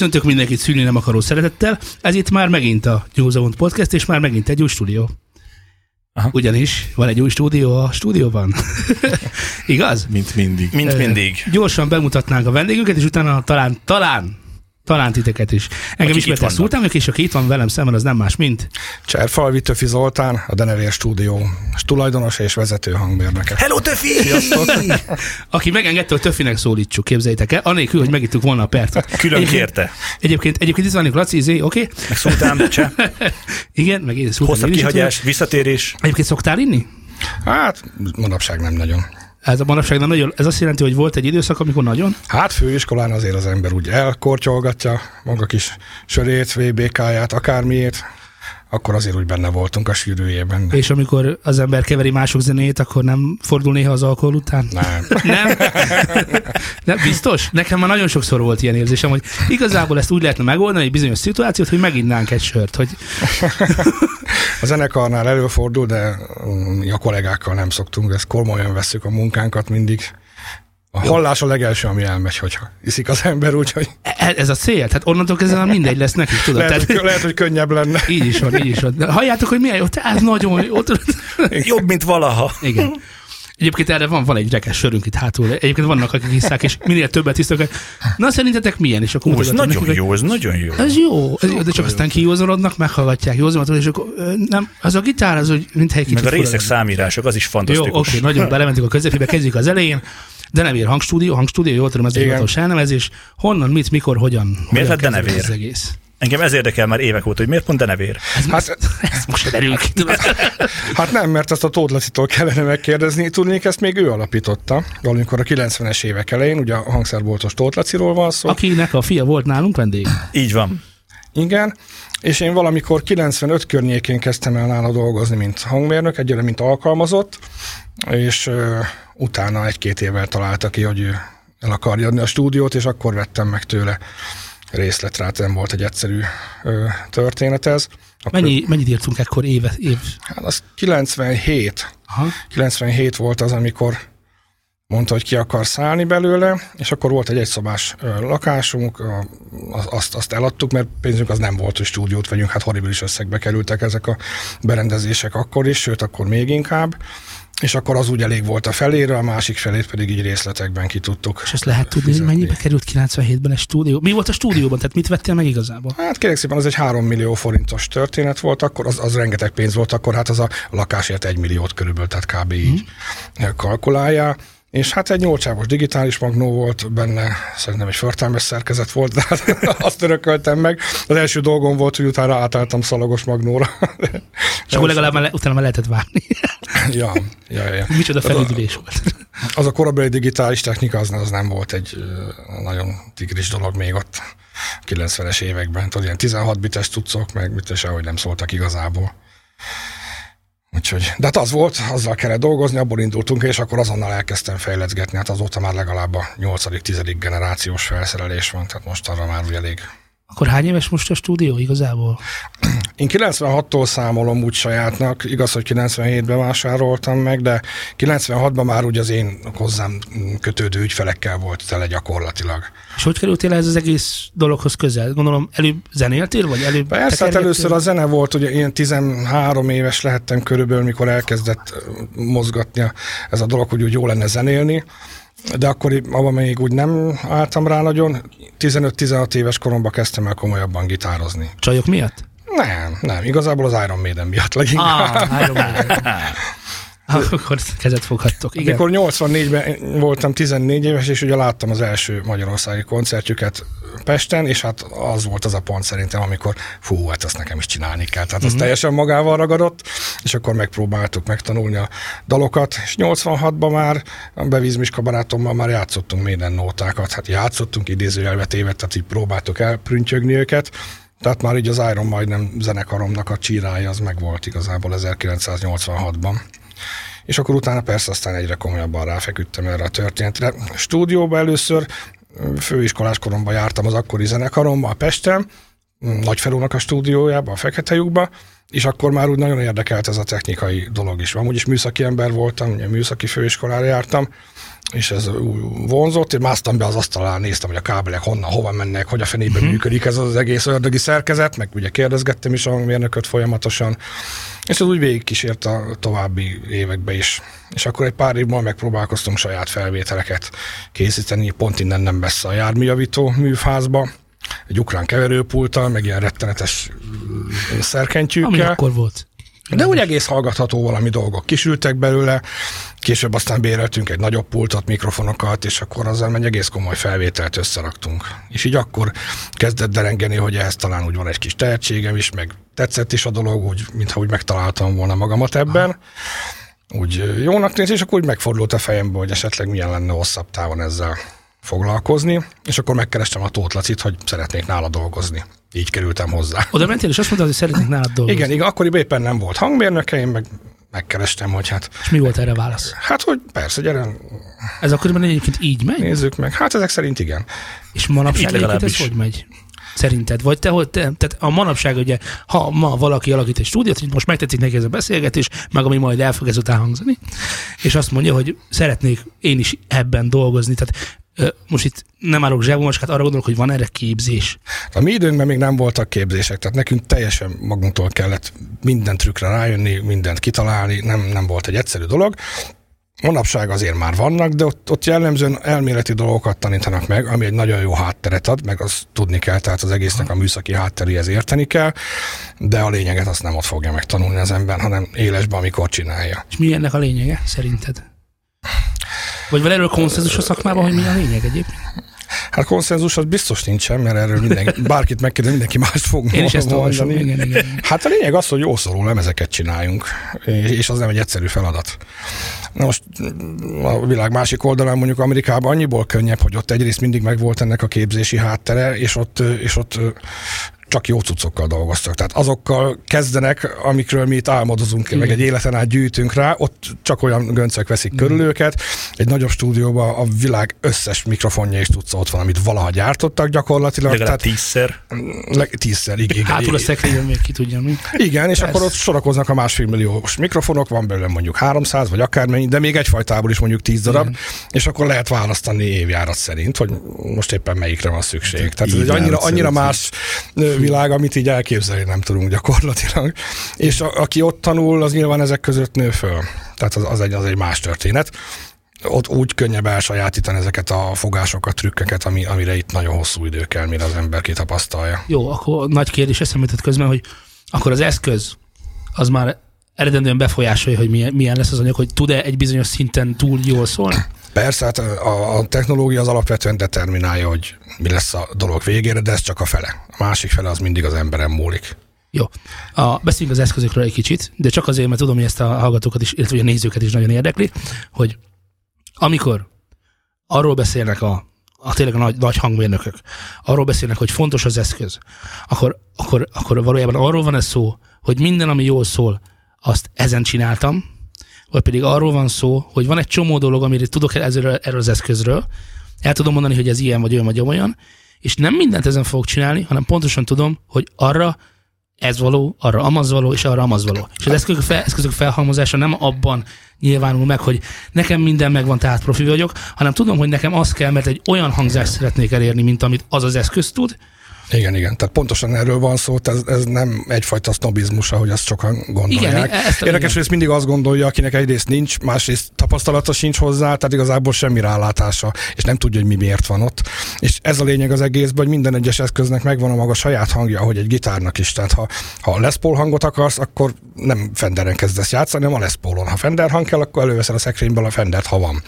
Köszöntök mindenkit szülni nem akaró szeretettel. Ez itt már megint a New Zone Podcast, és már megint egy új stúdió. Aha. Ugyanis van egy új stúdió a stúdióban. Igaz? Mint mindig. Mint mindig. Gyorsan bemutatnánk a vendégünket, és utána talán, talán talán titeket is. Engem ismert Szultán, és aki itt van velem szemben, az nem más, mint... Cserfalvi Töfi Zoltán, a Denevér stúdió tulajdonos és vezető hangmérnöke. Hello Töfi! aki megengedte, hogy Töfinek szólítsuk, képzeljétek el, anélkül, hogy megittuk volna a percet. Külön egyébként, kérte. Egyébként, egyébként itt van Laci, oké? Okay? Meg Szultán, cseh. Igen, meg én Szultán. Hosszabb kihagyás, visszatérés. Egyébként szoktál inni? Hát, manapság nem nagyon. Ez a manapság nem nagyon, ez azt jelenti, hogy volt egy időszak, amikor nagyon? Hát főiskolán azért az ember úgy elkortyolgatja maga kis sörét, VBK-ját, akármiét akkor azért úgy benne voltunk a sűrűjében. És amikor az ember keveri mások zenét, akkor nem fordul néha az alkohol után? Nem. nem? nem? Biztos? Nekem már nagyon sokszor volt ilyen érzésem, hogy igazából ezt úgy lehetne megoldani egy bizonyos szituációt, hogy meginnánk egy sört. Hogy... a zenekarnál előfordul, de mi a kollégákkal nem szoktunk, ezt komolyan veszük a munkánkat mindig. A hallás a legelső, ami elmegy, hogyha iszik az ember, úgyhogy... E, ez a cél? Tehát onnantól kezdve mindegy lesz nekik, tudod? Lehet, Tehát... hogy, lehet, hogy könnyebb lenne. Így is van, így is van. Halljátok, hogy milyen jó? Ez nagyon jó. Jobb, mint valaha. Igen. Egyébként erre van, van egy rekes sörünk itt hátul. Egyébként vannak, akik hiszák, és minél többet isznak. Na szerintetek milyen? És akkor Ó, ez nagyon nekik, jó, ez nagyon jó. Ez jó, ez jó de csak aztán kijózanodnak, meghallgatják józanatot, és akkor nem, az a gitár, az hogy mint egy Meg a részek számírások, az is fantasztikus. Jó, oké, nagyon belementünk a közepébe, kezdjük az elején. Denevér hangstúdió, hangstúdió, jól tudom, ez egy hivatalos elnevezés. Honnan, mit, mikor, hogyan? Miért lett Denevér? Ez egész? Engem ez érdekel már évek óta, hogy miért pont Denevér? Ez, hát, ez most derül ki, Hát nem, mert ezt a Tóth Lacitól kellene megkérdezni. Tudnék, ezt még ő alapította, valamikor a 90-es évek elején, ugye a hangszerboltos Tóth Laciról van szó. Akinek a fia volt nálunk vendég. Így van. Igen, és én valamikor 95 környékén kezdtem el nála dolgozni, mint hangmérnök, egyre mint alkalmazott, és uh, utána egy-két évvel találta ki, hogy ő el akarja adni a stúdiót, és akkor vettem meg tőle részletre, nem volt egy egyszerű ö, történet ez. Akkor, Mennyi, mennyit írtunk ekkor éve? Év? Hát az 97. Aha. 97 volt az, amikor mondta, hogy ki akar szállni belőle, és akkor volt egy egyszobás lakásunk, azt, azt eladtuk, mert pénzünk az nem volt, hogy stúdiót vegyünk, hát horribilis összegbe kerültek ezek a berendezések akkor is, sőt, akkor még inkább és akkor az úgy elég volt a felére, a másik felét pedig így részletekben ki tudtuk. És ezt lehet tudni, hogy mennyibe került 97-ben egy stúdió? Mi volt a stúdióban? Tehát mit vettél meg igazából? Hát kérlek szépen, az egy 3 millió forintos történet volt, akkor az, az rengeteg pénz volt, akkor hát az a lakásért egy milliót körülbelül, tehát kb. így hmm. kalkulálja. És hát egy nyolcsávos digitális magnó volt benne, szerintem egy förtelmes szerkezet volt, de hát azt örököltem meg. Az első dolgom volt, hogy utána átálltam szalagos magnóra. És akkor legalább már, utána már lehetett várni. ja, ja, ja. Micsoda felüdülés volt. Az a korabeli digitális technika, az, az nem volt egy nagyon tigris dolog még ott 90-es években. Tudod, ilyen 16 bites tudszok, meg mit ahogy nem szóltak igazából. Úgyhogy, de hát az volt, azzal kellett dolgozni, abból indultunk, és akkor azonnal elkezdtem fejlecgetni, hát azóta már legalább a 8.-10. generációs felszerelés van, tehát most arra már úgy elég. Akkor hány éves most a stúdió igazából? Én 96-tól számolom úgy sajátnak, igaz, hogy 97-ben vásároltam meg, de 96-ban már úgy az én hozzám kötődő ügyfelekkel volt tele gyakorlatilag. És hogy kerültél ez az egész dologhoz közel? Gondolom, előbb zenéltél, vagy előbb Persze, hát először a zene volt, ugye ilyen 13 éves lehettem körülbelül, mikor elkezdett mozgatni ez a dolog, hogy úgy jó lenne zenélni de akkor abban még úgy nem álltam rá nagyon. 15-16 éves koromban kezdtem el komolyabban gitározni. Csajok miatt? Nem, nem. Igazából az Iron Maiden miatt leginkább. Ah, Iron Maiden. Akkor kezet foghattok. Igen. Mikor 84-ben voltam 14 éves, és ugye láttam az első magyarországi koncertjüket Pesten, és hát az volt az a pont szerintem, amikor fú, hát azt nekem is csinálni kell. Tehát uh-huh. az teljesen magával ragadott, és akkor megpróbáltuk megtanulni a dalokat, és 86-ban már a Bevizmiska barátommal már játszottunk minden nótákat, hát játszottunk idézőjelvet évet, tehát így próbáltuk elprüntjögni őket, tehát már így az Iron majdnem zenekaromnak a csírája az megvolt igazából 1986-ban. És akkor utána persze aztán egyre komolyabban ráfeküdtem erre a történetre. Stúdióba először főiskolás koromban jártam az akkori zenekaromba a Pesten, Nagyfelónak a stúdiójába, a Fekete lyukba, és akkor már úgy nagyon érdekelt ez a technikai dolog is. Amúgy is műszaki ember voltam, ugye műszaki főiskolára jártam, és ez vonzott, én másztam be az asztalán, néztem, hogy a kábelek honnan, hova mennek, hogy a fenében uh-huh. működik ez az egész ördögi szerkezet, meg ugye kérdezgettem is a mérnököt folyamatosan, és ez úgy végigkísért a további évekbe is. És akkor egy pár évben megpróbálkoztunk saját felvételeket készíteni, pont innen nem messze a járműjavító műfázba, egy ukrán keverőpulttal, meg ilyen rettenetes szerkentyűkkel. Ami akkor volt. De úgy egész hallgatható valami dolgok kisültek belőle, később aztán béreltünk egy nagyobb pultot, mikrofonokat, és akkor azzal egy egész komoly felvételt összeraktunk. És így akkor kezdett derengeni, hogy ehhez talán úgy van egy kis tehetségem is, meg tetszett is a dolog, úgy, mintha úgy megtaláltam volna magamat ebben. Úgy jónak néz, és akkor úgy megfordult a fejembe, hogy esetleg milyen lenne hosszabb távon ezzel foglalkozni, és akkor megkerestem a Tóth Lacit, hogy szeretnék nála dolgozni. Így kerültem hozzá. Oda mentél, és azt mondtad, hogy szeretnék nálad dolgozni. Igen, igen, akkoriban éppen nem volt hangmérnöke, én meg megkerestem, hogy hát... És mi volt erre válasz? Hát, hogy persze, gyere. Ez akkoriban egyébként így megy? Nézzük meg. Hát ezek szerint igen. És manapság egyébként ez hogy megy? Szerinted? Vagy te, hogy te, tehát a manapság ugye, ha ma valaki alakít egy stúdiót, hogy most megtetszik neki ez a beszélgetés, meg ami majd el fog ezután hangzani, és azt mondja, hogy szeretnék én is ebben dolgozni. Tehát most itt nem árok zsebomacskát, arra gondolok, hogy van erre képzés. A mi időnkben még nem voltak képzések, tehát nekünk teljesen magunktól kellett minden trükkre rájönni, mindent kitalálni, nem, nem volt egy egyszerű dolog. Manapság azért már vannak, de ott, ott jellemzően elméleti dolgokat tanítanak meg, ami egy nagyon jó hátteret ad, meg azt tudni kell, tehát az egésznek a műszaki hátteréhez érteni kell, de a lényeget azt nem ott fogja megtanulni az ember, hanem élesben, amikor csinálja. És mi ennek a lényege, szerinted? Vagy van erről konszenzus a szakmában, hogy mi a lényeg egyébként? Hát konszenzus az biztos nincsen, mert erről mindenki, bárkit megkérdez, mindenki mást fog Én is ezt olvasom, igen, igen. Hát a lényeg az, hogy jó szóló lemezeket csináljunk, és az nem egy egyszerű feladat. Na most a világ másik oldalán mondjuk Amerikában annyiból könnyebb, hogy ott egyrészt mindig megvolt ennek a képzési háttere, és ott, és ott csak jó cuccokkal dolgoztak. Tehát azokkal kezdenek, amikről mi itt álmodozunk, Igen. meg egy életen át gyűjtünk rá, ott csak olyan göncök veszik Igen. körül őket. Egy nagyobb stúdióban a világ összes mikrofonja és tudsz ott van, amit valaha gyártottak gyakorlatilag. Legalább tehát, tízszer. Le, tízszer, igen. Hátul a szekrényen még ki tudja mi. Igen, és Persze. akkor ott sorakoznak a másfél milliós mikrofonok, van belőle mondjuk 300 vagy akármennyi, de még egyfajtából is mondjuk 10 darab, Igen. és akkor lehet választani évjárat szerint, hogy most éppen melyikre van szükség. Tehát ez egy annyira, annyira más világ, amit így elképzelni nem tudunk gyakorlatilag. És a, aki ott tanul, az nyilván ezek között nő föl. Tehát az, az, egy, az egy más történet ott úgy könnyebb elsajátítani ezeket a fogásokat, trükkeket, ami, amire itt nagyon hosszú idő kell, mire az ember kitapasztalja. Jó, akkor nagy kérdés eszembe közben, hogy akkor az eszköz az már eredendően befolyásolja, hogy milyen, milyen lesz az anyag, hogy tud-e egy bizonyos szinten túl jól szólni? Persze, hát a, a technológia az alapvetően determinálja, hogy mi lesz a dolog végére, de ez csak a fele. A másik fele az mindig az emberem múlik. Jó. A, beszéljünk az eszközökről egy kicsit, de csak azért, mert tudom, hogy ezt a hallgatókat is, illetve a nézőket is nagyon érdekli, hogy amikor arról beszélnek a, a tényleg a nagy, nagy hangmérnökök, arról beszélnek, hogy fontos az eszköz, akkor, akkor, akkor valójában arról van ez szó, hogy minden, ami jól szól, azt ezen csináltam, vagy pedig arról van szó, hogy van egy csomó dolog, amire tudok ezzel, erről az eszközről, el tudom mondani, hogy ez ilyen vagy olyan vagy olyan, és nem mindent ezen fogok csinálni, hanem pontosan tudom, hogy arra ez való, arra amaz való, és arra amaz való. És az eszközök, fel, eszközök felhalmozása nem abban nyilvánul meg, hogy nekem minden megvan, tehát profi vagyok, hanem tudom, hogy nekem az kell, mert egy olyan hangzást szeretnék elérni, mint amit az az eszköz tud, igen, igen. Tehát pontosan erről van szó, ez, ez nem egyfajta sznobizmus, ahogy azt sokan gondolják. Igen, ezt Érdekes, hogy ezt mindig azt gondolja, akinek egyrészt nincs, másrészt tapasztalata sincs hozzá, tehát igazából semmi rálátása, és nem tudja, hogy mi miért van ott. És ez a lényeg az egészben, hogy minden egyes eszköznek megvan a maga saját hangja, ahogy egy gitárnak is. Tehát ha, ha Les Paul hangot akarsz, akkor nem Fenderen kezdesz játszani, hanem a Les Paulon. Ha Fender hang kell, akkor előveszel a szekrényből a Fendert, ha van.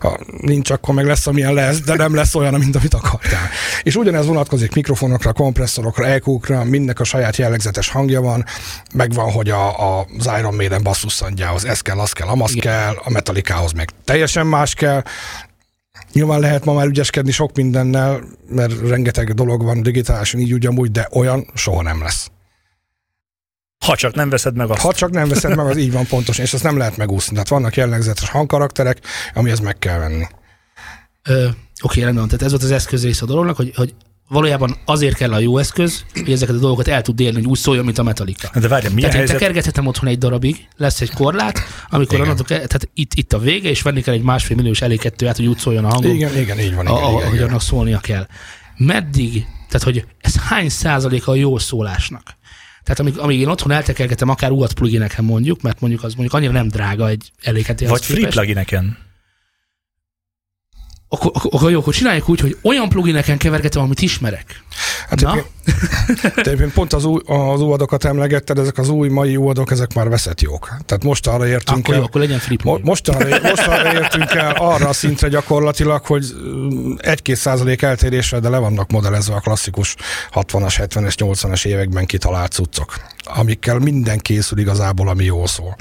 Ha nincs, akkor meg lesz, amilyen lesz, de nem lesz olyan, mint amit akartál. És ugyanez vonatkozik mikrofon mikrofonokra, kompresszorokra, EQ-kra, mindnek a saját jellegzetes hangja van, megvan, hogy a, a, az Iron Maiden basszusszantjához ez kell, az kell, amaz Igen. kell, a Metallicahoz meg teljesen más kell, Nyilván lehet ma már ügyeskedni sok mindennel, mert rengeteg dolog van digitálisan így ugyanúgy, de olyan soha nem lesz. Ha csak nem veszed meg azt. Ha csak nem veszed meg, az így van pontosan, és ezt nem lehet megúszni. Tehát vannak jellegzetes hangkarakterek, amihez meg kell venni. Ö, oké, rendben, tehát ez volt az eszköz része a dolognak, hogy, hogy valójában azért kell a jó eszköz, hogy ezeket a dolgokat el tud élni, hogy úgy szóljon, mint a Metallica. De várjál, milyen Tehát én helyzet? tekergethetem otthon egy darabig, lesz egy korlát, amikor Igen. ke- tehát itt, itt a vége, és venni kell egy másfél milliós elég kettőját, hogy úgy szóljon a hangom, Igen, igen, így van. a, Igen, a, igen, ahogy igen. annak szólnia kell. Meddig, tehát hogy ez hány százaléka a jó szólásnak? Tehát amíg, amíg én otthon eltekergetem, akár UAT plugineken mondjuk, mert mondjuk az mondjuk annyira nem drága egy eléketéhez Vagy free plugineken. Akkor, akkor, akkor jó, akkor csináljuk úgy, hogy olyan plugineken kevergetem, amit ismerek. Hát Na? egyébként- pont az új, az újadokat emlegetted, ezek az új mai újadok, ezek már veszett jók. Tehát most arra értünk Akkor el, jó, akkor legyen free plugin. Most arra, most arra értünk el arra a szintre gyakorlatilag, hogy mm, egy-két százalék eltérésre, de le vannak modellezve a klasszikus 60-as, 70-es, 80-as években kitalált cuccok, amikkel minden készül igazából, ami jól szól.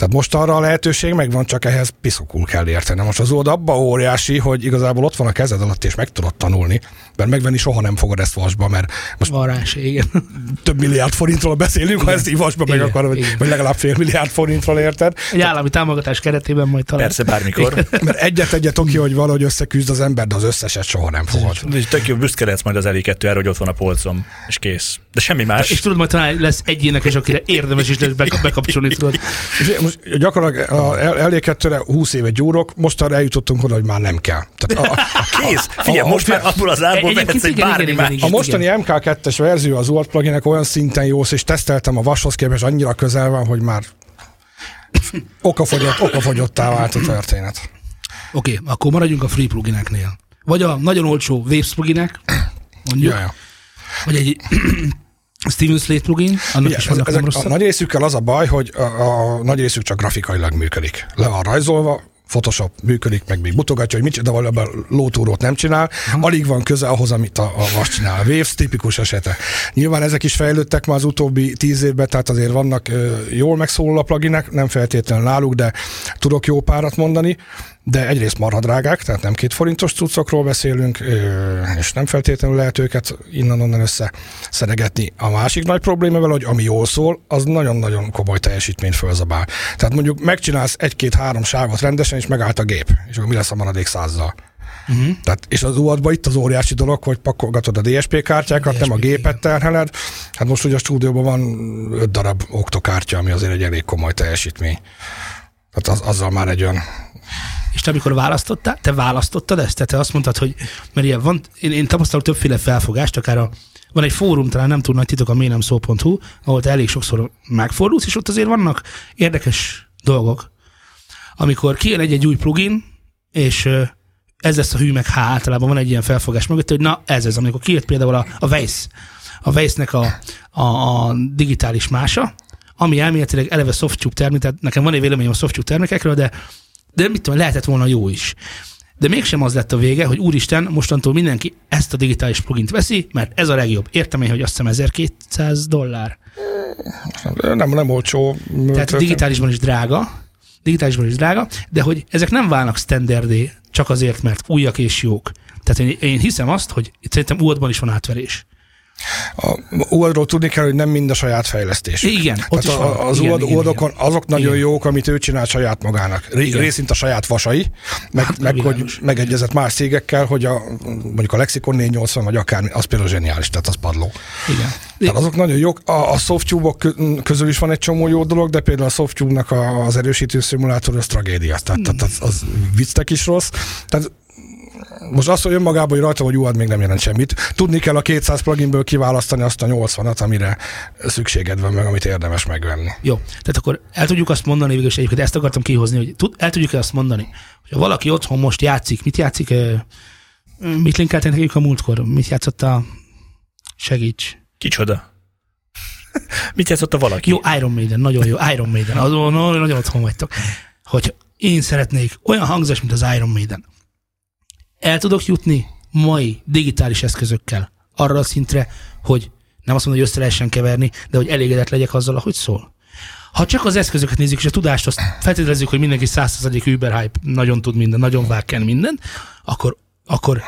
Tehát most arra a lehetőség megvan, csak ehhez piszokul kell érteni. Most az old abba óriási, hogy igazából ott van a kezed alatt, és meg tudod tanulni, mert megvenni soha nem fogod ezt vasba, mert most Varázs, igen. több milliárd forintról beszélünk, ha ezt így vasba meg Igen, akarod, vagy, igen. vagy legalább fél milliárd forintról érted. Egy állami támogatás keretében majd talán. Persze, bármikor. Mert egyet-egyet oké, hogy valahogy összeküzd az ember, de az összeset soha nem fogod. És tök jó büszke lehetsz majd az elég kettő erre, hogy ott van a polcom, és kész. De semmi más. És tudod, majd talán lesz egy énekes, akire érdemes is lesz beka- bekapcsolni, tudod. És most gyakorlatilag a el- elég kettőre 20 éve gyúrok, most arra eljutottunk oda, hogy már nem kell. Tehát a, a, Kész! Figyelj, most már abból az árból vehetsz egy bármi más. a mostani MK2-es verzió az UART pluginek olyan szinten jó, és teszteltem a vashoz képest annyira közel van, hogy már okafogyott, okafogyottá vált a történet. Oké, okay, akkor maradjunk a free plugineknél. Vagy a nagyon olcsó Waves pluginek, mondjuk, Ja, ja. vagy egy Steven Slate plugin, annak is vannak nem ezek, a nagy részükkel az a baj, hogy a, a nagy részük csak grafikailag működik. Le van rajzolva, Photoshop működik, meg még mutogatja, hogy mit, de valójában lótúrót nem csinál. Alig van köze ahhoz, amit a, a vas csinál. A Waves tipikus esete. Nyilván ezek is fejlődtek már az utóbbi tíz évben, tehát azért vannak ö, jól megszóló pluginek, nem feltétlenül náluk, de tudok jó párat mondani, de egyrészt marha drágák, tehát nem két forintos cuccokról beszélünk, és nem feltétlenül lehet őket innen-onnan összeszeregetni. A másik nagy probléma vele, hogy ami jól szól, az nagyon-nagyon komoly teljesítményt fölzabál. Tehát mondjuk megcsinálsz egy-két-három sávot rendesen, és megállt a gép, és akkor mi lesz a maradék százzal? Uh-huh. Tehát, és az UAD-ban itt az óriási dolog, hogy pakolgatod a DSP kártyákat, DSP, nem a gépet terheled. Hát most ugye a stúdióban van öt darab oktokártya, ami azért egy elég komoly teljesítmény. Tehát az, azzal már egy olyan És te amikor választottál, te választottad ezt? Tehát te azt mondtad, hogy, mert ilyen van, én, én tapasztalok többféle felfogást, akár a, van egy fórum, talán nem túl nagy titok, a ménemszó.hu, ahol te elég sokszor megfordulsz, és ott azért vannak érdekes dolgok. Amikor kijön egy-egy új plugin, és ez lesz a hű meg há, általában van egy ilyen felfogás mögött, hogy na ez ez, amikor kijött például a, a Weiss, a Weiss-nek a, a, a digitális mása, ami elméletileg eleve softtube termék, tehát nekem van egy véleményem a softtube termékekről, de, de mit tudom, lehetett volna jó is. De mégsem az lett a vége, hogy úristen, mostantól mindenki ezt a digitális plugint veszi, mert ez a legjobb. Értem én, hogy azt hiszem 1200 dollár. nem, nem olcsó. Tehát digitálisban is drága, digitálisban is drága, de hogy ezek nem válnak standardé csak azért, mert újak és jók. Tehát én, én hiszem azt, hogy itt szerintem UAD-ban is van átverés. A UAD-ról tudni kell, hogy nem mind a saját fejlesztés. Igen, ott Tehát is a, az Igen, UAD, igen, UAD-okon azok nagyon Igen. jók, amit ő csinál saját magának. Ré, Igen. részint a saját vasai, meg, Hát, meg hogy megegyezett más cégekkel, hogy a, mondjuk a Lexicon 480 vagy akármi, az például zseniális, tehát az padló. Igen. Tehát azok nagyon jók. A, a softtube-ok kö- közül is van egy csomó jó dolog, de például a softtube-nak az erősítő szimulátor az tragédia. Tehát, tehát az, az viccnek is rossz. Tehát most azt, hogy önmagában, hogy rajta vagy UAD még nem jelent semmit. Tudni kell a 200 pluginből kiválasztani azt a 80-at, amire szükséged van meg, amit érdemes megvenni. Jó, tehát akkor el tudjuk azt mondani, végül is egyébként ezt akartam kihozni, hogy tud, el tudjuk-e azt mondani, hogy ha valaki otthon most játszik, mit játszik, mit linkeltek nekik a múltkor, mit játszott a segíts. Kicsoda? Mit játszott a valaki? Jó, Iron Maiden, nagyon jó, Iron Maiden, azon nagyon otthon vagytok. Hogy én szeretnék olyan hangzás, mint az Iron Maiden. El tudok jutni mai digitális eszközökkel arra a szintre, hogy nem azt mondom, hogy össze lehessen keverni, de hogy elégedett legyek azzal, ahogy szól. Ha csak az eszközöket nézzük, és a tudást, azt feltételezzük, hogy mindenki 100% Uber hype, nagyon tud minden, nagyon vágken minden, akkor, akkor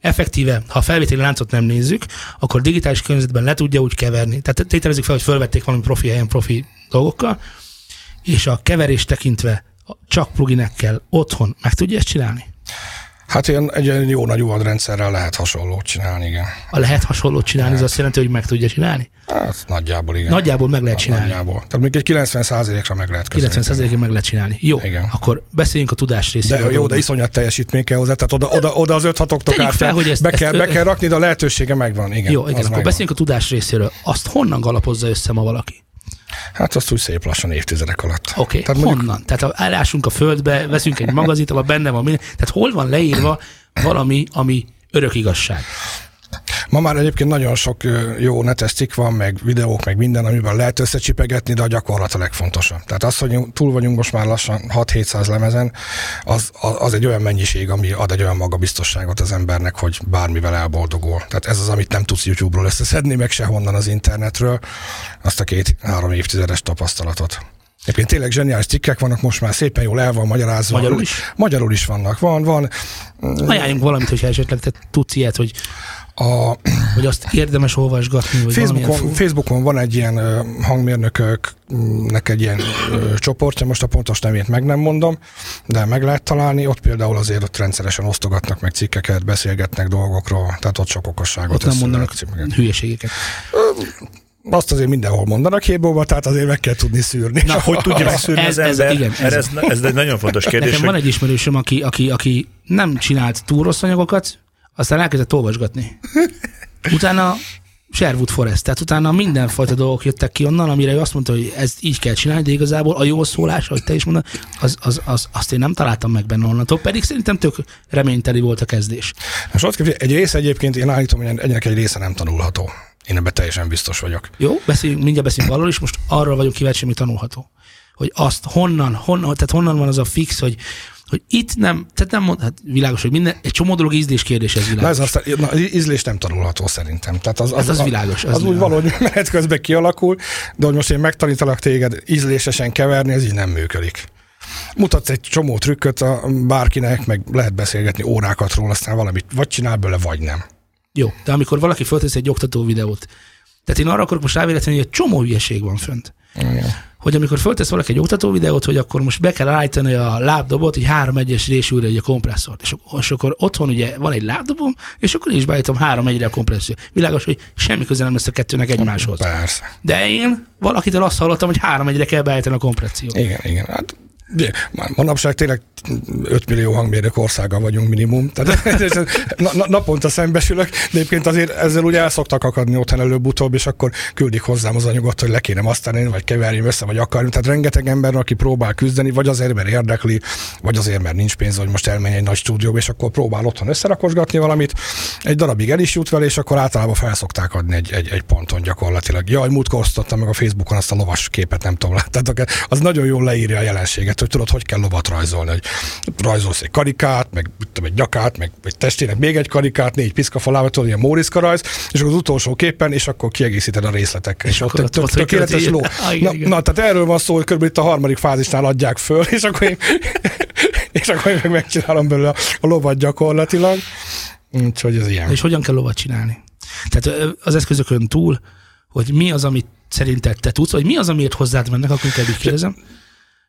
effektíve, ha a felvételi láncot nem nézzük, akkor digitális környezetben le tudja úgy keverni. Tehát tételezzük fel, hogy felvették valami profi helyen profi dolgokkal, és a keverés tekintve csak pluginekkel otthon meg tudja ezt csinálni? Hát ilyen, egy ilyen jó nagy rendszerrel lehet hasonlót csinálni, igen. A lehet hasonlót csinálni, ez azt jelenti, hogy meg tudja csinálni? Hát nagyjából igen. Nagyjából meg lehet csinálni. Nagyjából. Tehát még egy 90%-ra meg lehet közelíteni. 90%-ig meg lehet csinálni. Jó, Igen. akkor beszéljünk a tudás részéről. De jó, de iszonyat teljesítmény kell hozzá, tehát oda, oda, oda az 5 6 Tegyük fel, hogy ezt- be, kell, ezt- be kell rakni, de a lehetősége megvan. Igen, Jó, az igen, akkor megvan. beszéljünk a tudás részéről. Azt honnan galapozza össze ma valaki? Hát azt úgy szép lassan évtizedek alatt. Oké, okay. Tehát mondjuk- honnan? Tehát ha állásunk a földbe, veszünk egy magazint, ahol benne van minden. Tehát hol van leírva valami, ami örök igazság? Ma már egyébként nagyon sok jó netes cikk van, meg videók, meg minden, amiben lehet összecsipegetni, de a gyakorlat a legfontosabb. Tehát az, hogy túl vagyunk most már lassan 6-700 lemezen, az, az az egy olyan mennyiség, ami ad egy olyan magabiztosságot az embernek, hogy bármivel elboldogul. Tehát ez az, amit nem tudsz YouTube-ról összeszedni, meg sehonnan az internetről, azt a két-három évtizedes tapasztalatot. Egyébként tényleg zseniális cikkek vannak, most már szépen jól el van magyarázva. Magyarul is? Magyarul is vannak. Van, van. Ajánljunk valamit, hogyha esetleg te tudsz ilyet, hogy, A, hogy azt érdemes olvasgatni, vagy Facebookon, fú- Facebookon van egy ilyen hangmérnököknek egy ilyen csoportja, most a pontos nevét meg nem mondom, de meg lehet találni, ott például azért ott rendszeresen osztogatnak meg cikkeket, beszélgetnek dolgokról, tehát ott sok okosságot ott nem mondanak hülyeségeket. Azt azért mindenhol mondanak hébóba, tehát azért meg kell tudni szűrni. Na, hogy tudja megszűrni ez- az ez- ember? igen, ez- ez, ez egy nagyon fontos kérdés. Nekem van hogy- egy ismerősöm, aki, aki, aki nem csinált túl rossz anyagokat, aztán elkezdett olvasgatni. Utána Sherwood Forest, tehát utána mindenfajta dolgok jöttek ki onnan, amire ő azt mondta, hogy ez így kell csinálni, de igazából a jó szólás, ahogy te is mondod, az, az, az, azt én nem találtam meg benne onnantól, pedig szerintem tök reményteli volt a kezdés. Most ott képzelj, egy része egyébként, én állítom, hogy ennek egy része nem tanulható. Én ebben teljesen biztos vagyok. Jó, beszéljünk, mindjárt beszélünk arról is, most arról vagyok kíváncsi, ami tanulható. Hogy azt honnan, honnan, tehát honnan van az a fix, hogy, hogy itt nem, tehát nem mond, hát világos, hogy minden, egy csomó dolog ízlés kérdés, ez Na világos. ez aztán, na, ízlés nem tanulható szerintem. Tehát az, az, Hát az világos, az Az, az úgy világos. valahogy menet közben kialakul, de hogy most én megtanítalak téged ízlésesen keverni, ez így nem működik. Mutatsz egy csomó trükköt a bárkinek, meg lehet beszélgetni órákat róla, aztán valamit vagy csinál belőle, vagy nem. Jó, de amikor valaki föltesz egy oktató videót, tehát én arra akarok most rávéletlenül, hogy egy csomó hülyeség van fönt. Hogy amikor föltesz valaki egy oktató videót, hogy akkor most be kell állítani a lábdobot, hogy három egyes résűre egy a kompresszort. És akkor, és akkor otthon ugye van egy lábdobom, és akkor is beállítom három egyre a kompressziót. Világos, hogy semmi köze nem lesz a kettőnek egymáshoz. Persze. De én valakitől azt hallottam, hogy három egyre kell beállítani a kompressziót. Igen, igen. Hát ma- manapság tényleg 5 millió hangmérnök országa vagyunk minimum. Tehát na, na, naponta szembesülök, de egyébként azért ezzel ugye el szoktak akadni otthon előbb-utóbb, és akkor küldik hozzám az anyagot, hogy le kéne asztani, vagy keverni össze, vagy akarni. Tehát rengeteg ember, aki próbál küzdeni, vagy azért, mert érdekli, vagy azért, mert nincs pénz, hogy most elmenj egy nagy stúdióba, és akkor próbál otthon összerakosgatni valamit. Egy darabig el is jut vele, és akkor általában fel szokták adni egy, egy, egy ponton gyakorlatilag. Jaj, múltkor osztottam meg a Facebookon azt a lovas képet, nem tudom, láttátok Az nagyon jól leírja a jelenséget, hogy tudod, hogy kell lovat rajzolni, hogy rajzolsz egy karikát, meg tudom, egy nyakát, meg egy testének még egy karikát, négy piszkafalával, tudod, ilyen Móriczka rajz, és akkor az utolsó képen, és akkor kiegészíted a részletekkel. És, akkor ott ott- tök- tökéletes ló. Ah, Na, tehát erről van szó, hogy körülbelül itt a harmadik fázisnál adják föl, és akkor én, és akkor én meg megcsinálom belőle a, a lovat gyakorlatilag. Úgyhogy ez ilyen. És hogyan kell lovat csinálni? Tehát az eszközökön túl, hogy mi az, amit szerinted te tudsz, vagy mi az, amiért hozzád mennek, akkor inkább így kérdezem.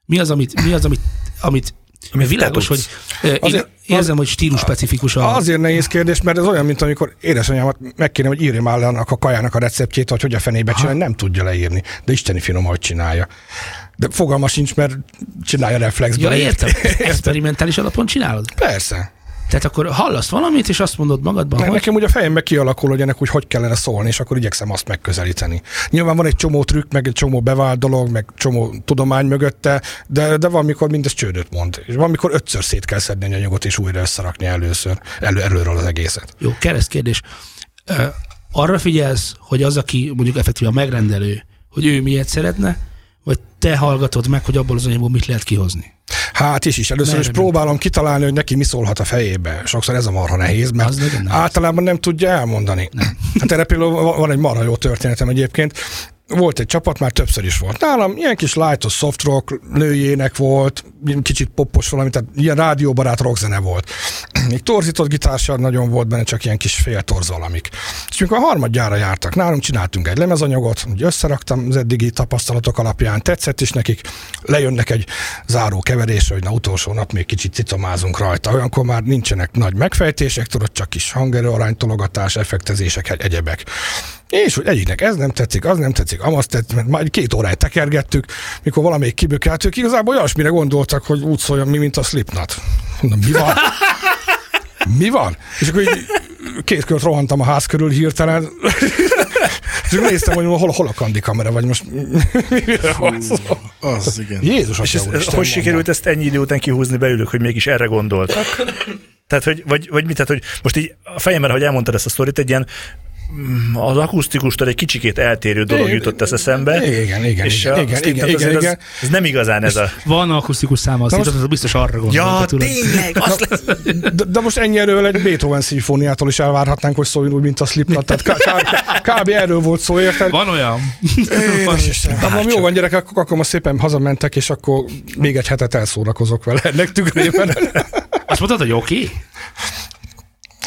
Mi az, amit, mi az, amit, amit te világos, hogy ö, én Azért- érzem, hogy stílus specifikus a... Azért nehéz kérdés, mert ez olyan, mint amikor édesanyámat meg kéne, hogy írja már le annak a kajának a receptjét, hogy hogy a fenébe csinálni, nem tudja leírni, de isteni finom, hogy csinálja. De fogalma sincs, mert csinálja reflexben. Ja, értem. Experimentális alapon csinálod? Persze. Tehát akkor hallasz valamit, és azt mondod magadban, Ne, hogy nekem ugye a fejembe kialakul, hogy ennek úgy hogy kellene szólni, és akkor igyekszem azt megközelíteni. Nyilván van egy csomó trükk, meg egy csomó bevált dolog, meg csomó tudomány mögötte, de, de van, mikor mindez csődöt mond. És van, mikor ötször szét kell szedni a anyagot, és újra összerakni először, elő, előről az egészet. Jó, kereszt kérdés. Arra figyelsz, hogy az, aki mondjuk effektív a megrendelő, hogy ő miért szeretne, te hallgatod meg, hogy abból az anyagból mit lehet kihozni? Hát is is. Először Merre is próbálom kitalálni, hogy neki mi szólhat a fejébe. Sokszor ez a marha nehéz, mert Az általában nem tudja elmondani. Nem. Hát erre például va- van egy marha jó történetem egyébként. Volt egy csapat, már többször is volt nálam, ilyen kis lightos soft rock, nőjének volt, kicsit poppos valami, tehát ilyen rádióbarát rockzene volt. Még torzított gitársa nagyon volt benne, csak ilyen kis féltorz valamik. És mikor a harmadjára jártak nálunk, csináltunk egy lemezanyagot, úgy összeraktam az eddigi tapasztalatok alapján, tetszett is nekik, lejönnek egy záró keverésre, hogy na utolsó nap még kicsit cicomázunk rajta. Olyankor már nincsenek nagy megfejtések, tudod, csak kis hangerő aránytologatás, effektezések, egyebek. És hogy egyiknek ez nem tetszik, az nem tetszik, amaz tetszik, mert már két óráig tekergettük, mikor valamelyik kibökelt, ők igazából olyasmire gondoltak, hogy úgy szóljon mi, mint a Slipknot. Mondom, mi van? mi van? És akkor így két kört rohantam a ház körül hirtelen, és akkor néztem, hogy hol, hol a kandi kamera, vagy most mire van szó. Az, igen. Jézus, És atya ez, úristen, hogy sikerült ezt ennyi idő után kihúzni belőlük, hogy mégis erre gondoltak? Tehát, hogy, vagy, vagy mit, tehát, hogy most így a fejemben, hogy elmondtad ezt a sztorit, egy ilyen az akusztikustól egy kicsikét eltérő dolog jutott ez eszembe. Igen, igen, és igen, igen, igen, igen, igen. Az, ez nem igazán ez a... Van akusztikus száma, azt most- az biztos arra gondol. Ja, tényleg, azt lesz. De, de most ennyi erről egy Beethoven szimfóniától is elvárhatnánk, hogy szóljon úgy, mint a Slipknot. Tehát k- k- kb. erről volt szó, érted? Van olyan? Hát mondom, jó van gyerekek, akkor, akkor most szépen hazamentek, és akkor még egy hetet elszórakozok vele ennek tükrében. Azt mondtad, hogy oké? Okay?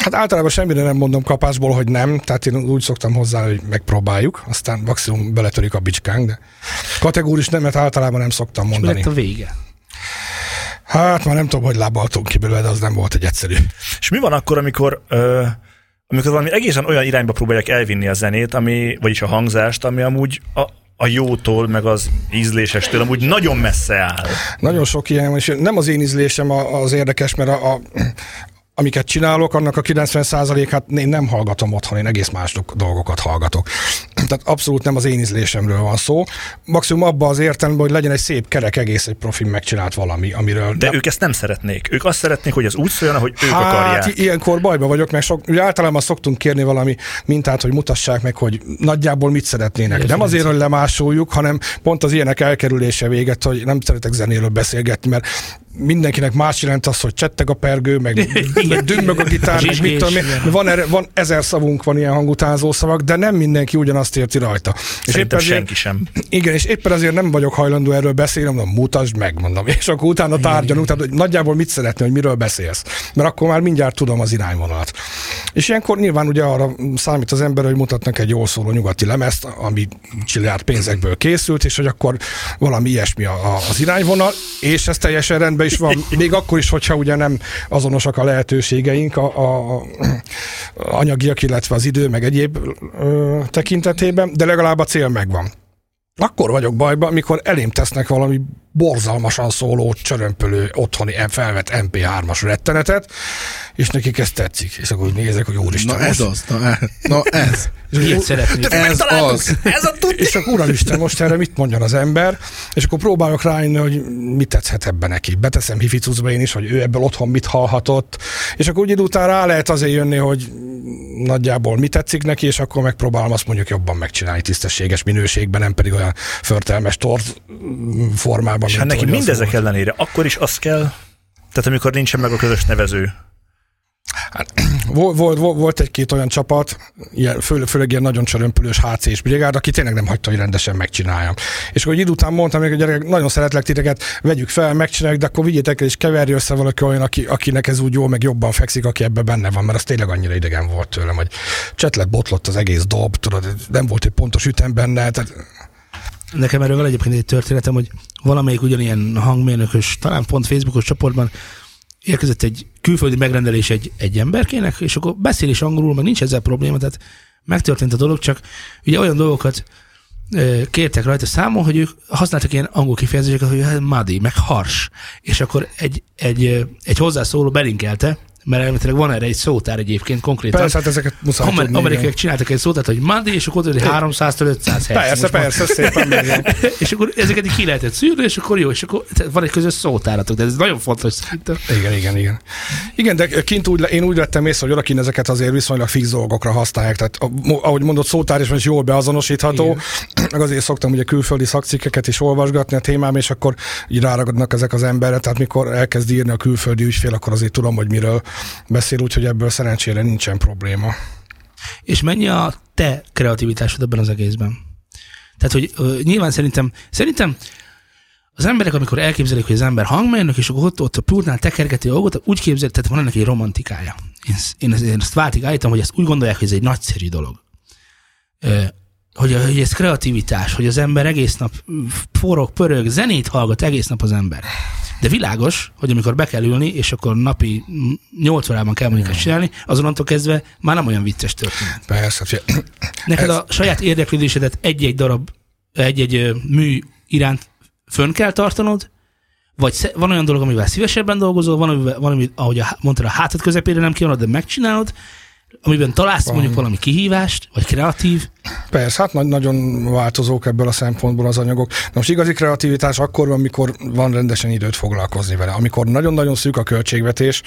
Hát általában semmire nem mondom kapásból, hogy nem, tehát én úgy szoktam hozzá, hogy megpróbáljuk, aztán maximum beletörik a bicskánk, de kategóris nemet általában nem szoktam mondani. lett a vége? Hát már nem tudom, hogy lábaltunk ki belőle, de az nem volt egy egyszerű. És mi van akkor, amikor, ö, amikor valami egészen olyan irányba próbálják elvinni a zenét, ami, vagyis a hangzást, ami amúgy a, a jótól, meg az ízlésestől amúgy nagyon messze áll. Nagyon sok ilyen, és nem az én ízlésem az érdekes, mert a, a amiket csinálok, annak a 90%-át én nem hallgatom otthon, én egész más do- dolgokat hallgatok. Tehát abszolút nem az én ízlésemről van szó. Maximum abban az értelemben, hogy legyen egy szép kerek egész egy profin megcsinált valami, amiről... De ők ezt nem szeretnék. Ők azt szeretnék, hogy ez úgy szóljon, ahogy ők Hát, akarják. ilyenkor bajba vagyok, mert sok, ugye általában szoktunk kérni valami mintát, hogy mutassák meg, hogy nagyjából mit szeretnének. Nem azért, hogy lemásoljuk, hanem pont az ilyenek elkerülése véget, hogy nem szeretek zenéről beszélgetni, mert mindenkinek más jelent az, hogy csetteg a pergő, meg, meg dümmög a gitár, meg mit tudom én. Van, erre, van ezer szavunk, van ilyen hangutánzó szavak, de nem mindenki ugyanazt érti rajta. Szerintem ezért- senki sem. igen, és éppen azért nem vagyok hajlandó erről beszélni, mondom, mutasd meg, mondom, és akkor utána tárgyalunk, tehát hogy nagyjából mit szeretnél, hogy miről beszélsz, mert akkor már mindjárt tudom az irányvonalat. És ilyenkor nyilván ugye arra számít az ember, hogy mutatnak egy jól szóló nyugati lemezt, ami csilliárd pénzekből készült, és hogy akkor valami ilyesmi a, a, az irányvonal, és ez teljesen rendben is van, még akkor is, hogyha ugye nem azonosak a lehetőségeink a, a, a anyagiak, illetve az idő, meg egyéb ö, tekintetében, de legalább a cél megvan. Akkor vagyok bajban, mikor elém tesznek valami borzalmasan szóló, csörömpölő, otthoni felvett MP3-as rettenetet, és nekik ez tetszik. És akkor úgy nézek, hogy úristen, Na ez most- az, na, e- na ez. Ilyet szeretnék. Ez az. Ez a tud... és akkor uramisten, most erre mit mondjon az ember, és akkor próbálok rájönni, hogy mit tetszhet ebben neki. Beteszem hificucba én is, hogy ő ebből otthon mit hallhatott, és akkor úgy idő után rá lehet azért jönni, hogy nagyjából mi tetszik neki, és akkor megpróbálom azt mondjuk jobban megcsinálni tisztességes minőségben, nem pedig olyan förtelmes torz formában. És mint hát neki mindezek volt. ellenére akkor is az kell, tehát amikor nincsen meg a közös nevező. Volt, volt, volt, volt egy-két olyan csapat, ilyen, főleg, főleg ilyen nagyon csörömpülős HC-s brigád, aki tényleg nem hagyta, hogy rendesen megcsináljam. És akkor egy idő után mondtam még, hogy gyerekek, nagyon szeretlek titeket, vegyük fel, megcsináljuk, de akkor vigyétek el és keverj össze valaki olyan, aki, akinek ez úgy jól, meg jobban fekszik, aki ebbe benne van, mert az tényleg annyira idegen volt tőlem, hogy csetlet botlott az egész dob, tudod, nem volt egy pontos ütem benne, tehát Nekem erről van egyébként egy történetem, hogy valamelyik ugyanilyen hangmérnökös, talán pont Facebookos csoportban érkezett egy külföldi megrendelés egy, egy emberkének, és akkor beszél is angolul, meg nincs ezzel probléma, tehát megtörtént a dolog, csak ugye olyan dolgokat kértek rajta számon, hogy ők használtak ilyen angol kifejezéseket, hogy hát muddy, meg hars, és akkor egy, egy, egy hozzászóló belinkelte, mert elméletileg van erre egy szótár egyébként konkrétan. persze, hát ezeket muszáj Amer- tudni. amerikaiak igen. csináltak egy szót, tehát, hogy muddy, és akkor ott 300-től 500 hertz. Persze, Most persze, szépen és akkor ezeket így ki lehetett szűrni, és akkor jó, és akkor van egy közös szótáratok, de ez nagyon fontos szerintem. Igen, igen, igen. Igen, de kint úgy, én úgy vettem észre, hogy odakin ezeket azért viszonylag fix dolgokra használják. Tehát ahogy mondott, szótár is is jól beazonosítható. Meg azért szoktam ugye külföldi szakcikkeket is olvasgatni a témám, és akkor így ráragadnak ezek az emberre. Tehát mikor elkezd írni a külföldi ügyfél, akkor azért tudom, hogy miről beszél, úgyhogy ebből szerencsére nincsen probléma. És mennyi a te kreativitásod ebben az egészben? Tehát, hogy ö, nyilván szerintem, szerintem az emberek, amikor elképzelik, hogy az ember hangmérnök, és ott, ott a pultnál tekergeti a dolgot, úgy képzelik, tehát van ennek egy romantikája. Én, én, ezt- én ezt váltig állítom, hogy ezt úgy gondolják, hogy ez egy nagyszerű dolog. Hogy, hogy ez kreativitás, hogy az ember egész nap forog, pörög, zenét hallgat egész nap az ember. De világos, hogy amikor be kell ülni, és akkor napi 8 órában kell mondjuk ezt csinálni, azonnantól kezdve már nem olyan vicces történet. Persze, Neked Ez- a saját érdeklődésedet egy-egy darab, egy-egy mű iránt fönn kell tartanod, vagy van olyan dolog, amivel szívesebben dolgozol, van, van ami, ahogy a, mondtad, a hátad közepére nem kívánod, de megcsinálod, amiben találsz Van. mondjuk valami kihívást, vagy kreatív. Persze, hát nagy, nagyon változók ebből a szempontból az anyagok. Na most igazi kreativitás akkor van, amikor van rendesen időt foglalkozni vele. Amikor nagyon-nagyon szűk a költségvetés,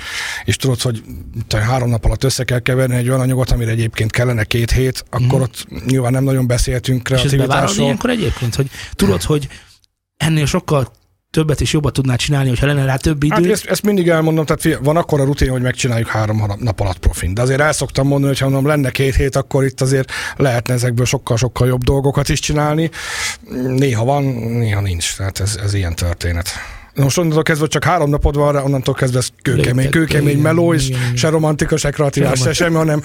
és tudod, hogy te három nap alatt össze kell keverni egy olyan anyagot, amire egyébként kellene két hét, akkor ott nyilván nem nagyon beszéltünk És kreativitásról. ilyenkor egyébként, hogy tudod, hogy ennél sokkal többet és jobbat tudnád csinálni, hogyha lenne rá több idő. Hát ezt, ezt mindig elmondom, tehát van akkor a rutin, hogy megcsináljuk három nap- alatt profin. De azért el szoktam mondani, hogy ha mondom, lenne két hét, akkor itt azért lehetne ezekből sokkal-sokkal jobb dolgokat is csinálni. Néha van, néha nincs. Tehát ez, ez ilyen történet. Most onnantól kezdve csak három napod van rá, onnantól kezdve ez kőkemény, kőkemény meló, és se romantika, se kreativás, se Se semmi, hanem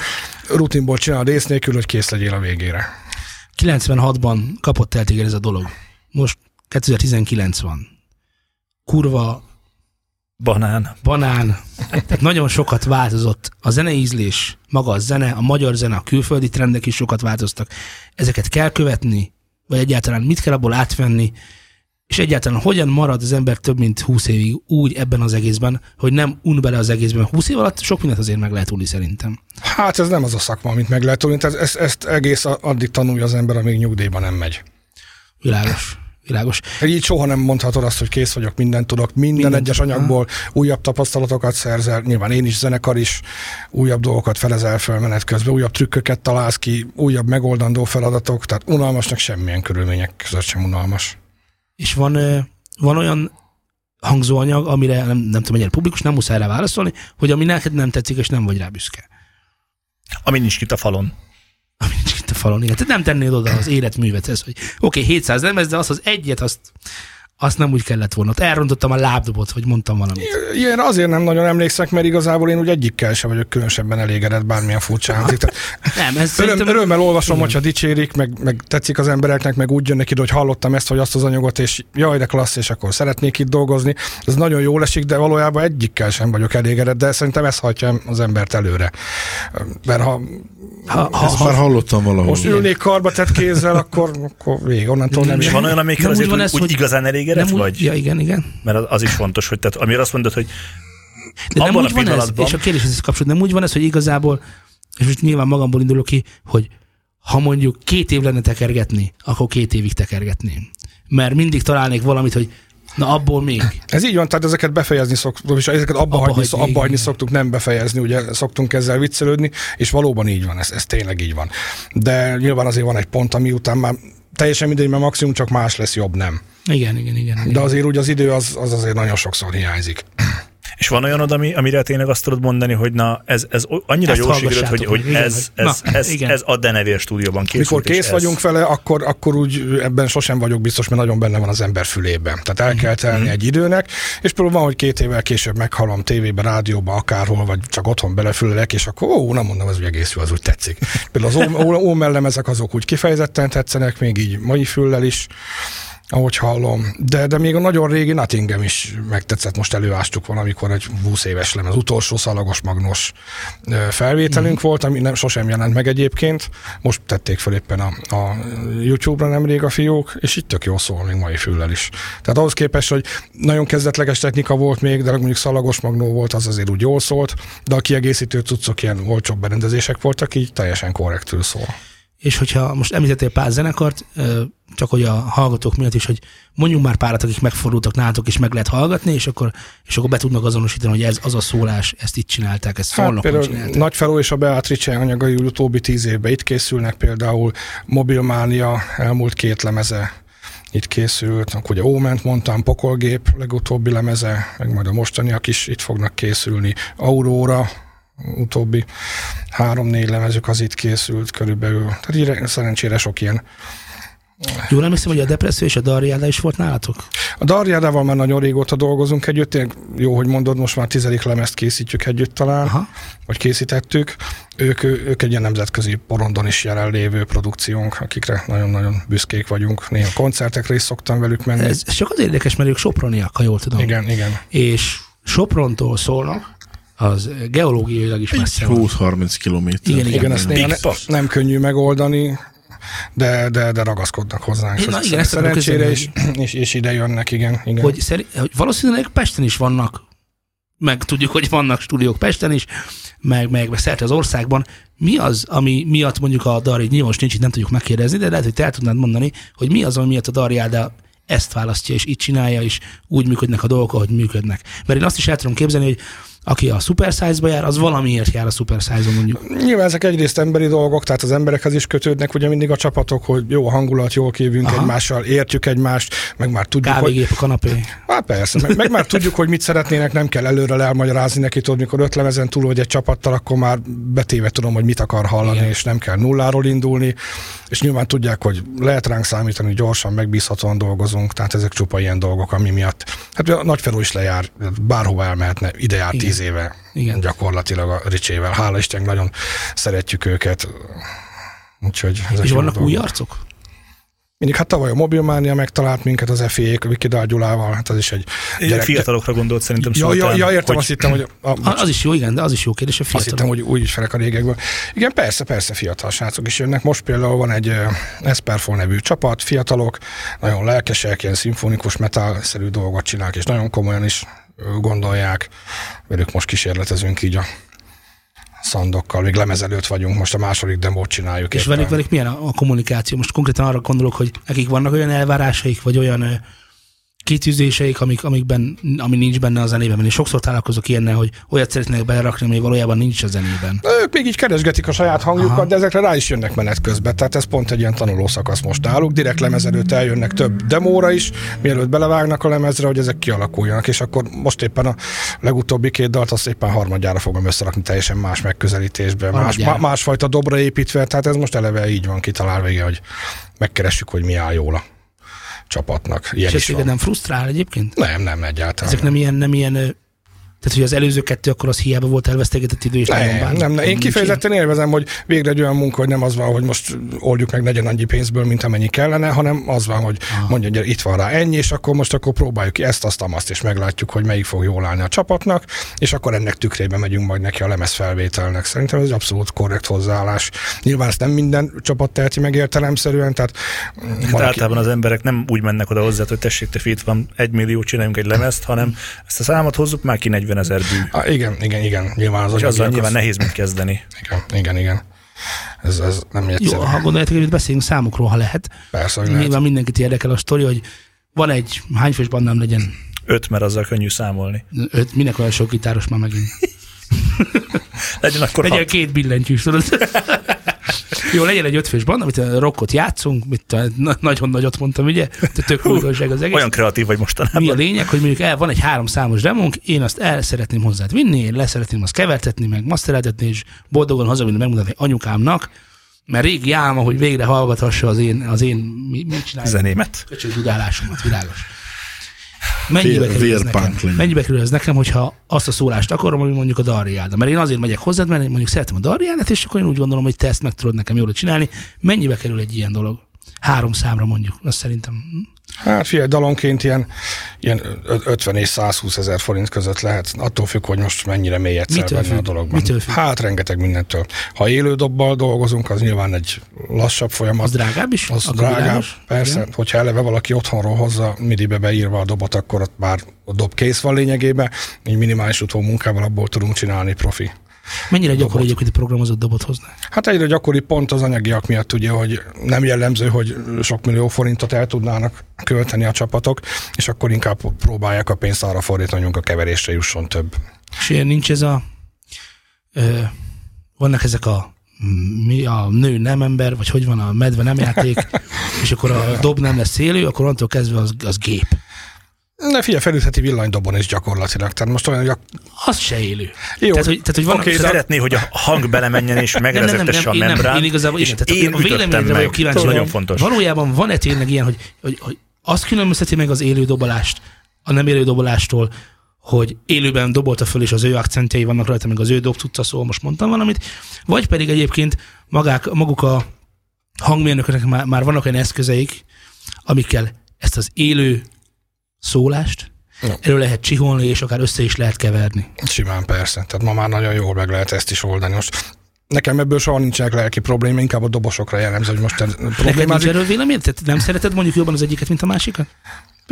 rutinból csinálod ész nélkül, hogy kész legyél a végére. 96-ban kapott el téged ez a dolog. Most 2019 van. Kurva Banán. banán. Tehát nagyon sokat változott a zeneízlés, maga a zene, a magyar zene, a külföldi trendek is sokat változtak. Ezeket kell követni, vagy egyáltalán mit kell abból átvenni, és egyáltalán hogyan marad az ember több mint 20 évig úgy ebben az egészben, hogy nem un bele az egészben. 20 év alatt sok mindent azért meg lehet unni szerintem. Hát ez nem az a szakma, amit meg lehet tudni. Tehát ezt, ezt egész addig tanulja az ember, amíg nyugdíjba nem megy. Világos. Világos. Így soha nem mondhatod azt, hogy kész vagyok, mindent tudok, minden Mindent egyes anyagból újabb tapasztalatokat szerzel, nyilván én is, zenekar is, újabb dolgokat felezel fel menet közben, újabb trükköket találsz ki, újabb megoldandó feladatok, tehát unalmasnak semmilyen körülmények között sem unalmas. És van, van olyan hangzóanyag, amire nem, nem tudom, mennyire publikus, nem muszáj rá válaszolni, hogy ami neked nem tetszik, és nem vagy rá büszke. Ami nincs itt a falon. Ami nincs a falon. Igen. Tehát nem tennéd oda az életművet, ez, hogy oké, okay, 700 lemez, de azt az egyet, azt, azt nem úgy kellett volna. Ott elrontottam a lábdobot, hogy mondtam valamit. Ilyen azért nem nagyon emlékszek, mert igazából én úgy egyikkel sem vagyok különösebben elégedett, bármilyen furcsa hangzik. Nem, ez Öröm, szerintem... örömmel olvasom, Igen. hogyha dicsérik, meg, meg tetszik az embereknek, meg úgy jön neki, hogy hallottam ezt vagy azt az anyagot, és jaj, de klassz, és akkor szeretnék itt dolgozni. Ez nagyon jól esik, de valójában egyikkel sem vagyok elégedett, de szerintem ez hajtja az embert előre. Mert ha Ha, ha, Ezt már ha, hallottam valahol. most ülnék karba tett kézzel, akkor, akkor vég, onnantól nem És jön. van olyan, amikkel nem azért van ez, úgy hogy- igazán elégedett nem úgy, vagy? Ja, igen, igen. Mert az- az is fontos, hogy tehát, amire azt mondod, hogy De nem Abban úgy a van ez, pillanatban- és a kérdés ez kapcsolatban, nem úgy van ez, hogy igazából, és most nyilván magamból indulok ki, hogy ha mondjuk két év lenne tekergetni, akkor két évig tekergetném. Mert mindig találnék valamit, hogy na abból még. Ez így van, tehát ezeket befejezni szoktuk, és ezeket abba, Abba hagyni, hagyni, abba hagyni szoktuk, nem befejezni, ugye szoktunk ezzel viccelődni, és valóban így van, ez, ez tényleg így van. De nyilván azért van egy pont, ami után már teljesen mindegy, mert maximum csak más lesz jobb, nem. Igen, igen, igen. igen. De azért úgy az idő az, az azért nagyon sokszor hiányzik. És van olyan oda, ami, amire tényleg azt tudod mondani, hogy na, ez, ez annyira jól sikerült, hogy, hogy igen, ez, ez, na, ez, igen. ez a Denevér stúdióban készült. Mikor és kész ez, vagyunk vele, akkor, akkor úgy ebben sosem vagyok biztos, mert nagyon benne van az ember fülében. Tehát el kell telni egy időnek, és például van, hogy két évvel később meghallom tévébe, rádióba, akárhol, vagy csak otthon belefülelek, és akkor ó, nem mondom, ez úgy egész jó, az úgy tetszik. Például az ó- ó- ómellemezek azok úgy kifejezetten tetszenek, még így mai füllel is ahogy hallom. De, de még a nagyon régi Nottingham is megtetszett, most előástuk valamikor egy 20 éves lemez, utolsó szalagos magnos felvételünk mm. volt, ami nem sosem jelent meg egyébként. Most tették fel éppen a, a YouTube-ra nemrég a fiúk, és itt tök jó szól még mai füllel is. Tehát ahhoz képest, hogy nagyon kezdetleges technika volt még, de mondjuk szalagos magnó volt, az azért úgy jól szólt, de a kiegészítő cuccok ilyen olcsóbb berendezések voltak, így teljesen korrektül szól. És hogyha most említettél pár zenekart, csak hogy a hallgatók miatt is, hogy mondjunk már párat, akik megfordultak nálatok, és meg lehet hallgatni, és akkor, és akkor be tudnak azonosítani, hogy ez az a szólás, ezt itt csinálták, ezt Hát például csinálták. Nagyfeló és a Beatrice anyagai utóbbi tíz évben itt készülnek, például Mobilmánia elmúlt két lemeze itt készült, akkor ugye Óment mondtam, Pokolgép legutóbbi lemeze, meg majd a mostaniak is itt fognak készülni, Aurora utóbbi három-négy lemezük az itt készült körülbelül. Tehát így szerencsére sok ilyen Jól emlékszem, hogy a depresszió és a Darjáda is volt nálatok? A Darjádával már nagyon régóta dolgozunk együtt, tényleg jó, hogy mondod, most már tizedik lemezt készítjük együtt talán, Aha. vagy készítettük. Ők, ők egy ilyen nemzetközi porondon is jelenlévő produkciónk, akikre nagyon-nagyon büszkék vagyunk. Néha koncertekre is szoktam velük menni. Ez, ez csak az érdekes, mert ők soproniak, ha jól tudom. Igen, igen. És Soprontól szólnak, az geológiailag is messze van. 20-30 kilométer. Igen, igen. Igen, ezt néha ne, nem könnyű megoldani, de, de, de ragaszkodnak hozzánk. Na igen, ezt Szerencsére is, és, és ide jönnek, igen. igen. Hogy, szeri, hogy valószínűleg Pesten is vannak, meg tudjuk, hogy vannak stúdiók Pesten is, meg, meg, szerte az országban. Mi az, ami miatt mondjuk a Dari, nyilván most nincs itt, nem tudjuk megkérdezni, de lehet, hogy te el tudnád mondani, hogy mi az, ami miatt a Dari de ezt választja, és így csinálja, és úgy működnek a dolgok, ahogy működnek. Mert én azt is el tudom képzelni, hogy aki a Super Size-ba jár, az valamiért jár a Super Size-on mondjuk. Nyilván ezek egyrészt emberi dolgok, tehát az emberekhez is kötődnek ugye mindig a csapatok, hogy jó a hangulat, jól kívünk Aha. egymással, értjük egymást, meg már tudjuk, hogy... Kávégép a kanapé. Hát persze, meg, meg, már tudjuk, hogy mit szeretnének, nem kell előre elmagyarázni neki, tudod, mikor öt lemezen túl vagy egy csapattal, akkor már betéve tudom, hogy mit akar hallani, Igen. és nem kell nulláról indulni, és nyilván tudják, hogy lehet ránk számítani, gyorsan, megbízhatóan dolgozunk, tehát ezek csupa ilyen dolgok, ami miatt. Hát a Nagyferó is lejár, bárhova elmehetne, ide jár Igen. Tíz éve, Igen. gyakorlatilag a Ricsével. Hála Isten, nagyon szeretjük őket. Úgyhogy ezek És vannak új arcok? Mindig, hát tavaly a Mobilmánia megtalált minket az FIA-k, Viki Dál Gyulával, hát az is egy Gyerek, Fiatalokra gondolt szerintem Ja, ja, ja, értem, hogy azt hittem, hogy... A, A, az is jó, igen, de az is jó kérdés, a azt hittem, fiatal. hogy új ügyfelek a régekből. Igen, persze, persze fiatal srácok is jönnek. Most például van egy Esperfol nevű csapat, fiatalok, nagyon lelkesek, ilyen szimfonikus metal-szerű dolgot csinálnak, és nagyon komolyan is gondolják. Velük most kísérletezünk így a szandokkal, még lemez előtt vagyunk, most a második demót csináljuk. És éppen. velük, velük milyen a, a kommunikáció? Most konkrétan arra gondolok, hogy nekik vannak olyan elvárásaik, vagy olyan ö, kitűzéseik, amik, amikben, ami nincs benne a zenében. Én sokszor találkozok ilyennel, hogy olyat szeretnék belerakni, ami valójában nincs a zenében. Ők még így keresgetik a saját hangjukat, Aha. de ezekre rá is jönnek menet közben. Tehát ez pont egy ilyen tanuló szakasz most náluk. Direkt lemez előtt eljönnek több demóra is, mielőtt belevágnak a lemezre, hogy ezek kialakuljanak. És akkor most éppen a legutóbbi két dalt azt éppen harmadjára fogom összerakni teljesen más megközelítésben, más, má- másfajta dobra építve. Tehát ez most eleve így van kitalálva, hogy megkeressük, hogy mi áll jól csapatnak. Ilyen És ez téged nem frusztrál egyébként? Nem, nem, egyáltalán. Ezek nem ilyen, nem ilyen, tehát hogy az előző kettő, akkor az hiába volt elvesztegetett idő, és nagyon Nem, bánt. nem, nem. Én kifejezetten élvezem, hogy végre egy olyan munka, hogy nem az van, hogy most oldjuk meg legyen annyi pénzből, mint amennyi kellene, hanem az van, hogy Ah. mondja, hogy itt van rá ennyi, és akkor most akkor próbáljuk ki ezt, azt, azt, és meglátjuk, hogy melyik fog jól állni a csapatnak, és akkor ennek tükrében megyünk majd neki a lemez felvételnek. Szerintem ez egy abszolút korrekt hozzáállás. Nyilván ezt nem minden csapat teheti meg értelemszerűen, tehát Hát általában az emberek nem úgy mennek oda hozzá, hogy tessék, te itt van egy millió, csináljunk egy lemezt, hanem ezt a számot hozzuk már ki 40 ezer bű. Ah, igen, igen, igen, nyilván az És azzal nyilván az- nehéz mit kezdeni. Igen, igen, igen. Ez, ez nem Jó, egyszerű. ha gondoljátok, hogy beszéljünk számokról, ha lehet. Persze, hogy lehet. Nyilván mindenkit érdekel a sztori, hogy van egy, hány fős bandám legyen? Öt, mert azzal könnyű számolni. Öt, minek olyan sok gitáros már megint? Legyen akkor Legyen hat. két billentyűs, tudod? Jó, legyen egy ötfős band, amit rockot játszunk, mit nagyon nagyot mondtam, ugye? Tök újdonság az egész. Olyan kreatív vagy mostanában. Mi a lényeg, hogy mondjuk el van egy három számos demónk, én azt el szeretném hozzád vinni, én leszeretném azt kevertetni, meg mastereltetni, és boldogan hazavinni megmutatni anyukámnak, mert régi álma, hogy végre hallgathassa az én, az én mi, mit csináljuk? Zenémet. Köcsög világos. Mennyibe Vér- kerül, ez nekem? Mennyibe kerül ez nekem, hogyha azt a szólást akarom, ami mondjuk a Darriáda? Mert én azért megyek hozzád, mert én mondjuk szeretem a Darriádát, és akkor én úgy gondolom, hogy te ezt meg tudod nekem jól csinálni. Mennyibe kerül egy ilyen dolog? Három számra mondjuk, azt szerintem. Hát figyelj, dalonként ilyen, ilyen ö- 50 és 120 ezer forint között lehet, attól függ, hogy most mennyire mély egyszer Mitől benne a dologban. Mitől függ? Hát rengeteg mindentől. Ha élő dobbal dolgozunk, az nyilván egy lassabb folyamat. Az drágább is? Az Akkor drágább, világos? persze. Igen. Hogyha eleve valaki otthonról hozza midibe beírva a dobot, akkor ott már a dob kész van lényegében. Így minimális utómunkával abból tudunk csinálni profi. Mennyire gyakori Dobot. egyébként programozott dobot hozni? Hát egyre gyakori pont az anyagiak miatt ugye, hogy nem jellemző, hogy sok millió forintot el tudnának költeni a csapatok, és akkor inkább próbálják a pénzt arra fordítani, hogy a keverésre jusson több. És nincs ez a... Ö, vannak ezek a mi a nő nem ember, vagy hogy van a medve nem játék, és akkor a dob nem lesz élő, akkor onnantól kezdve az, az gép. Ne figyelj, felütheti villanydobon is gyakorlatilag. Tehát most olyan, hogy a... Az se élő. Jó, tehát, hogy, tehát, hogy oké, okay, de- Szeretné, hogy a hang belemenjen és megrezettesse a én nem, membrán, én igazából, és igen, tehát én a véleményedre meg. vagyok kíváncsi. Nagyon hogy fontos. Valójában van-e tényleg ilyen, hogy, hogy, hogy azt különbözteti meg az élő dobolást a nem élő dobolástól, hogy élőben dobolta föl, és az ő akcentjai vannak rajta, meg az ő dob tudta szó, most mondtam valamit, vagy pedig egyébként magák, maguk a hangmérnököknek már, már vannak olyan eszközeik, amikkel ezt az élő szólást Ja. elő lehet csiholni, és akár össze is lehet keverni. Simán persze. Tehát ma már nagyon jól meg lehet ezt is oldani. Most nekem ebből soha nincsenek lelki probléma, inkább a dobosokra jellemző, hogy most ez Neked nincs problémázik. erről vélemény? Tehát nem szereted mondjuk jobban az egyiket, mint a másikat?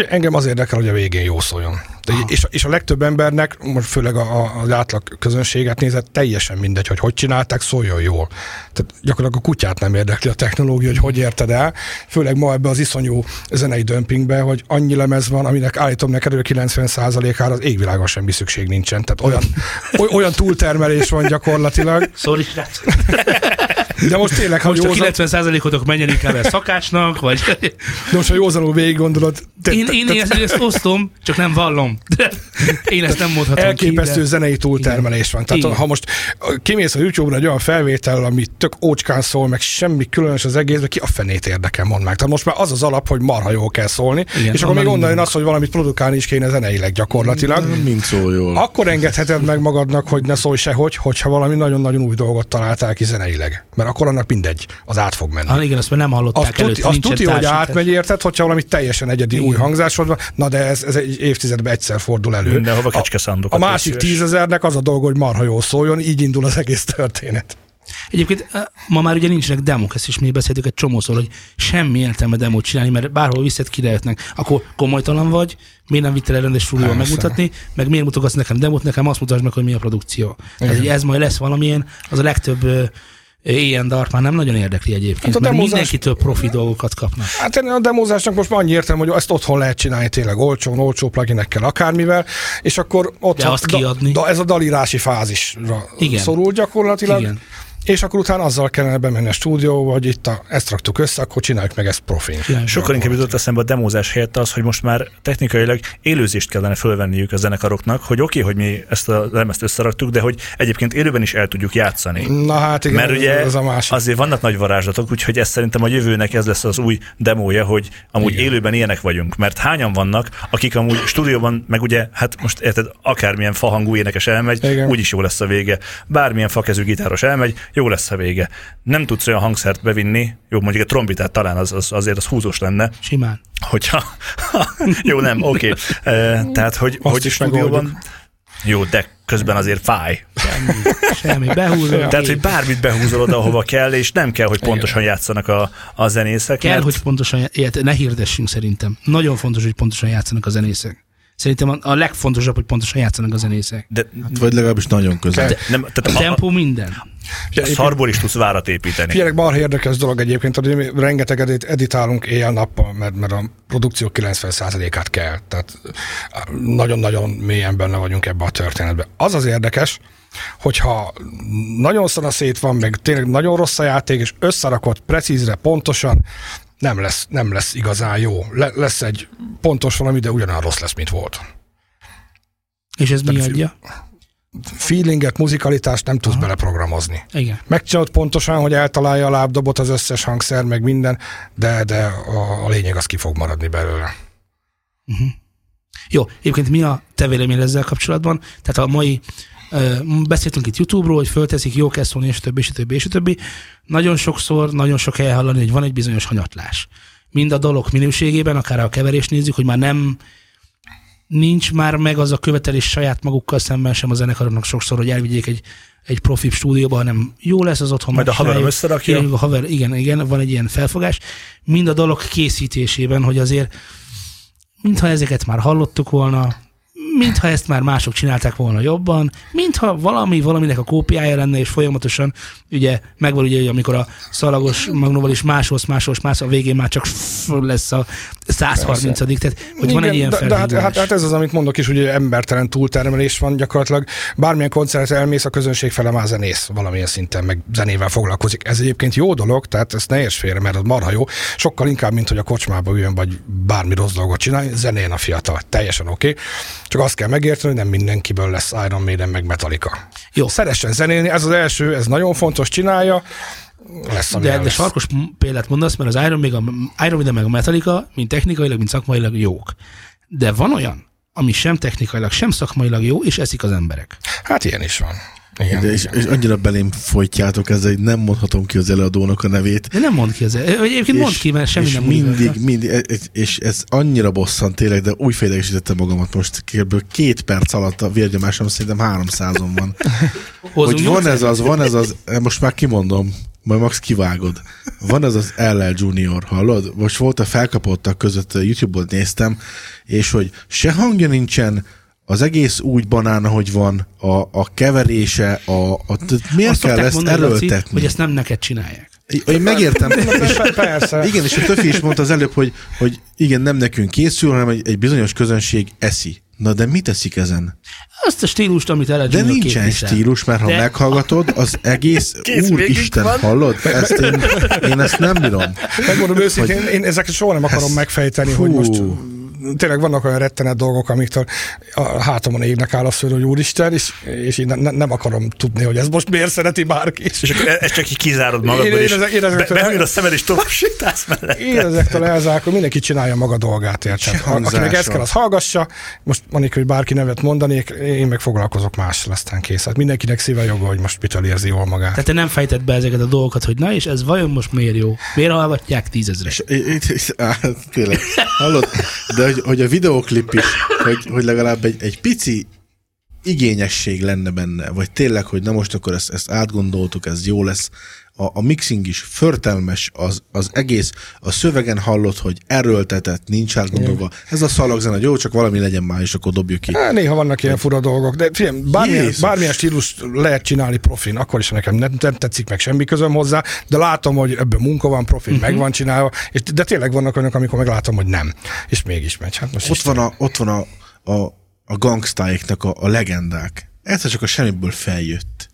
Engem az érdekel, hogy a végén jó szóljon. De Aha. és, és, a legtöbb embernek, most főleg a, a, az átlag közönséget nézett, teljesen mindegy, hogy hogy csinálták, szóljon jól. Tehát gyakorlatilag a kutyát nem érdekli a technológia, hogy hogy érted el. Főleg ma ebbe az iszonyú zenei dömpingbe, hogy annyi lemez van, aminek állítom neked, hogy a 90%-ára az égvilágon semmi szükség nincsen. Tehát olyan, oly- olyan túltermelés van gyakorlatilag. Sorry. De most tényleg, ha Most a józan, 90%-otok menjen inkább el szakásnak, vagy... de most ha józanul végig gondolod, te, Én, te, én, te, én ezt, ezt osztom, csak nem vallom. De én ezt nem mondhatom elképesztő ki, de... zenei túltermelés van. Tehát Igen. ha most kimész a YouTube-ra egy olyan felvétel, ami tök ócskán szól, meg semmi különös az egész, ki a fenét érdekel, mondd meg. Tehát most már az az alap, hogy marha jól kell szólni, Igen, és akkor még onnan jön az, hogy valamit produkálni is kéne zeneileg gyakorlatilag. Mind szól jól. Akkor engedheted meg magadnak, hogy ne szólj sehogy, hogyha valami nagyon-nagyon új dolgot találtál ki zeneileg. Mert akkor annak mindegy, az át fog menni. Ah, igen, azt már nem hallották Azt előtt, azt tuti hogy átmegy, érted, hogyha valami teljesen egyedi Igen. új hangzásod van, na de ez, ez egy évtizedben egyszer fordul elő. Mindenhova A- kecskeszándokat A másik tízezernek az a dolga, hogy marha jól szóljon, így indul az egész történet. Egyébként eh, ma már ugye nincsenek demok, ezt is mi beszéltük egy csomószor, hogy semmi értelme demót csinálni, mert bárhol viszed, kirehetnek. Akkor komolytalan vagy, miért nem vittél el rendes Persze. megmutatni, meg miért mutogatsz nekem demót, nekem azt mutasd meg, hogy mi a produkció. Tehát, hogy ez majd lesz valamilyen, az a legtöbb ö, ilyen dart már nem nagyon érdekli egyébként, Hát a mert demózás- mindenkitől profi dolgokat kapnak. Hát a demózásnak most már annyi értelme, hogy ezt otthon lehet csinálni tényleg olcsón, olcsó pluginekkel, akármivel, és akkor ott De azt kiadni. Da, ez a dalírási fázisra Igen. szorul gyakorlatilag. Igen. És akkor utána azzal kellene bemenni a stúdióba, hogy itt a, ezt raktuk össze, akkor csináljuk meg ezt profin. Sokkal inkább jutott eszembe a demózás helyett az, hogy most már technikailag élőzést kellene fölvenniük a zenekaroknak, hogy oké, okay, hogy mi ezt a lemezt összeraktuk, de hogy egyébként élőben is el tudjuk játszani. Na hát igen, Mert ugye ez a másik. azért vannak nagy varázslatok, úgyhogy ez szerintem a jövőnek ez lesz az új demója, hogy amúgy Igen. élőben ilyenek vagyunk. Mert hányan vannak, akik amúgy stúdióban, meg ugye, hát most érted, akármilyen fahangú énekes elmegy, Igen. úgyis jó lesz a vége. Bármilyen fakezű gitáros elmegy, jó lesz a vége. Nem tudsz olyan hangszert bevinni, jó, mondjuk egy trombitát talán az, az, azért az húzós lenne, Simán. hogyha... jó, nem, oké. Okay. Tehát, hogy, Azt hogy is stúdióban... Jó, de közben azért fáj. Semmi. Semmi. Behúzol. Tehát, hogy bármit behúzol oda, ahova kell, és nem kell, hogy pontosan játszanak a, a zenészek. Kell, mert hogy pontosan, ilyet ne hirdessünk szerintem. Nagyon fontos, hogy pontosan játszanak a zenészek. Szerintem a, a legfontosabb, hogy pontosan játszanak a zenészek. De, Hát vagy legalábbis nagyon közel. de nem, A tehát a, a, tempó minden. a szarból is tudsz várat építeni. Figyelek, marha érdekes dolog egyébként, hogy mi rengeteg edit, editálunk éjjel-nappal, mert, mert a produkció 90%-át kell. Tehát nagyon-nagyon mélyen benne vagyunk ebbe a történetbe. Az az érdekes, hogyha nagyon szana szét van, meg tényleg nagyon rossz a játék, és összerakott precízre, pontosan, nem lesz, nem lesz igazán jó. Le, lesz egy pontos valami, de ugyanolyan rossz lesz, mint volt. És ez mi Tehát adja? Feelinget, muzikalitást nem tudsz beleprogramozni. Igen. Megcsinálod pontosan, hogy eltalálja a lábdobot az összes hangszer, meg minden, de, de a, a lényeg az ki fog maradni belőle. Jó, egyébként mi a te véleményed ezzel kapcsolatban? Tehát a mai beszéltünk itt YouTube-ról, hogy fölteszik, jó kell szólni, és többi, és többi, és többi. Nagyon sokszor, nagyon sok helyen hallani, hogy van egy bizonyos hanyatlás. Mind a dolog minőségében, akár a keverést nézzük, hogy már nem nincs már meg az a követelés saját magukkal szemben sem a zenekaroknak sokszor, hogy elvigyék egy, egy profi stúdióba, hanem jó lesz az otthon. Majd a haverom megcsináljuk. összerakja. Igen, a haver, igen, igen, van egy ilyen felfogás. Mind a dolog készítésében, hogy azért mintha ezeket már hallottuk volna, mintha ezt már mások csinálták volna jobban, mintha valami valaminek a kópiája lenne, és folyamatosan ugye megvan ugye, hogy amikor a szalagos magnóval is másolsz, másolsz, másolsz, a végén már csak lesz a 130 tehát hogy van egy ilyen de, de hát, hát, hát, ez az, amit mondok is, hogy embertelen túltermelés van gyakorlatilag. Bármilyen koncertre elmész, a közönség fele már zenész valamilyen szinten, meg zenével foglalkozik. Ez egyébként jó dolog, tehát ezt ne érts félre, mert az marha jó. Sokkal inkább, mint hogy a kocsmába üljön, vagy bármi rossz dolgot csinálni, zenén a fiatal. Teljesen oké. Okay. Csak azt kell megérteni, hogy nem mindenkiből lesz Iron Maiden meg Metallica. Jó. Szeressen zenélni, ez az első, ez nagyon fontos, csinálja lesz, de, de sarkos példát mondasz, mert az Iron, a Iron Maiden meg a Metallica, mint technikailag, mint szakmailag jók. De van olyan, ami sem technikailag, sem szakmailag jó, és eszik az emberek. Hát ilyen is van. Igen, és, és annyira belém folytjátok ezzel, hogy nem mondhatom ki az előadónak a nevét. De nem mond ki az Egyébként mond ki, mert semmi és nem mindig, mindig, e- és ez annyira bosszant tényleg, de úgy félegesítettem magamat most kb. két perc alatt a vérnyomásom szerintem 300-on van. hogy van ez az, van ez az, most már kimondom, majd max kivágod. Van ez az LL Junior, hallod? Most volt a felkapottak között, YouTube-ból néztem, és hogy se hangja nincsen, az egész úgy banán, hogy van, a, a keverése, a, a miért Azt kell ezt mondani, erőltetni? Laci, hogy ezt nem neked csinálják. Én megértem. és, Persze. Igen, és a Töfi is mondta az előbb, hogy, hogy igen, nem nekünk készül, hanem egy, egy bizonyos közönség eszi. Na de mit teszik ezen? Azt a stílust, amit el De nincsen képvisel. stílus, mert ha de... meghallgatod, az egész Úristen, hallod? Ezt én, én ezt nem bírom. Megmondom őszintén, hogy... én ezeket soha nem akarom ezt... megfejteni, Fú. hogy most tényleg vannak olyan rettenet dolgok, amiktől a hátamon égnek áll a szőr, hogy úristen, és, és én ne, nem akarom tudni, hogy ez most miért szereti bárki. És akkor ez csak így kizárod magadból, én, és én, én be, beülöd a szemed, és tovább sétálsz mellette. Én ezektől elzárkol, mindenki csinálja maga dolgát, érted? Akinek ez kell, az hallgassa. Most mondjuk, hogy bárki nevet mondanék, én meg foglalkozok mással, aztán kész. Hát mindenkinek szíve joga, hogy most mitől érzi jól magát. Tehát te nem fejtett be ezeket a dolgokat, hogy na és ez vajon most miért jó? Miért hallgatják tízezre? Tényleg, hallod? De hogy, hogy a videoklip is, hogy, hogy legalább egy, egy pici igényesség lenne benne, vagy tényleg, hogy na most akkor ezt, ezt átgondoltuk, ez jó lesz. A, a mixing is förtelmes, az, az egész, a szövegen hallott, hogy erőltetett, nincs átgondolva. Ez a szalagzene, jó, csak valami legyen már, és akkor dobjuk ki. Há, néha vannak ilyen fura dolgok, de figyelj, bármilyen, bármilyen stílus lehet csinálni profin, akkor is nekem nem, nem tetszik meg semmi közöm hozzá, de látom, hogy ebben munka van, profin uh-huh. meg van csinálva, és, de tényleg vannak olyanok, amikor meglátom, hogy nem, és mégis megy. Hát most ott, van a, ott van a, a a gangstáiknak a, a legendák. Egyszer csak a semmiből feljött.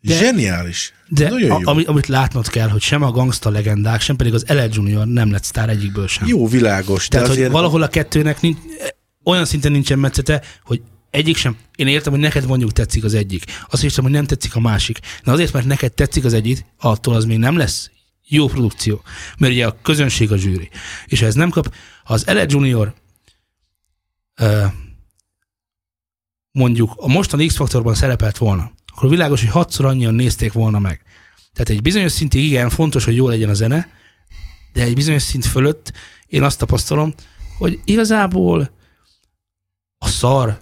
De, Zseniális. De a, ami, amit látnod kell, hogy sem a gangsta legendák, sem pedig az LL Junior nem lett sztár egyikből sem. Jó, világos. Tehát, de azért... hogy valahol a kettőnek nincs, olyan szinten nincsen metszete, hogy egyik sem. Én értem, hogy neked mondjuk tetszik az egyik. Azt hiszem, hogy nem tetszik a másik. De azért, mert neked tetszik az egyik, attól az még nem lesz jó produkció. Mert ugye a közönség a zsűri. És ha ez nem kap, az LL Junior uh, mondjuk a mostani X-faktorban szerepelt volna, akkor világos, hogy hatszor annyian nézték volna meg. Tehát egy bizonyos szintig igen, fontos, hogy jó legyen a zene, de egy bizonyos szint fölött én azt tapasztalom, hogy igazából a szar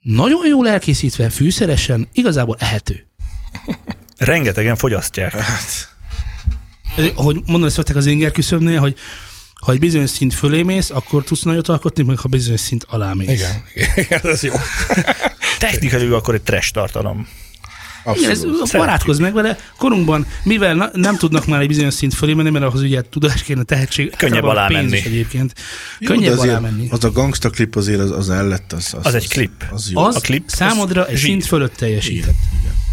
nagyon jól elkészítve, fűszeresen, igazából ehető. Rengetegen fogyasztják. Hát. Hogy mondani szokták az inger küszöbnél, hogy ha egy bizonyos szint fölé mész, akkor tudsz nagyot alkotni, meg ha bizonyos szint alá mész. Igen, igen ez jó. Technikailag akkor egy trash tartalom. Igen, ez, barátkozz meg vele. Korunkban, mivel na, nem tudnak már egy bizonyos szint fölé menni, mert ahhoz ugye tudás kéne, tehetség. Könnyebb alá menni. egyébként. Jó, Könnyebb alá menni. Az a gangsta klip azért az, az ellett. Az, az, az, egy klip. Az, jó. az a klip számodra egy szint fölött teljesített. Igen. Igen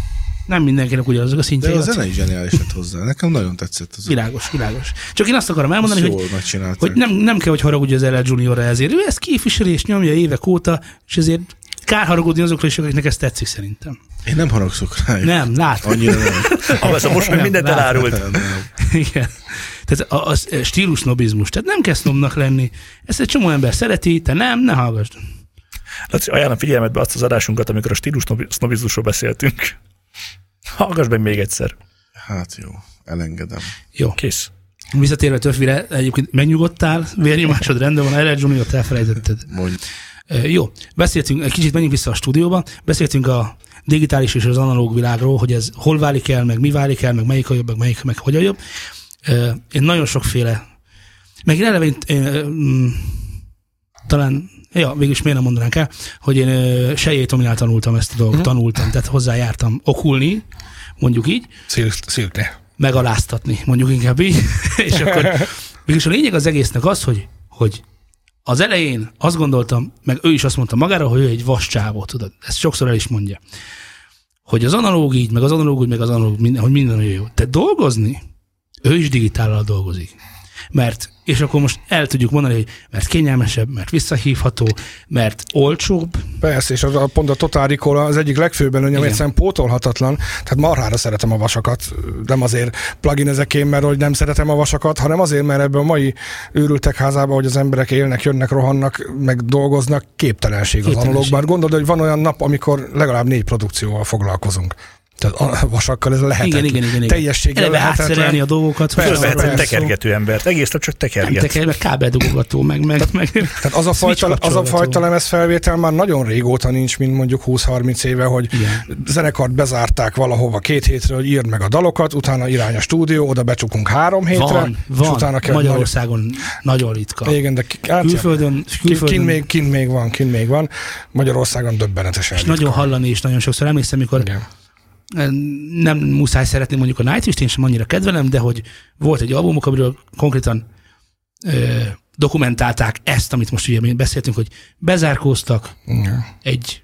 nem mindenkinek ugyanazok a szintjei. De a zene is zseniális lett hozzá. Nekem nagyon tetszett az. Világos, világos. Csak én azt akarom elmondani, hogy, hogy nem, nem kell, hogy haragudj az LL Juniorra ezért. Ő ezt képviseli és nyomja évek óta, és ezért kár haragudni azokra is, akiknek ez tetszik szerintem. Én nem haragszok rá. Nem, látom. Annyira nem. Ahhoz a most már mindent elárult. Igen. Tehát a, a, stílus nobizmus. Tehát nem kell sznobnak lenni. Ezt egy csomó ember szereti, te nem, ne hallgass. Laci, ajánlom figyelmetbe azt az adásunkat, amikor a stílus sznobizmusról beszéltünk. Hallgass meg még egyszer. Hát jó, elengedem. Jó. Kész. Visszatérve Töfvire, egyébként megnyugodtál, vérnyomásod rendben van, Erre Junior-t elfelejtetted. Mondj. Jó, beszéltünk, egy kicsit menjünk vissza a stúdióba, beszéltünk a digitális és az analóg világról, hogy ez hol válik el, meg mi válik el, meg melyik a jobb, meg melyik, meg hogy a jobb. Én nagyon sokféle, meg én eleve én, én, mm, talán ja, végülis miért nem mondanánk el, hogy én Tominál tanultam ezt a dolgot, Mhm. tanultam, tehát hozzájártam okulni, mondjuk így, Szilkni. megaláztatni, mondjuk inkább így, és akkor mégis a lényeg az egésznek az, hogy, hogy az elején azt gondoltam, meg ő is azt mondta magára, hogy ő egy vascsávó, tudod, ezt sokszor el is mondja, hogy az analóg így, meg az analóg úgy, meg az analóg, minden, hogy minden olyan jó. De dolgozni, ő is digitállal dolgozik. Mert, és akkor most el tudjuk mondani, hogy mert kényelmesebb, mert visszahívható, mert olcsóbb, Persze, és az a, pont a Total Recall az egyik legfőbb előnye, ami Igen. egyszerűen pótolhatatlan. Tehát marhára szeretem a vasakat. Nem azért plugin ezekén, mert hogy nem szeretem a vasakat, hanem azért, mert ebben a mai őrültek házában, hogy az emberek élnek, jönnek, rohannak, meg dolgoznak, képtelenség az Képtelenség. analógban. Gondolod, hogy van olyan nap, amikor legalább négy produkcióval foglalkozunk. Tehát a vasakkal ez lehetetlen. igen, igen, igen. Teljességgel eleve átszerelni a dolgokat, Fölvehetsz egy tekergető embert, egész nap csak nem tekerget. teker, meg kábeldugogató, meg, meg, meg Tehát az a, fajta, az a fajta lemez felvétel már nagyon régóta nincs, mint mondjuk 20-30 éve, hogy Igen. zenekart bezárták valahova két hétre, hogy írd meg a dalokat, utána irány a stúdió, oda becsukunk három hétre, Van, és van. utána kell Magyarországon nagyon ritka. Nagy... Igen, de hát, Külföldön, külföldön kint, még, kint még van, kint még van. Magyarországon döbbenetesen és ritka. nagyon hallani is nagyon sokszor. Emlékszem, mikor Igen. Nem muszáj szeretni mondjuk a Nightwish-t, én sem annyira kedvelem, de hogy volt egy albumok, amiről konkrétan ö, dokumentálták ezt, amit most ugye beszéltünk, hogy bezárkóztak Igen. egy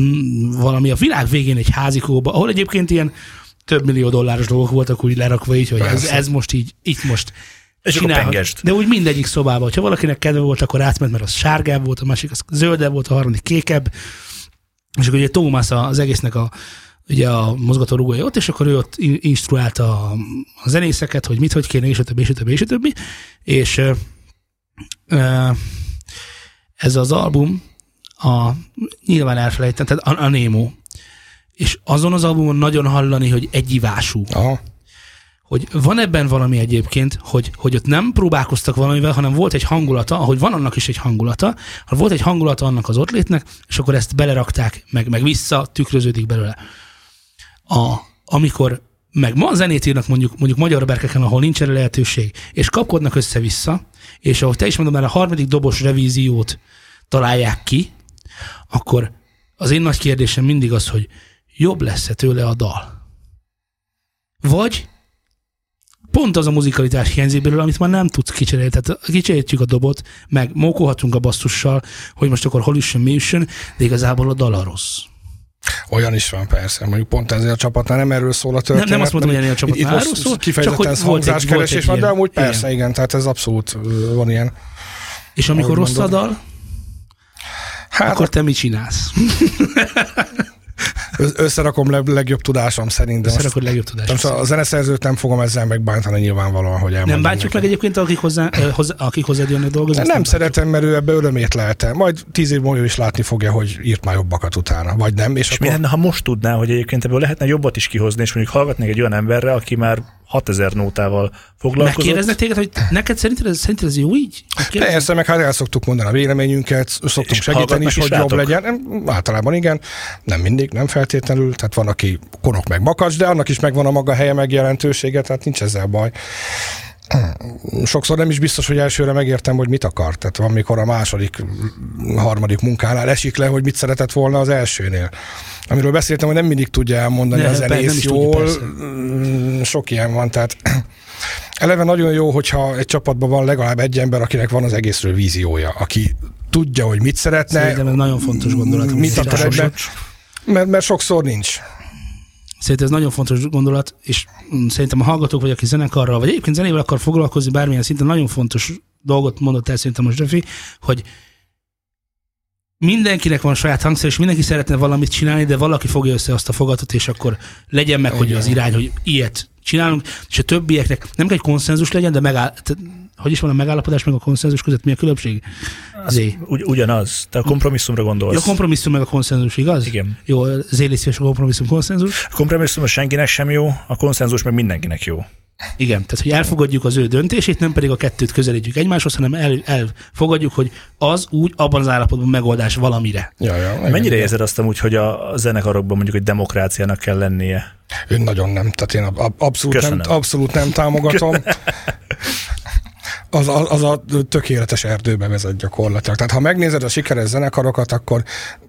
mm, valami a világ végén egy házikóba, ahol egyébként ilyen több millió dolláros dolgok voltak úgy lerakva így, hogy ez, Persze. ez most így, itt most És csinálhat. De úgy mindegyik szobában. Ha valakinek kedve volt, akkor átment, mert az sárgább volt, a másik az zöldebb volt, a harmadik kékebb. És akkor ugye Thomas az egésznek a, ugye a mozgatórugója ott, és akkor ő ott in- instruálta a, zenészeket, hogy mit, hogy kéne, és a többi, és a többi, és a többi. És ez az album, a, nyilván elfelejtem, tehát a, a Nemo. És azon az albumon nagyon hallani, hogy egyivású Aha. Hogy van ebben valami egyébként, hogy, hogy ott nem próbálkoztak valamivel, hanem volt egy hangulata, ahogy van annak is egy hangulata, ha volt egy hangulata annak az ott létnek, és akkor ezt belerakták, meg, meg vissza tükröződik belőle. A, amikor meg ma zenét írnak mondjuk, mondjuk magyar berkeken, ahol nincs erre lehetőség, és kapkodnak össze-vissza, és ahogy te is mondod, már a harmadik dobos revíziót találják ki, akkor az én nagy kérdésem mindig az, hogy jobb lesz-e tőle a dal? Vagy pont az a muzikalitás hiányzik belőle, amit már nem tudsz kicserélni. Tehát kicseréltjük a dobot, meg mókolhatunk a basszussal, hogy most akkor hol üssön, mi üssön, de igazából a dal a rossz. Olyan is van persze. Mondjuk pont ezzel a csapatnál nem erről szól a történet. nem azt mondom, hogy ennél a itt- itt csapatnál most erről szól, Kifejezetten csak hogy hangzáskeresés van, de amúgy persze, Igen. igen, tehát ez abszolút van ilyen. És amikor rossz a dal, Hát akkor te mit csinálsz? Összerakom leg, legjobb tudásom szerint, de hogy legjobb tudás. most a zeneszerzőt nem fogom ezzel megbántani nyilvánvalóan, hogy elmondom Nem bántjuk meg neki. egyébként, akik, hozzá, hozzá, akik hozzád jönnek dolgozni? Nem, ezt szeretem, mert ő ebbe örömét lelte. Majd tíz év múlva is látni fogja, hogy írt már jobbakat utána. Vagy nem, és, És mi akkor... lenne, ha most tudná, hogy egyébként ebből lehetne jobbat is kihozni, és mondjuk hallgatnék egy olyan emberre, aki már 6000 nótával foglalkozott. Megkérdeznek téged, hogy neked szerinted ez, szerinted ez jó így? Megkérdeznek? Persze, meg hát el szoktuk mondani a véleményünket, szoktunk És segíteni is, hogy jobb rátok? legyen. Nem, Általában igen, nem mindig, nem feltétlenül, tehát van, aki konok meg makacs, de annak is megvan a maga helye, meg jelentősége, tehát nincs ezzel baj. Sokszor nem is biztos, hogy elsőre megértem, hogy mit akar. Tehát van, mikor a második, harmadik munkánál esik le, hogy mit szeretett volna az elsőnél. Amiről beszéltem, hogy nem mindig tudja elmondani Ne, a persze, nem zenész tudja, jól. persze. Mm, Sok ilyen van, tehát eleve nagyon jó, hogyha egy csapatban van legalább egy ember, akinek van az egészről víziója, aki tudja, hogy mit szeretne, Szerintem ez nagyon fontos gondolat. mit akar ebben, mert, mert sokszor nincs. Szerintem ez nagyon fontos gondolat, és szerintem a hallgatók, vagy aki zenekarral, vagy egyébként zenével akar foglalkozni bármilyen szinten, nagyon fontos dolgot mondott el szerintem most Zsöfi, hogy mindenkinek van saját hangszer, és mindenki szeretne valamit csinálni, de valaki fogja össze azt a fogatot, és akkor legyen meg, hogy Igen. az irány, hogy ilyet csinálunk, és a többieknek nem kell egy konszenzus legyen, de megáll, hogy is van a megállapodás meg a konszenzus között, mi a különbség? Zé. Ugy, ugyanaz. Te a kompromisszumra gondolsz. Ja, a kompromisszum meg a konszenzus, igaz? Igen. Jó, zéliszés a kompromisszum, konszenzus. A kompromisszum az senkinek sem jó, a konszenzus meg mindenkinek jó. Igen, tehát hogy elfogadjuk az ő döntését, nem pedig a kettőt közelítjük egymáshoz, hanem el, elfogadjuk, hogy az úgy abban az állapotban megoldás valamire. Ja, ja, igen. Mennyire érzed azt amúgy, hogy a zenekarokban mondjuk egy demokráciának kell lennie? Én nagyon nem, tehát én ab- ab- abszolút, nem, abszolút nem támogatom. az, az, az a tökéletes erdőbe vezet gyakorlatilag. Tehát ha megnézed a sikeres zenekarokat, akkor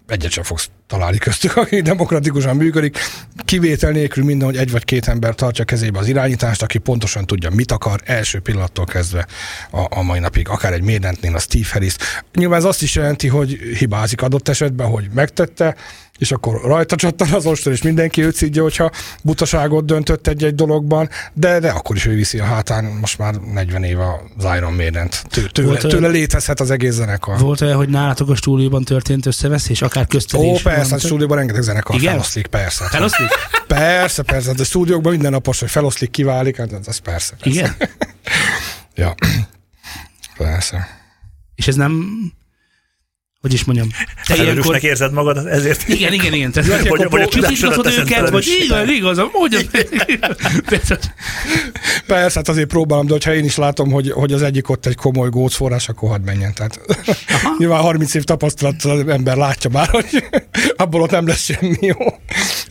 egyet sem fogsz találni köztük, aki demokratikusan működik. Kivétel nélkül minden, hogy egy vagy két ember tartja kezébe az irányítást, aki pontosan tudja, mit akar első pillanattól kezdve a, a mai napig. Akár egy Médentnél a Steve Harris. Nyilván ez azt is jelenti, hogy hibázik adott esetben, hogy megtette, és akkor rajta csattan az ostor, és mindenki őt szidja, hogyha butaságot döntött egy-egy dologban, de, de akkor is ő viszi a hátán most már 40 éve az Iron Maiden-t. Tő, tőle, tőle létezhet az egész zenekar. Volt olyan, hogy nálatok a stúdióban történt összeveszés, akár közted Ó, persze, a stúdióban rengeteg zenekar Igen? feloszlik, persze. Feloszlik? Persze, persze, de a stúdiókban minden napos, hogy feloszlik, kiválik, hát az persze. persze. Igen? ja. Persze. És ez nem hogy is mondjam. Te ilyenkor... érzed magad ezért. Igen, igen, igen. Tehát, hogy, hogy, hogy csúszítgatod őket, vagy igen, igazam, mondjam. Persze, hát azért próbálom, de ha én is látom, hogy, hogy az egyik ott egy komoly gócforrás, akkor hadd menjen. Tehát nyilván 30 év tapasztalat az ember látja már, hogy abból ott nem lesz semmi jó.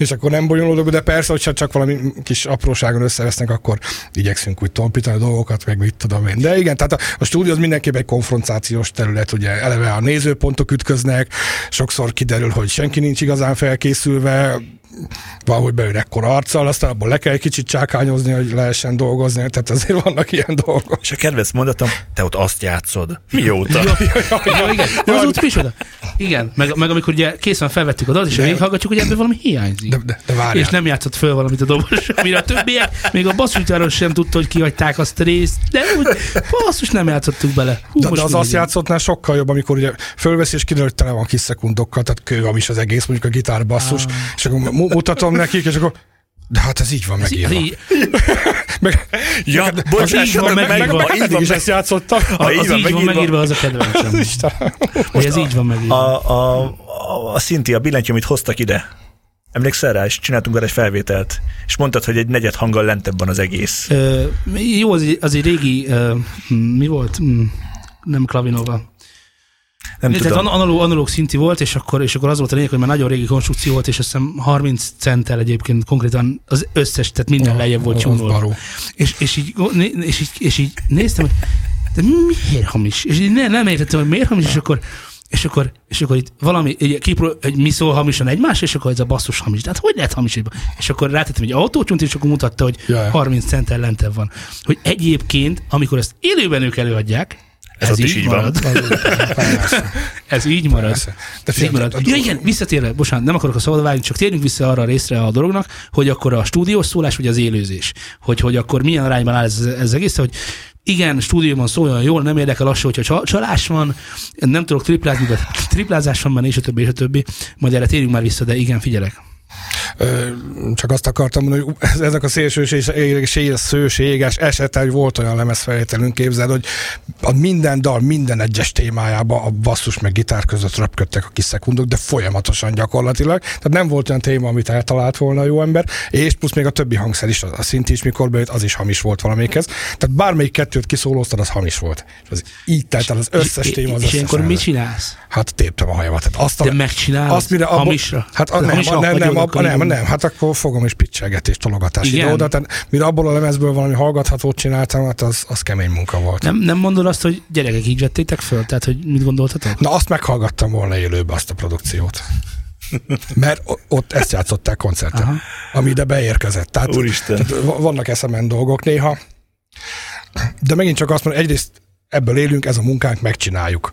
És akkor nem bonyolódok, de persze, hogyha csak valami kis apróságon összevesznek, akkor igyekszünk úgy tompítani a dolgokat, meg mit tudom én. De igen, tehát a, a stúdió az mindenképp egy konfrontációs terület, ugye eleve a nézőpont pontok ütköznek, sokszor kiderül, hogy senki nincs igazán felkészülve, valahogy beül ekkora arccal, aztán abból le kell egy kicsit csákányozni, hogy lehessen dolgozni, tehát azért vannak ilyen dolgok. És a kedves mondatom, te ott azt játszod. Mióta? ja, ja, ja, ja, igen. Az ott micsoda? Igen, meg, meg amikor ugye készen felvettük az és végighallgatjuk, hogy ebből valami hiányzik. De, de, de várjál. És nem játszott föl valamit a dobos, amire a többiek, még a basszusgyáról sem tudta, hogy kihagyták azt a részt, de úgy basszus nem játszottuk bele. Hú, de, de az azt játszottnál sokkal jobb, amikor ugye fölvesz és kiderül, hogy tele van kis szekundokkal, tehát kő, is az egész, mondjuk a gitár basszus, ah. és akkor mutatom nekik, és akkor de hát ez így van megírva. Így... meg, ja, meg, bocs, így van megírva. Meg, meg, meg, meg, is ezt játszottam. Az, így, van, van megírva, az a kedvencem. Hogy ez így van megírva. A, a, a, a Szinti, a billentyű, amit hoztak ide, Emlékszel rá, és csináltunk vele egy felvételt, és mondtad, hogy egy negyed hanggal lentebb van az egész. Ö, jó, az, az egy régi, ö, mi volt? Nem Klavinova. Nem tudom. Tehát analóg, analóg szinti volt, és akkor, és akkor az volt a lényeg, hogy már nagyon régi konstrukció volt, és azt hiszem 30 centtel egyébként konkrétan az összes, tehát minden oh, lejjebb volt csúnolva. És, és, így, és, így, és így néztem, hogy de miért hamis? És így nem, nem értettem, hogy miért hamis, és akkor és akkor, és akkor itt valami, egy, kipro, egy mi szól hamisan egymás, és akkor ez a basszus hamis. Tehát hogy lehet hamis? És akkor rátettem egy autócsont, és akkor mutatta, hogy Jaj. 30 centtel lentebb van. Hogy egyébként, amikor ezt élőben ők előadják, ez, ez így, így marad. Van. ez így marad. De így marad. Ja, igen, visszatérve, bocsánat, nem akarok a szabad vágni, csak térjünk vissza arra a részre a dolognak, hogy akkor a stúdiós szólás, vagy az élőzés. Hogy, hogy akkor milyen arányban áll ez, ez egész, hogy igen, stúdióban szóljon jól, nem érdekel az, hogyha csalás van, nem tudok triplázni, de triplázás van benne, és a többi, és a többi. Majd erre térjünk már vissza, de igen, figyelek. Csak azt akartam mondani, hogy ezek a szélsőséges esetek, hogy volt olyan lemezfelvételünk, képzeld, hogy a minden dal, minden egyes témájába a basszus meg gitár között röpködtek a kis szekundok, de folyamatosan gyakorlatilag. Tehát nem volt olyan téma, amit eltalált volna a jó ember, és plusz még a többi hangszer is, a szint is, mikor bejött, az is hamis volt valamelyikhez. Tehát bármelyik kettőt kiszólóztad, az hamis volt. És az így telt az összes téma az És ilyenkor mit csinálsz? Hát téptem a hajamat. Tehát azt De megcsinálod? Azt, mire hamisra? Hát a, nem, nem, nem, nem, nem, nem, hát akkor fogom is picselgetés, tologatás Igen. ide-oda. Tehát mire abból a lemezből valami hallgathatót csináltam, hát az, az kemény munka volt. Nem, nem mondod azt, hogy gyerekek így vettétek föl? Tehát, hogy mit gondoltatok? Na, azt meghallgattam volna élőbe, azt a produkciót. Mert ott ezt játszották koncerten, Aha. ami ide beérkezett. Tehát, Úristen. tehát vannak eszemen dolgok néha. De megint csak azt mondom, egyrészt ebből élünk, ez a munkánk, megcsináljuk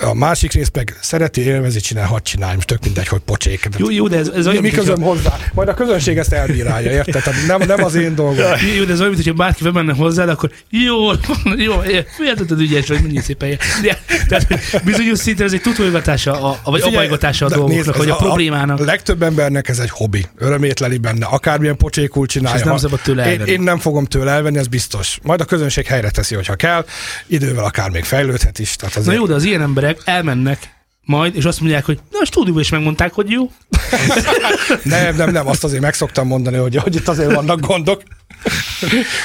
a másik rész meg szereti, élvezi, csinál, hadd csinálj, most tök mindegy, hogy pocsék. Jó, jó, de ez, ez olyan, mi közöm a... hozzá? Majd a közönség ezt elbírálja, érted? Tehát nem, nem az én dolgom. Jó, de ez olyan, mintha bárki bemenne hozzá, akkor jó, jó, érted, ügyes vagy, mennyi szépen. De, tehát bizonyos szinten ez egy tutóigatása, a, vagy apajgatása a dolgoknak, vagy a, a problémának. A legtöbb embernek ez egy hobbi. Örömét leli benne, akármilyen pocsékul csinálja. És nem szabad tőle elvenni. Én, én, nem fogom tőle elvenni, ez biztos. Majd a közönség helyre teszi, hogyha kell. Idővel akár még fejlődhet is. Tehát azért... Na jó, de az ilyen emberek elmennek majd, és azt mondják, hogy na a stúdióban is megmondták, hogy jó. nem, nem, nem, azt azért meg szoktam mondani, hogy, hogy itt azért vannak gondok.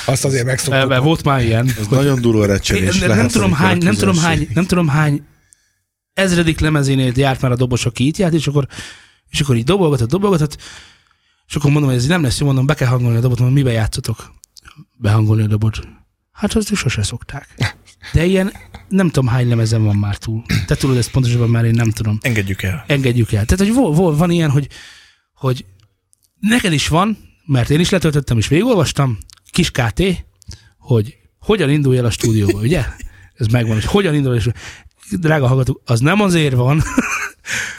Azt azért megszoktam. Elve, volt már ilyen. Ez nagyon durva recsenés. Nem, nem, tudom hány, nem tudom hány, nem tudom hány ezredik lemezénél járt már a dobos, aki itt járt, és akkor, és akkor így dobolgatott, dobolgatott, és akkor mondom, hogy ez nem lesz jó, mondom, be kell hangolni a dobot, mondom, miben játszotok? Behangolni a dobot. Hát azt is sose szokták. De ilyen, nem tudom hány lemezen van már túl. Te tudod ezt pontosabban, mert én nem tudom. Engedjük el. Engedjük el. Tehát, hogy vol, vol, van ilyen, hogy, hogy neked is van, mert én is letöltöttem és végigolvastam, kis KT, hogy hogyan indulj el a stúdióba, ugye? Ez megvan, hogy hogyan indul, és drága hallgatók, az nem azért van,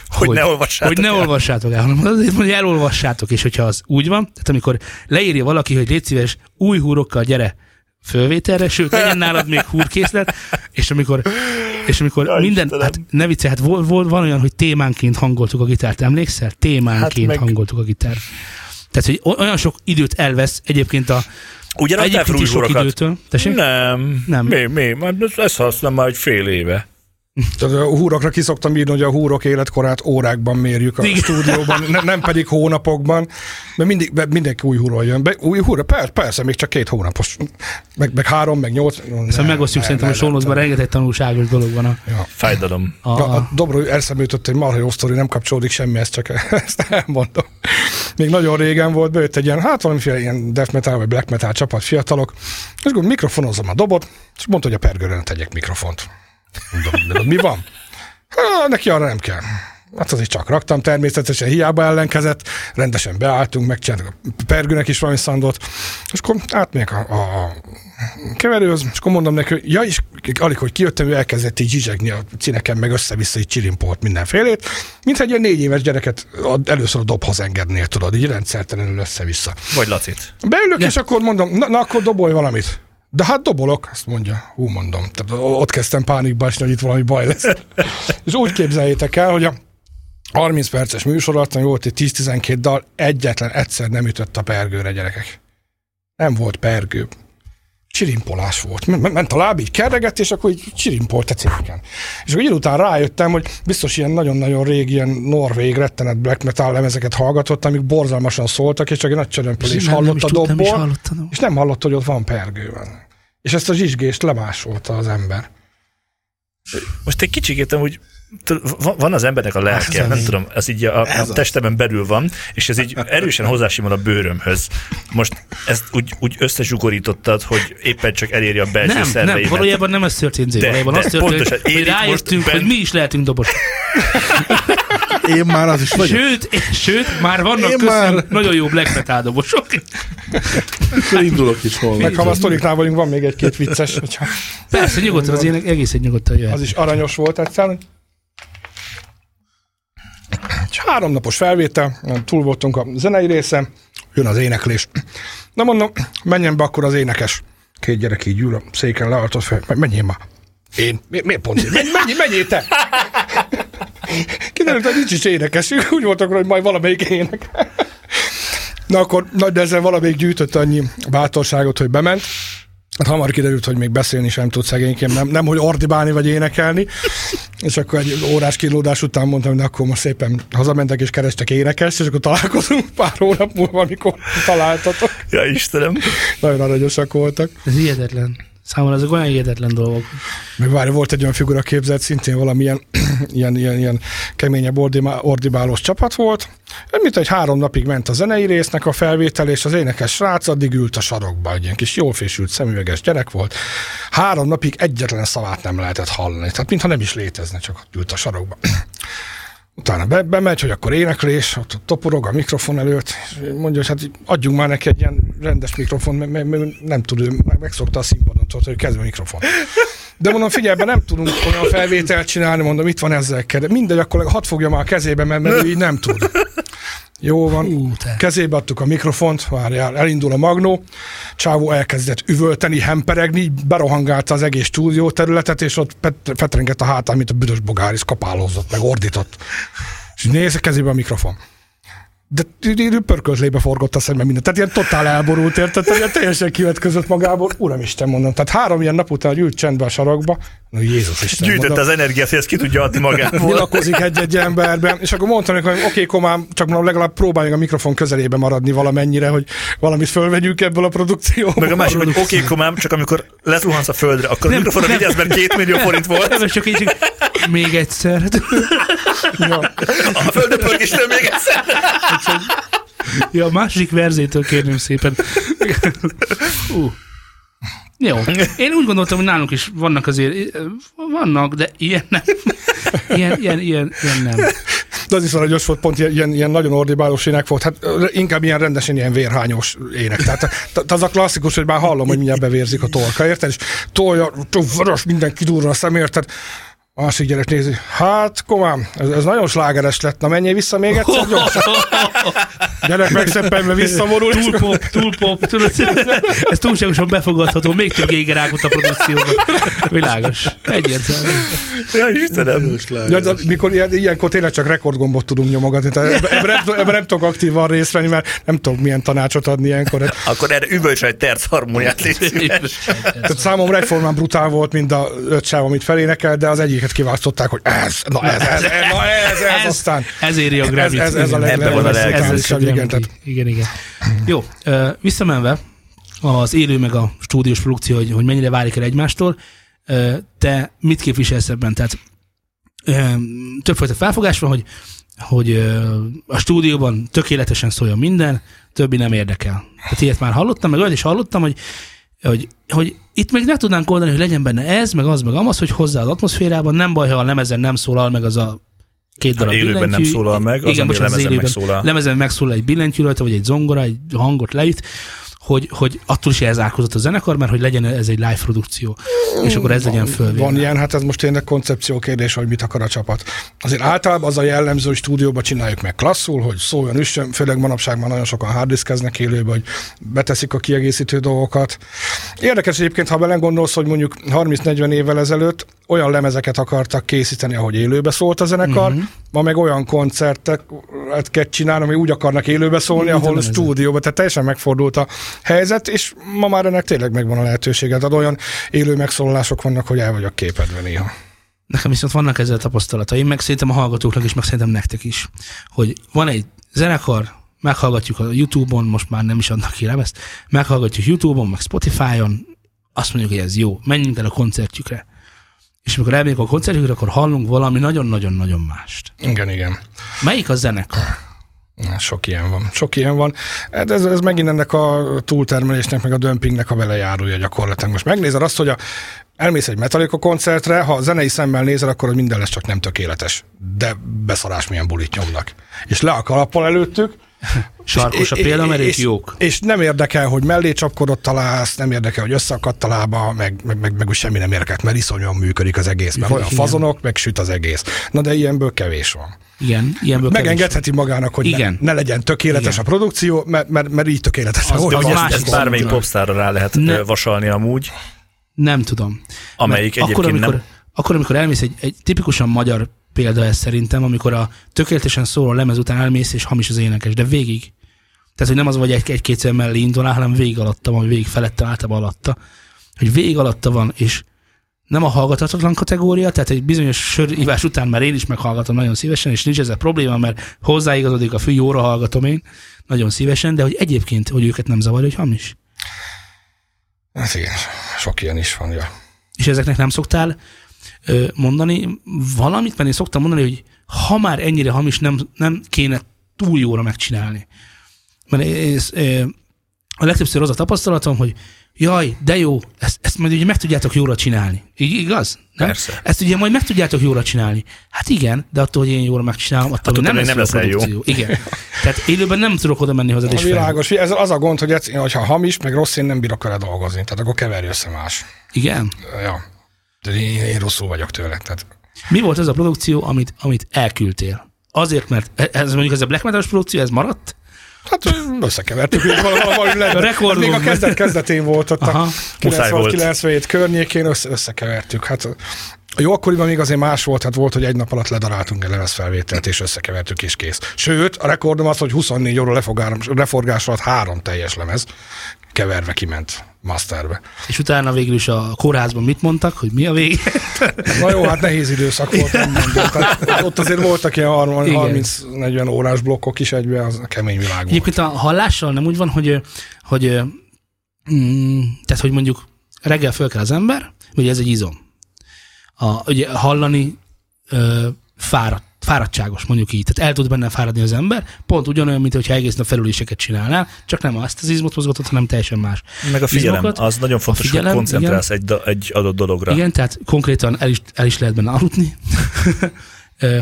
Hogy ne olvassátok hogy ne el. olvassátok el, hanem azért, hogy elolvassátok, és hogyha az úgy van, tehát amikor leírja valaki, hogy légy szíves, új húrokkal gyere fölvételre, sőt, legyen nálad még húrkészlet, és amikor, és amikor Ja, minden, Istenem. hát ne vicce, hát volt, volt, van olyan, hogy témánként hangoltuk a gitárt, emlékszel? Témánként Hát meg- hangoltuk a gitárt. Tehát, hogy olyan sok időt elvesz egyébként a raktál fel egyébként is sok időtől. Tessék? Nem. Nem. Mi, mi? Már Ezt használom már egy fél éve. Tehát a húrokra ki szoktam írni, hogy a húrok életkorát órákban mérjük a Igen. stúdióban, ne, nem pedig hónapokban, mert mindig, mindenki új húról jön. Be, új húra, persze, persze, még csak két hónapos, meg, meg három, meg nyolc. Szóval megosztjuk szerintem a sónozban, rengeteg tanulságos dolog van a, Ja. Fájdalom. a, A, a Dobro eszembe jutott egy marha jó sztori, nem kapcsolódik semmi, ezt csak ezt elmondom. Még nagyon régen volt, bejött egy ilyen, hát valamiféle ilyen death metal vagy black metal csapat fiatalok, és akkor mikrofonozom a dobot, és mondta, hogy a pergőre ne tegyek mikrofont. Mondom, de mi van? Hát, neki arra nem kell. Hát azért csak raktam, természetesen hiába ellenkezett, rendesen beálltunk, megcsináltuk a pergőnek is valami szandot, és akkor átmegyek a, a keverőhöz, és akkor mondom neki, hogy ja, és alig, hogy kijöttem, ő elkezdett így zsizsegni a cineken, meg össze-vissza így csirimpolt mindenfélét, mint egy ilyen négy éves gyereket ad- először a dobhoz engednél, tudod, így rendszertelenül össze-vissza. Vagy Lacit. Beülök, és akkor mondom, na, na akkor dobolj valamit. De hát dobolok, azt mondja. Hú, mondom. Tehát ott kezdtem pánikba esni, hogy itt valami baj lesz. és úgy képzeljétek el, hogy a 30 perces műsor alatt, ami volt egy 10-12 dal, egyetlen egyszer nem ütött a pergőre, gyerekek. Nem volt pergő. Csirimpolás volt. Men- Ment a láb, így kerregett, és akkor így csirimpolt a címeken. És akkor után rájöttem, hogy biztos ilyen nagyon-nagyon régi, ilyen norvég rettenet black metal lemezeket hallgatott, amik borzalmasan szóltak, és csak egy nagy csörömpölés hallott a dobból, és nem hallott, hogy ott van pergő van. És ezt a zsizsgést lemásolta az ember. Most egy kicsit hogy van- az embernek a lelke, nem tudom, ez így a, a testemen belül van, és ez így erősen hozzásimul a bőrömhöz. Most ezt úgy, úgy összezsugorítottad, hogy éppen csak eléri a belső Nem, nem, szerveimet. valójában nem ez történt, Zé. De- valójában de az történt, pontosan, hogy én rájöttünk, most hogy mi is lehetünk dobosok. Én már az is vagyok. Sőt, sőt, már vannak Én köztünk már- nagyon jó black metal dobosok. Akkor indulok is holnap. Meg ha a sztoriknál vagyunk, van még egy-két vicces, hogyha Persze, nyugodtan, az ének egészen nyugodtan jöhet. az is aranyos volt egyszer. Hogy- Egy három napos felvétel, túl voltunk a zenei része, jön az éneklés. Na mondom, menjen be akkor az énekes. Két gyerek így ül a széken lealtott fel, "Me- menjél már. Én? Mi, miért pont én? Menj, menj, menjél te! Kiderült, hogy nincs is énekes. Úgy voltak, hogy majd valamelyik ének. Na akkor nagy ezzel valamelyik gyűjtött annyi bátorságot, hogy bement. Hát hamar kiderült, hogy még beszélni sem tud szegényként, nem, nem hogy ordibálni vagy énekelni. És akkor egy órás kínlódás után mondtam, hogy akkor most szépen hazamentek és kerestek énekest, és akkor találkozunk pár hónap múlva, amikor találtatok. Ja, Istenem. Nagyon aranyosak voltak. Ez hihetetlen. Számomra ezek olyan hihetetlen dolgok. Meg várj, volt egy olyan figura képzelt, szintén valamilyen ilyen, ilyen, ilyen keményebb ordibá- ordibálós csapat volt. Mint egy három napig ment a zenei résznek a felvétel, és az énekes srác addig ült a sarokba, egy ilyen kis jól fésült szemüveges gyerek volt. Három napig egyetlen szavát nem lehetett hallani, tehát mintha nem is létezne, csak ott ült a sarokba. Utána be, bemegy, hogy akkor éneklés, ott toporog a mikrofon előtt, és mondja, hogy hát adjunk már neki egy ilyen rendes mikrofon, mert, mert, mert nem tud, ő meg- megszokta a színpadon, tudod, hogy kezdve mikrofon. De mondom, figyelj, be, nem tudunk olyan felvételt csinálni, mondom, itt van ezzel. De mindegy, akkor hadd fogja már a kezébe, mert, mert ő így nem tud. Jó van, Ú, te. kezébe adtuk a mikrofont, várjál, elindul a magnó, Csávó elkezdett üvölteni, hemperegni, berohangálta az egész stúdió területet, és ott pet- fetrengett a hátán, mint a büdös bogár, és kapálózott, meg ordított. És néz kezébe a mikrofon. De pörköltlébe forgott a szemben mindent. Tehát ilyen totál elborult, érted? Tehát ilyen teljesen kivetközött magából. Uramisten, mondom. Tehát három ilyen nap után, ült csendbe a sarokba. No, Jézus Isten. Gyűjtött mondom az energiát, hogy ezt ki tudja adni magából. nyilakozik egy-egy emberben, és akkor mondtam neki, hogy oké, okay, komám, csak mondom, legalább próbáljunk a mikrofon közelébe maradni valamennyire, hogy valamit fölvegyünk ebből a produkcióból. Meg a másik, hogy oké, okay, komám, csak amikor lezuhansz a földre, akkor a mikrofonra vigyázz, mert két millió forint volt. Nem, csak így, csak még egyszer. Ja. A földre pörgésről még egyszer. Ja, a másik verzétől kérném szépen. Ú, Jó. Én úgy gondoltam, hogy nálunk is vannak azért, vannak, de ilyen nem. Ilyen, ilyen, ilyen, ilyen nem. De az is aranyos volt, pont ilyen, ilyen nagyon ordibálós ének volt, hát inkább ilyen rendesen ilyen vérhányos ének. Tehát, tehát az a klasszikus, hogy már hallom, hogy mindjárt bevérzik a torka, érted? És tolja, vörös, minden kidurra a szemért, tehát Másik gyerek nézi, hát komám, ez, ez nagyon slágeres lett, na menjél vissza még egyszer gyorsan. gyerek megszeppenve visszamorul. Túl pop, túl pop, tudod, ez túlságosan befogadható, még több égerákot a produkcióban. Világos, egyértelmű. Ja, Istenem. Ja, de mikor ilyen, ilyenkor tényleg csak rekordgombot tudunk nyomogatni, tehát ebben, ebben, nem, ebben nem tudok aktívan részt venni, mert nem tudok milyen tanácsot adni ilyenkor. Akkor erre üvölts egy terc harmóniát Tehát számomra egyformán brutál volt, mint a öt sáv, amit felénekel, de az egyiket kiválasztották, hogy ez, na ez, ez, ez, na ez, ez, ez aztán. Ez éri a Grammy-t. Ez, ez, ez a leg, Ebben van a ez, igen, tehát. igen, igen. Jó, visszamenve az élő meg a stúdiós produkció, hogy, hogy mennyire válik el egymástól, te mit képviselsz ebben? Tehát többfajta felfogás van, hogy, hogy a stúdióban tökéletesen szóljon minden, többi nem érdekel. Tehát ilyet már hallottam, meg olyat is hallottam, hogy hogy, hogy itt még ne tudnánk oldani, hogy legyen benne ez, meg az, meg amaz, hogy hozzá az atmoszférában, nem baj, ha a lemezen nem szólal meg az a két darab hát élőben nem szólal meg, az, igen, bocsánat, lemezen élőben, megszólal. Lemezen megszólal egy billentyű rajta, vagy egy zongora, egy hangot leüt, hogy, hogy attól is elzárkozott a zenekar, mert hogy legyen ez egy live produkció, és akkor ez legyen föl. Van ilyen, hát ez most tényleg koncepció kérdés, hogy mit akar a csapat. Azért általában az a jellemző, hogy stúdióba csináljuk meg klasszul, hogy szóljon, üssön, főleg manapság már nagyon sokan harddiszkeznek élőbe, hogy beteszik a kiegészítő dolgokat. Érdekes egyébként, ha belegondolsz, hogy mondjuk 30-40 évvel ezelőtt olyan lemezeket akartak készíteni, ahogy élőbe szólt a zenekar, uh-huh. ma meg olyan koncerteket csinálni, ami úgy akarnak élőbe szólni, ahol a stúdióban, tehát teljesen megfordult a helyzet, és ma már ennek tényleg megvan a lehetősége. Tehát olyan élő megszólalások vannak, hogy el vagyok képedve néha. Nekem viszont vannak ezzel tapasztalataim, meg szerintem a hallgatóknak is, meg szerintem nektek is, hogy van egy zenekar, meghallgatjuk a YouTube-on, most már nem is adnak ki lemezt, meghallgatjuk YouTube-on, meg Spotify-on, azt mondjuk, hogy ez jó, menjünk el a koncertjükre. És amikor elmegyünk a koncertjükre, akkor hallunk valami nagyon-nagyon-nagyon mást. Igen, igen. Melyik a zenekar? Sok ilyen van. Sok ilyen van. Hát ez, ez megint ennek a túltermelésnek, meg a dömpingnek a velejárója gyakorlatilag. Most megnézed azt, hogy a, elmész egy Metallica koncertre, ha a zenei szemmel nézel, akkor minden lesz csak nem tökéletes. De beszarás milyen bulit nyomnak. És le a kalappal előttük, Sarkos a példa, mert ők jók. És nem érdekel, hogy mellé csapkodott találsz, nem érdekel, hogy összeakadt a lába, meg, meg, meg, meg úgy semmi nem érdekel, mert iszonyúan működik az egész, mert olyan fazonok, meg süt az egész. Na de ilyenből kevés van. Igen, ilyenből Megengedheti magának, hogy Igen. Ne, ne legyen tökéletes Igen. a produkció, mert, mert, mert így tökéletes. Az, hogy ezt, ezt bármelyik popszárra rá lehet ne. vasalni amúgy. Nem tudom. Amelyik mert egyébként akkor, amikor, nem... Akkor, amikor elmész egy, egy tipikusan magyar példa ez szerintem, amikor a tökéletesen szóló lemez után elmész, és hamis az énekes, de végig. Tehát, hogy nem az vagy egy, egy kétszer mellé indulál, hanem végig alatta van, vagy végig felette, általában alatta. Hogy végig alatta van, és nem a hallgathatatlan kategória, tehát egy bizonyos sörívás után már én is meghallgatom nagyon szívesen, és nincs ezzel probléma, mert hozzáigazodik a fű, jóra hallgatom én, nagyon szívesen, de hogy egyébként, hogy őket nem zavarja, hogy hamis. Hát igen, sok ilyen is van, ja. És ezeknek nem szoktál mondani valamit, mert én szoktam mondani, hogy ha már ennyire hamis, nem, nem kéne túl jóra megcsinálni. Mert ez, a legtöbbször az a tapasztalatom, hogy jaj, de jó, ezt, ezt majd ugye meg tudjátok jóra csinálni. Így, igaz? Nem? Persze. Ezt ugye majd meg tudjátok jóra csinálni. Hát igen, de attól, hogy én jóra megcsinálom, attól, attól nem, lesz nem lesz jó. Igen. Tehát élőben nem tudok oda menni hozzád és Világos, ez az a gond, hogy ez, hogyha hamis, meg rossz, én nem bírok vele dolgozni. Tehát akkor keverj össze más. Igen? Ja. De én, én rosszul vagyok tőle. Tehát... Mi volt az a produkció, amit, amit elküldtél? Azért, mert ez mondjuk ez a black metal produkció, ez maradt? Hát összekevertük, hogy valami lett. Még a kezdet kezdetén volt ott Aha. a 96-97 környékén, össze, összekevertük. Hát jó, akkoriban még azért más volt, hát volt, hogy egy nap alatt ledaráltunk egy lemezfelvételt, és összekevertük, és kész. Sőt, a rekordom az, hogy 24 óra leforgás alatt három teljes lemez keverve kiment masterbe. És utána végül is a kórházban mit mondtak, hogy mi a vége? Na jó, hát nehéz időszak volt, nem mondom. Tehát ott azért voltak ilyen 30-40 órás blokkok is egybe, az kemény világ volt. Egyébként a hallással nem úgy van, hogy, hogy mm, tehát, hogy mondjuk reggel föl kell az ember, ugye ez egy izom. A, ugye hallani ö, fáradt fáradtságos, mondjuk így. Tehát el tud benne fáradni az ember, pont ugyanolyan, mint hogyha egész nap felüléseket csinálnál, csak nem azt az izmot mozgatott, hanem teljesen más. Meg a figyelem, Izmokat, az nagyon fontos, figyelem, hogy koncentrálsz egy, egy adott dologra. Igen, tehát konkrétan el is, el is lehet benne aludni.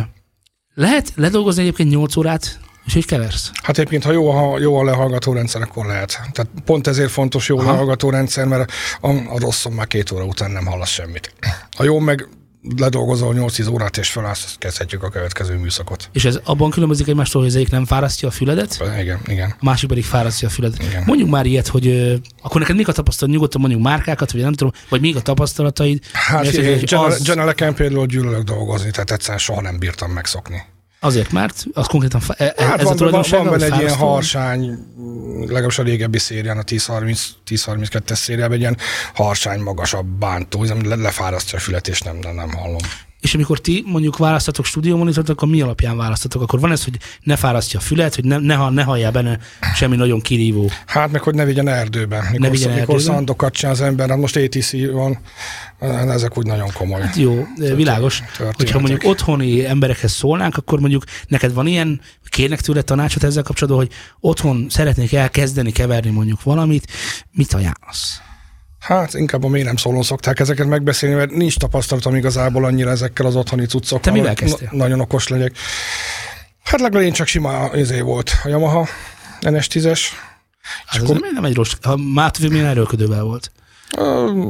lehet ledolgozni egyébként 8 órát és így keversz? Hát egyébként, ha jó a, jó a lehallgató rendszer, akkor lehet. Tehát pont ezért fontos jó a lehallgató rendszer, mert a, a rosszom már két óra után nem hallasz semmit. A jó meg ledolgozol 8-10 órát és felállsz, kezdhetjük a következő műszakot. És ez abban különbözik egymástól, hogy az egyik nem fárasztja a füledet? Igen, igen. A másik pedig fárasztja a füledet. Igen. Mondjuk már ilyet, hogy ö, akkor neked még a tapasztalat, nyugodtan mondjuk márkákat, vagy nem tudom, vagy még a tapasztalataid? Hát, hogy az... General például gyűlölök dolgozni, tehát egyszerűen soha nem bírtam megszokni. Azért, mert az konkrétan e, e hát ez van, a van, van benne egy ilyen harsány, legalábbis a régebbi szérián, a 10-32-es szériában egy ilyen harsány, magasabb bántó, ami lefárasztja a fület, és nem, nem, nem hallom. És amikor ti mondjuk választatok stúdiómonitort, akkor mi alapján választatok? Akkor van ez, hogy ne fárasztja a fület, hogy ne, ne, ne halljál benne semmi nagyon kirívó? Hát meg, hogy ne vigyen erdőben. Mikor, ne vigyen mikor erdőben. szandokat csinál az ember, hát most ATC van, ezek úgy nagyon komoly. Hát jó, világos. Hogyha mondjuk otthoni emberekhez szólnánk, akkor mondjuk neked van ilyen, kérnek tőle tanácsot ezzel kapcsolatban, hogy otthon szeretnék elkezdeni keverni mondjuk valamit, mit ajánlasz? Hát inkább a mély nem szólón szokták ezeket megbeszélni, mert nincs tapasztalatom igazából annyira ezekkel az otthoni cuccokkal. Te mivel kezdtél? Nagyon okos legyek. Hát legalább csak sima izé volt a Yamaha NS10-es. Hát akkor... nem egy rossz, a Mátvi milyen erőködővel volt?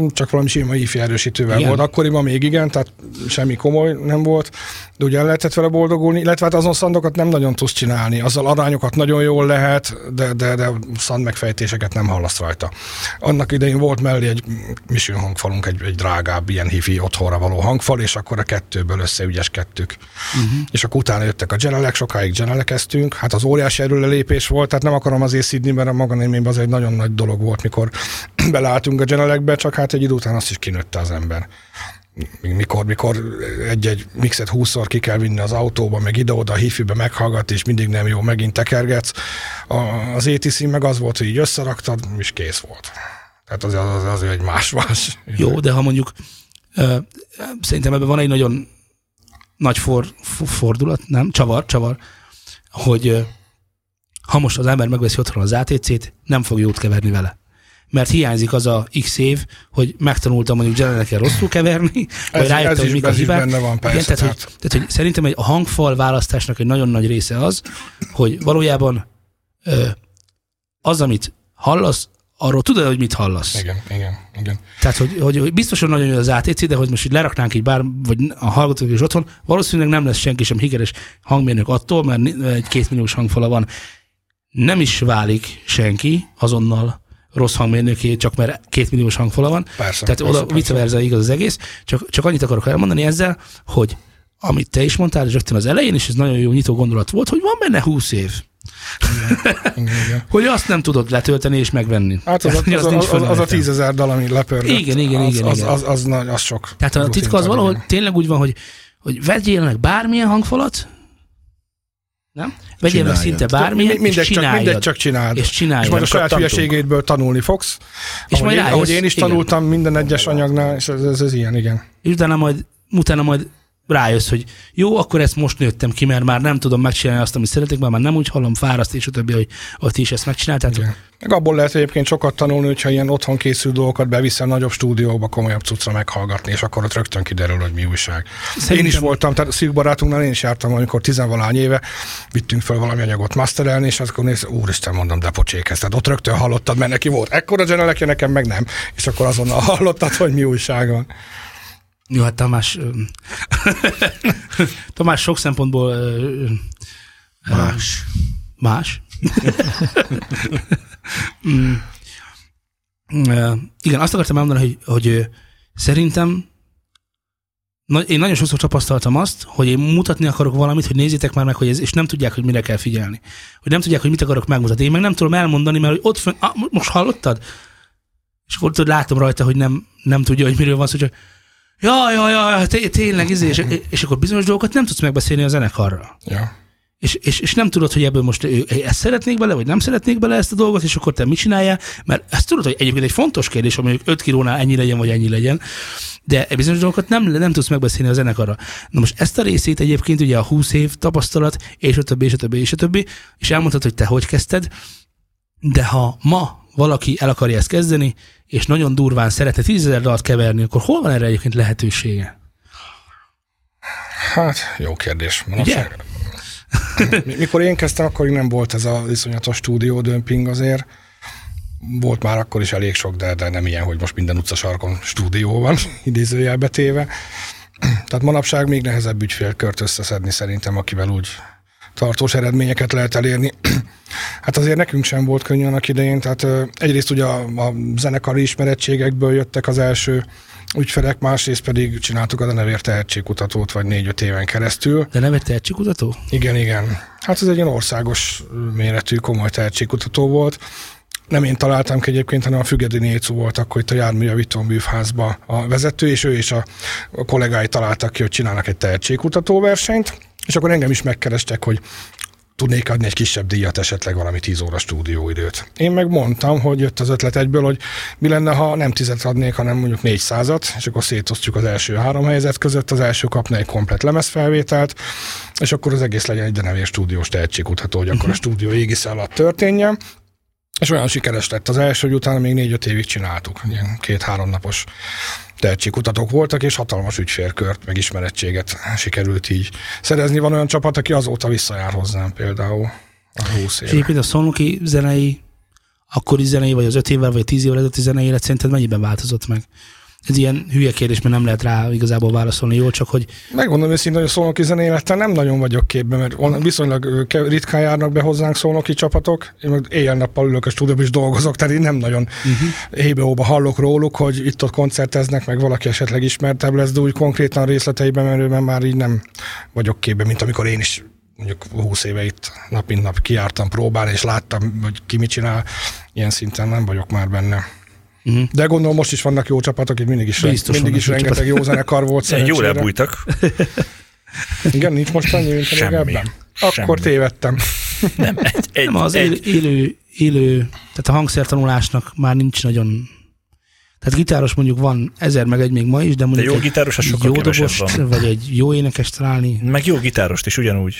Csak valami sima ifj erősítővel igen. volt. Akkoriban még igen, tehát semmi komoly nem volt, de ugye el lehetett vele boldogulni, illetve hát azon szandokat nem nagyon tudsz csinálni. Azzal arányokat nagyon jól lehet, de, de, de szand megfejtéseket nem hallasz rajta. Annak idején volt mellé egy misű hangfalunk, egy, egy drágább ilyen hifi otthonra való hangfal, és akkor a kettőből összeügyeskedtük. Uh-huh. És akkor utána jöttek a generek, sokáig generekeztünk. Hát az óriási erőlelépés volt, tehát nem akarom azért szidni, mert a maga az egy nagyon nagy dolog volt, mikor beleálltunk a generekbe, csak hát egy idő után azt is kinőtte az ember mikor, mikor egy-egy mixet húszszor ki kell vinni az autóba, meg ide-oda hifibe meghallgat, és mindig nem jó, megint tekergetsz. A, az ATC meg az volt, hogy így összeraktad, és kész volt. Tehát az, az, az egy más-más. Jó, de ha mondjuk szerintem ebben van egy nagyon nagy for, fordulat, nem? Csavar, csavar, hogy ha most az ember megveszi otthon az ATC-t, nem fog jót keverni vele mert hiányzik az a x év, hogy megtanultam mondjuk genereken rosszul keverni, vagy ez, rájöttem, hogy mik a hibák. Benne van, persze, Igen, tehát, hogy, tehát, hogy szerintem egy, a hangfal választásnak egy nagyon nagy része az, hogy valójában ö, az, amit hallasz, arról tudod, hogy mit hallasz. Igen, igen, igen. Tehát, hogy, hogy, hogy biztos, hogy nagyon jó az ATC, de hogy most így leraknánk így bár, vagy a hallgatók is otthon, valószínűleg nem lesz senki sem hikeres hangmérnök attól, mert egy kétmilliós hangfala van. Nem is válik senki azonnal rossz hangmérnöké, csak mert két milliós hangfala van. Persze, Tehát persze, oda vice versa igaz az egész. Csak, csak annyit akarok elmondani ezzel, hogy amit te is mondtál, és rögtön az elején, és ez nagyon jó nyitó gondolat volt, hogy van benne 20 év. hogy azt nem tudod letölteni és megvenni. Hát az, az, az, az, az, az a tízezer dal, ami lepörgött. Igen, igen, az, igen. Az, igen. Az, az, az, az, sok. Tehát a titka az valahol tényleg úgy van, hogy, hogy vegyél meg bármilyen hangfalat, nem? Vegyél meg szinte bármilyen, Mi, mindegy, és csak, mindegy, csak csináld. És csináld. És majd a saját hülyeségédből tanulni fogsz. És ahogy majd rájössz, én, ahogy én is igen. tanultam minden egyes anyagnál, és ez, ez, ez ilyen, igen. És utána majd, utána majd rájössz, hogy jó, akkor ezt most nőttem ki, mert már nem tudom megcsinálni azt, amit szeretek, mert már nem úgy hallom, fáraszt, és a többi, hogy, ti is ezt megcsináltátok. Igen. Meg abból lehet egyébként sokat tanulni, hogyha ilyen otthon készült dolgokat beviszel nagyobb stúdióba, komolyabb cuccra meghallgatni, és akkor ott rögtön kiderül, hogy mi újság. Szerintem... Én is voltam, tehát szűk barátunknál én is jártam, amikor tizenvalány éve vittünk fel valami anyagot masterelni, és akkor néz, úristen, mondom, de pocsékhez. Tehát ott rögtön hallottad, mert neki volt ekkora generekje, nekem meg nem. És akkor azonnal hallottad, hogy mi újság van. Jó, hát Tamás, Tamás sok szempontból más. Más? mm. Igen, azt akartam elmondani, hogy, hogy szerintem én nagyon sokszor tapasztaltam azt, hogy én mutatni akarok valamit, hogy nézzétek már meg, hogy ez, és nem tudják, hogy mire kell figyelni. Hogy nem tudják, hogy mit akarok megmutatni. Én meg nem tudom elmondani, mert hogy ott fönn, ah, most hallottad? És akkor tudod, látom rajta, hogy nem, nem tudja, hogy miről van szó, csak ja, ja, ja, tényleg, izé, és, és akkor bizonyos dolgokat nem tudsz megbeszélni a zenekarra. Ja. és, és, és nem tudod, hogy ebből most ő, ezt szeretnék bele, vagy nem szeretnék bele ezt a dolgot, és akkor te mit csináljál, mert ezt tudod, hogy egyébként egy fontos kérdés, hogy 5 kilónál ennyi legyen, vagy ennyi legyen, de bizonyos dolgokat nem, nem tudsz megbeszélni a zenekarra. Na most ezt a részét egyébként ugye a 20 év tapasztalat, és a többi, és a többi, és a többi, és elmondhatod, hogy te hogy kezdted, de ha ma valaki el akarja ezt kezdeni, és nagyon durván szeretne tízezer dalt keverni, akkor hol van erre egyébként lehetősége? Hát, jó kérdés. Manapság. Mikor én kezdtem, akkor nem volt ez a iszonyatos stúdió dömping azért. Volt már akkor is elég sok, de, de nem ilyen, hogy most minden utcasarkon stúdió van, idézőjelbe téve. Tehát manapság még nehezebb ügyfélkört összeszedni szerintem, akivel úgy tartós eredményeket lehet elérni. Hát azért nekünk sem volt könnyű annak idején, tehát egyrészt ugye a, a zenekari ismerettségekből jöttek az első ügyfelek, másrészt pedig csináltuk a Denevér tehetségkutatót, vagy négy-öt éven keresztül. Denevér tehetségkutató? Igen, igen. Hát ez egy ilyen országos méretű, komoly tehetségkutató volt. Nem én találtam ki egyébként, hanem a Fügedi Nécu volt akkor itt a járműjavító művházba a vezető, és ő és a, a kollégái találtak ki, hogy csinálnak egy tehetségkutató versenyt, és akkor engem is megkerestek, hogy tudnék adni egy kisebb díjat, esetleg valami 10 óra stúdióidőt. Én meg mondtam, hogy jött az ötlet egyből, hogy mi lenne, ha nem tizet adnék, hanem mondjuk 400-at, és akkor szétosztjuk az első három helyzet között, az első kapna egy komplet lemezfelvételt, és akkor az egész legyen egy denevér stúdiós tehetségkutató, hogy akkor a mhm. stúdió égisze alatt történjen. És olyan sikeres lett az első, hogy utána még négy-öt évig csináltuk, ilyen két-három napos tehetségkutatók voltak, és hatalmas ügyfélkört, meg ismerettséget sikerült így szerezni. Van olyan csapat, aki azóta visszajár hozzám például a 20 éve. És a szolnoki zenei, akkori zenei, vagy az öt évvel, vagy tíz évvel ezelőtti zenei élet szerinted mennyiben változott meg? Ez ilyen hülye kérdés, mert nem lehet rá igazából válaszolni jól, csak hogy... Megmondom őszintén, hogy a szolnoki zenélettel nem nagyon vagyok képben, mert viszonylag ritkán járnak be hozzánk szolnoki csapatok. Én meg éjjel-nappal ülök a stúdióban is dolgozok, tehát én nem nagyon uh-huh. hébe hallok róluk, hogy itt-ott koncerteznek, meg valaki esetleg ismertebb lesz, de úgy konkrétan részleteiben merőben már így nem vagyok képben, mint amikor én is mondjuk 20 éve itt nap mint nap kiártam próbálni, és láttam, hogy ki mit csinál, ilyen szinten nem vagyok már benne. Uh-huh. De gondolom most is vannak jó csapatok, itt mindig is, Biztos mindig is rengeteg csapat. jó zenekar volt szerencsére. Jól elbújtak. Igen, nincs most annyi, mint Semmi. ebben. Akkor Semmi. tévedtem. Nem, egy, egy, nem az egy. élő, élő, tehát a hangszertanulásnak már nincs nagyon tehát gitáros mondjuk van ezer meg egy még ma is, de mondjuk de jó gitáros, egy jó dobost, van. vagy egy jó énekes találni. Meg jó gitárost is ugyanúgy.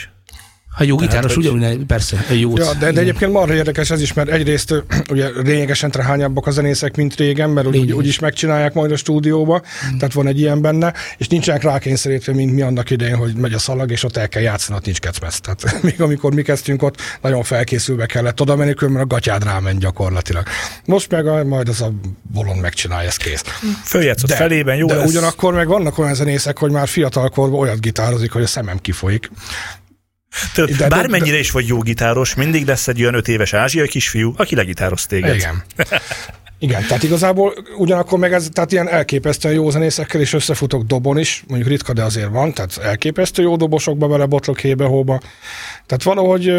Ha jó gitáros, hogy... ugyanúgy, persze, jó. Ja, de, de egyébként marha érdekes ez is, mert egyrészt ugye lényegesen trehányabbak a zenészek, mint régen, mert úgy, úgy is megcsinálják majd a stúdióba, mm. tehát van egy ilyen benne, és nincsenek rákényszerítve, mint mi annak idején, hogy megy a szalag, és ott el kell játszani, ott nincs kecmesz. Tehát még amikor mi kezdtünk ott, nagyon felkészülve kellett oda menni, mert a gatyád ráment gyakorlatilag. Most meg a, majd az a bolond megcsinálja, ez kész. Följátszott felében, jó De lesz. ugyanakkor meg vannak olyan zenészek, hogy már fiatalkorban olyat gitározik, hogy a szemem kifolyik. Tudod, de, bármennyire de, is vagy jó gitáros, mindig lesz egy olyan öt éves ázsiai kisfiú, aki legitároz téged. Igen. Igen, tehát igazából ugyanakkor meg ez, tehát ilyen elképesztően jó zenészekkel is összefutok dobon is, mondjuk ritka, de azért van, tehát elképesztő jó dobosokba belebotlok hébe-hóba. Tehát valahogy,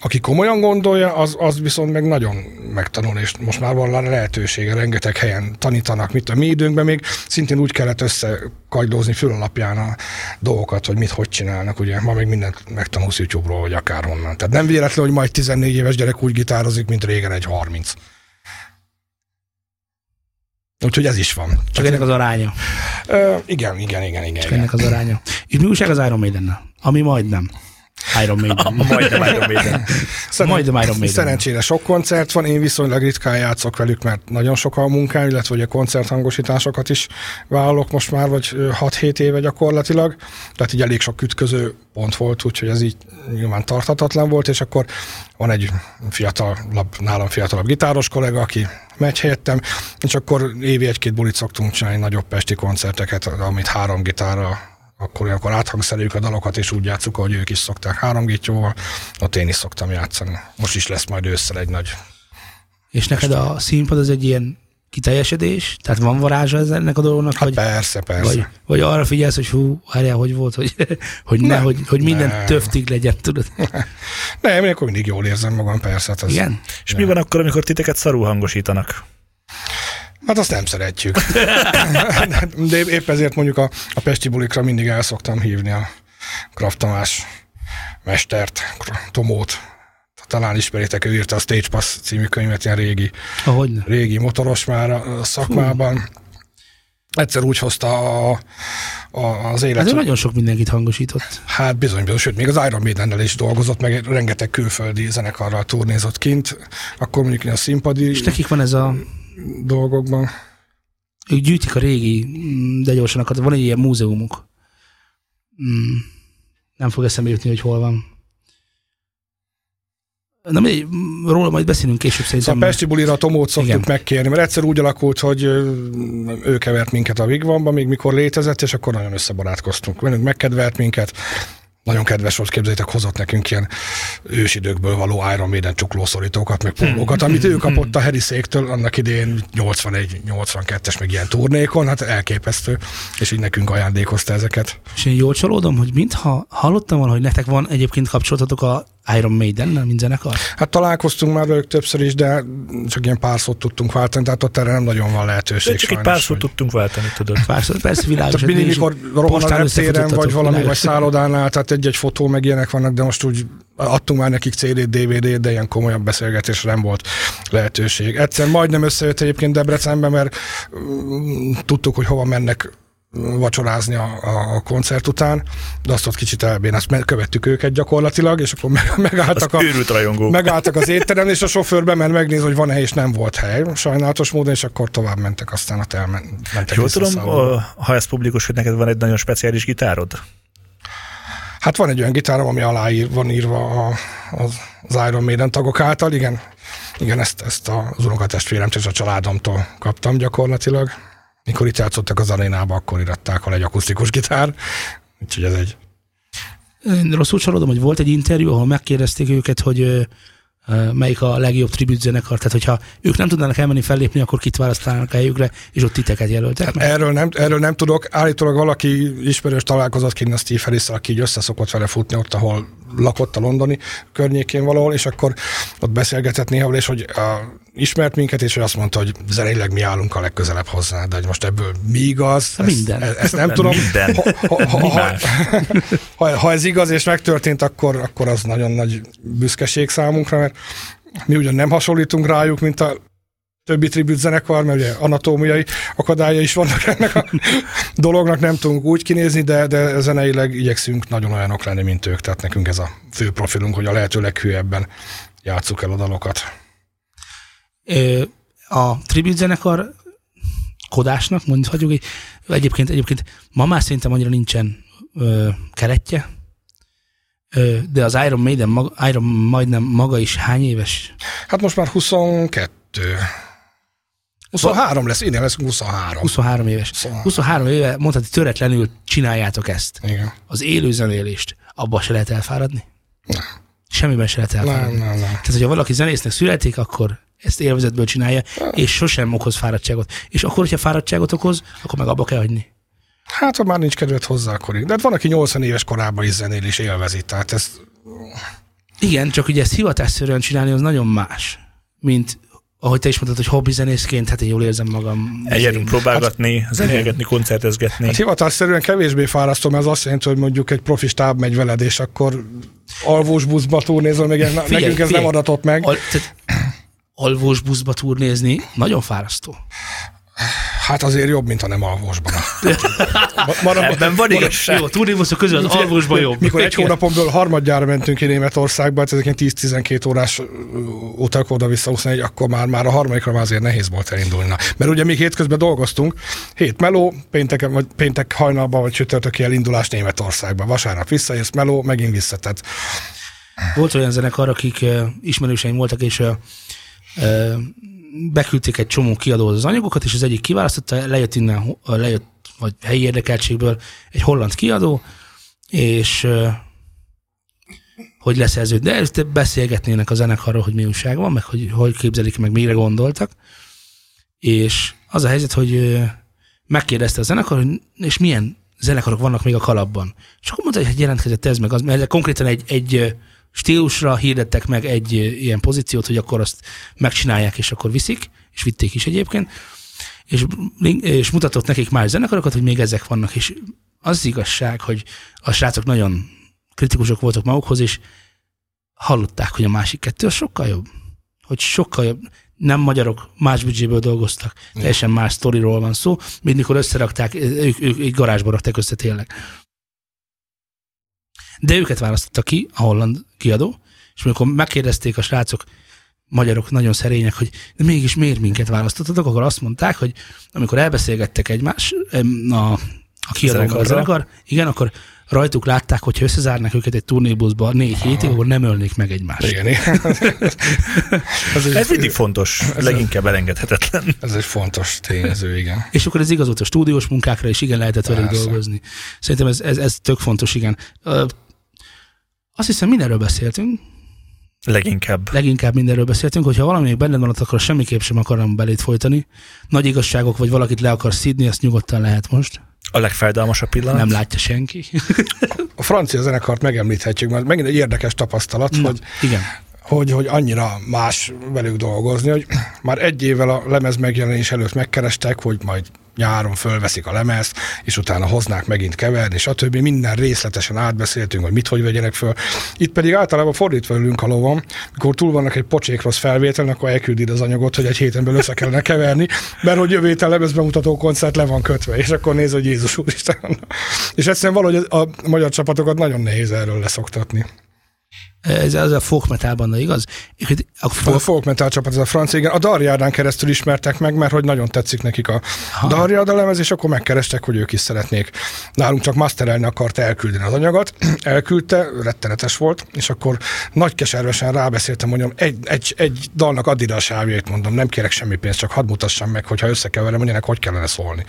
aki komolyan gondolja, az, az viszont meg nagyon megtanul, és most már van lehetősége, rengeteg helyen tanítanak, mit a mi időnkben még szintén úgy kellett összekagylózni fül alapján a dolgokat, hogy mit hogy csinálnak, ugye ma még mindent megtanulsz YouTube-ról, vagy akárhonnan. Tehát nem véletlen, hogy majd 14 éves gyerek úgy gitározik, mint régen egy 30. Úgyhogy ez is van. Csak ennek az aránya. Ö, igen, igen, igen, igen. Csak igen. ennek az aránya. És mi újság az Iron maiden Ami majdnem. Iron Maiden. majdnem Iron Maiden. Szeren- majdnem Iron Maiden. Szerencsére sok koncert van, én viszonylag ritkán játszok velük, mert nagyon sok a munkám, illetve hogy a koncerthangosításokat is vállalok most már, vagy 6-7 éve gyakorlatilag. Tehát így elég sok ütköző pont volt, úgyhogy ez így nyilván tartatatlan volt, és akkor van egy fiatalabb, nálam fiatalabb gitáros kollega, aki megy helyettem, és akkor évi egy-két bulit szoktunk csinálni, nagyobb pesti koncerteket, amit három gitárra akkor akkor áthangszereljük a dalokat, és úgy játszuk, ahogy ők is szokták három gitjóval, ott én is szoktam játszani. Most is lesz majd ősszel egy nagy... És neked a színpad az egy ilyen kiteljesedés? Tehát van varázsa ennek a dolognak? Hát vagy, persze, persze. Vagy, vagy arra figyelsz, hogy hú, várjál, hogy volt, hogy, hogy, ne, hogy, hogy minden nem. töftig legyen, tudod? Nem, én akkor mindig jól érzem magam, persze. Hát az, Igen? És mi van akkor, amikor titeket szarú hangosítanak? Hát azt nem szeretjük. De épp ezért mondjuk a, a Pesti bulikra mindig el szoktam hívni a Kraft Tamás mestert, Tomót, talán ismeritek, ő írta a Stage Pass című könyvet, ilyen régi, Ahogy régi motoros már a szakmában. Hú. Egyszer úgy hozta a, a, az élet. Ez nagyon sok mindenkit hangosított. Hát bizony, bizony, sőt, még az Iron maiden is dolgozott, meg rengeteg külföldi zenekarral turnézott kint, akkor mondjuk a színpadi És nekik van ez a dolgokban. Ők gyűjtik a régi, mm, de gyorsan akart. Van egy ilyen múzeumuk. Mm, nem fog eszembe jutni, hogy hol van. Na mindegy, róla majd beszélünk később szerintem. Szóval a Pesti bulira a Tomót szoktuk Igen. megkérni, mert egyszer úgy alakult, hogy ő kevert minket a Vigvamba, még mikor létezett, és akkor nagyon összebarátkoztunk. Velünk megkedvelt minket, nagyon kedves volt, képzeljétek, hozott nekünk ilyen ősidőkből való Iron Maiden csuklószorítókat, meg pólókat, amit ő kapott a Harry Széktől annak idén 81-82-es, meg ilyen turnékon, hát elképesztő, és így nekünk ajándékozta ezeket. És én jól csalódom, hogy mintha hallottam volna, hogy nektek van egyébként kapcsolatotok a Iron Maiden-nel, mint zenekar? Hát találkoztunk már velük többször is, de csak ilyen pár szót tudtunk váltani, tehát ott erre nem nagyon van lehetőség. De csak egy pár szót tudtunk váltani, tudod. Pár szót, persze világos. Tehát mindig, mikor rohan a reptéren, vagy valami, vagy szállodánál, tehát egy-egy fotó meg ilyenek vannak, de most úgy adtunk már nekik CD-t, DVD-t, de ilyen komolyabb beszélgetésre nem volt lehetőség. Egyszer majdnem összejött egyébként Debrecenben, mert mm, tudtuk, hogy hova mennek vacsorázni a, a koncert után, de azt ott kicsit elbén, azt követtük őket gyakorlatilag, és akkor meg, megálltak, a, megálltak az étterem, és a sofőr bement megnéz, hogy van-e, és nem volt hely, sajnálatos módon, és akkor tovább mentek, aztán ott elmentek. Jól tudom, ha ez publikus, hogy neked van egy nagyon speciális gitárod? Hát van egy olyan gitárom, ami alá ír, van írva a, az, az Iron Maiden tagok által, igen. Igen, ezt, ezt az unokatestvérem, és a családomtól kaptam gyakorlatilag. Mikor itt játszottak az arénába, akkor iratták alá egy akusztikus gitár, úgyhogy ez egy... Én rosszul csalódom, hogy volt egy interjú, ahol megkérdezték őket, hogy melyik a legjobb tribut zenekar, tehát hogyha ők nem tudnának elmenni fellépni, akkor kit választanának a helyükre, és ott titeket jelöltek hát meg? Erről nem, erről nem tudok. Állítólag valaki ismerős találkozott kint a Steve harris aki így összeszokott vele futni ott, ahol lakott a londoni környékén valahol, és akkor ott beszélgetett néha, és hogy a, ismert minket, és hogy azt mondta, hogy zeneileg mi állunk a legközelebb hozzá, de hogy most ebből mi igaz, ezt, minden. ezt, ezt nem minden. tudom. Minden. Ha, ha, ha, ha, ha, ez igaz és megtörtént, akkor, akkor az nagyon nagy büszkeség számunkra, mert mi ugyan nem hasonlítunk rájuk, mint a többi tribut zenekar, mert ugye anatómiai akadálya is vannak ennek a dolognak, nem tudunk úgy kinézni, de, de zeneileg igyekszünk nagyon olyanok lenni, mint ők, tehát nekünk ez a fő profilunk, hogy a lehető leghűebben játsszuk el a dalokat. A tribut zenekar kodásnak, mondhatjuk, egyébként, egyébként ma már szerintem annyira nincsen ö, keretje, ö, de az Iron Maiden, maga, Iron majdnem maga is hány éves? Hát most már 22. 23 lesz, innen lesz 23. 23 éves. 23, 23 éve mondhatni töretlenül csináljátok ezt. Igen. Az élő zenélést, abba se lehet elfáradni? Nem. Semmiben se lehet elfáradni. Nem, nem, nem. Tehát, hogyha valaki zenésznek születik, akkor ezt élvezetből csinálja, és sosem okoz fáradtságot. És akkor, hogyha fáradtságot okoz, akkor meg abba kell hagyni. Hát, ha már nincs kedvet hozzá, akkor De hát van, aki 80 éves korában is zenél és élvezi, tehát ez... Igen, csak ugye ezt hivatásszerűen csinálni az nagyon más, mint ahogy te is mondtad, hogy hobbi zenészként, hát én jól érzem magam. Eljárunk próbálgatni, hát, zenélgetni, koncertezgetni. Hát hivatásszerűen kevésbé fárasztó, mert az azt jelenti, hogy mondjuk egy profi stáb megy veled, és akkor alvós buszba túlnézol, még figyelj, nekünk ez figyelj, nem adatott meg. Al, tehát, alvós buszba túrnézni nagyon fárasztó. Hát azért jobb, mint a nem alvósban. Marad, Ebben van igazság. Jó, a túrnébuszok közül az alvósban jobb. Mikor egy hónapomból harmadjára mentünk ki Németországba, hát ezek 10-12 órás utak oda-vissza 21, akkor már, már a harmadikra már azért nehéz volt elindulni. Mert ugye még hétközben dolgoztunk, hét meló, péntek, vagy péntek hajnalban, vagy csütörtöki elindulás Németországba. Vasárnap visszaérsz meló, megint vissza. Tehát... Volt olyan zenekar, akik ismerőseim voltak, és beküldték egy csomó kiadóhoz az anyagokat, és az egyik kiválasztotta, lejött innen, lejött vagy helyi érdekeltségből egy holland kiadó, és hogy leszerződ, de beszélgetnének a zenekarról, hogy mi újság van, meg hogy hogy képzelik, meg mire gondoltak. És az a helyzet, hogy megkérdezte a zenekar, hogy és milyen zenekarok vannak még a kalapban. És akkor mondta, hogy hát jelentkezett ez meg az, mert konkrétan egy, egy stílusra hirdettek meg egy ilyen pozíciót, hogy akkor azt megcsinálják, és akkor viszik, és vitték is egyébként, és, és mutatott nekik más zenekarokat, hogy még ezek vannak, és az igazság, hogy a srácok nagyon kritikusok voltak magukhoz, és hallották, hogy a másik kettő sokkal jobb. Hogy sokkal jobb. Nem magyarok, más büdzséből dolgoztak, teljesen más sztoriról van szó, mint mikor összerakták, ők, ők egy garázsba rakták össze tényleg. De őket választotta ki, a holland kiadó, és amikor megkérdezték a srácok, magyarok nagyon szerények, hogy de mégis miért minket választottatok, akkor azt mondták, hogy amikor elbeszélgettek egymás, a, a kiadókkal a zenekar, igen, akkor rajtuk látták, hogy ha összezárnak őket egy turnébuszba négy Aha. hétig, akkor nem ölnék meg egymást. Igen, igen. ez, ez mindig fontos, ez leginkább elengedhetetlen. Ez egy fontos tényező, igen. És akkor ez igaz volt a stúdiós munkákra is, igen, lehetett velük dolgozni. Szerintem ez, ez, ez tök fontos, igen. Azt hiszem, mindenről beszéltünk. Leginkább. Leginkább mindenről beszéltünk, hogyha valami még benned maradt, akkor semmiképp sem akarom belét folytani. Nagy igazságok, vagy valakit le akarsz szídni, azt nyugodtan lehet most. A legfájdalmasabb pillanat? Nem látja senki. a francia zenekart megemlíthetjük, mert megint egy érdekes tapasztalat, Na, hogy igen hogy, hogy annyira más velük dolgozni, hogy már egy évvel a lemez megjelenés előtt megkerestek, hogy majd nyáron fölveszik a lemezt, és utána hoznák megint keverni, és a többi minden részletesen átbeszéltünk, hogy mit, hogy vegyenek föl. Itt pedig általában fordítva ülünk a lovam, mikor túl vannak egy pocsék rossz felvétel, akkor elküldi az anyagot, hogy egy héten belül össze kellene keverni, mert hogy jövő héten lemezbemutató koncert le van kötve, és akkor néz, hogy Jézus Úristen. És egyszerűen valahogy a magyar csapatokat nagyon nehéz erről leszoktatni. Ez, az a folk metal banda, igaz? A folk, a folk metal csapat, ez a francia, igen. A Darjádán keresztül ismertek meg, mert hogy nagyon tetszik nekik a ha. Darjada lemez, és akkor megkerestek, hogy ők is szeretnék. Nálunk csak masterelni akart elküldeni az anyagot. Elküldte, rettenetes volt, és akkor nagy keservesen rábeszéltem, mondjam, egy, egy, egy dalnak add ide a sávjait, mondom, nem kérek semmi pénzt, csak hadd mutassam meg, hogyha összekeverem, hogy ennek hogy kellene szólni.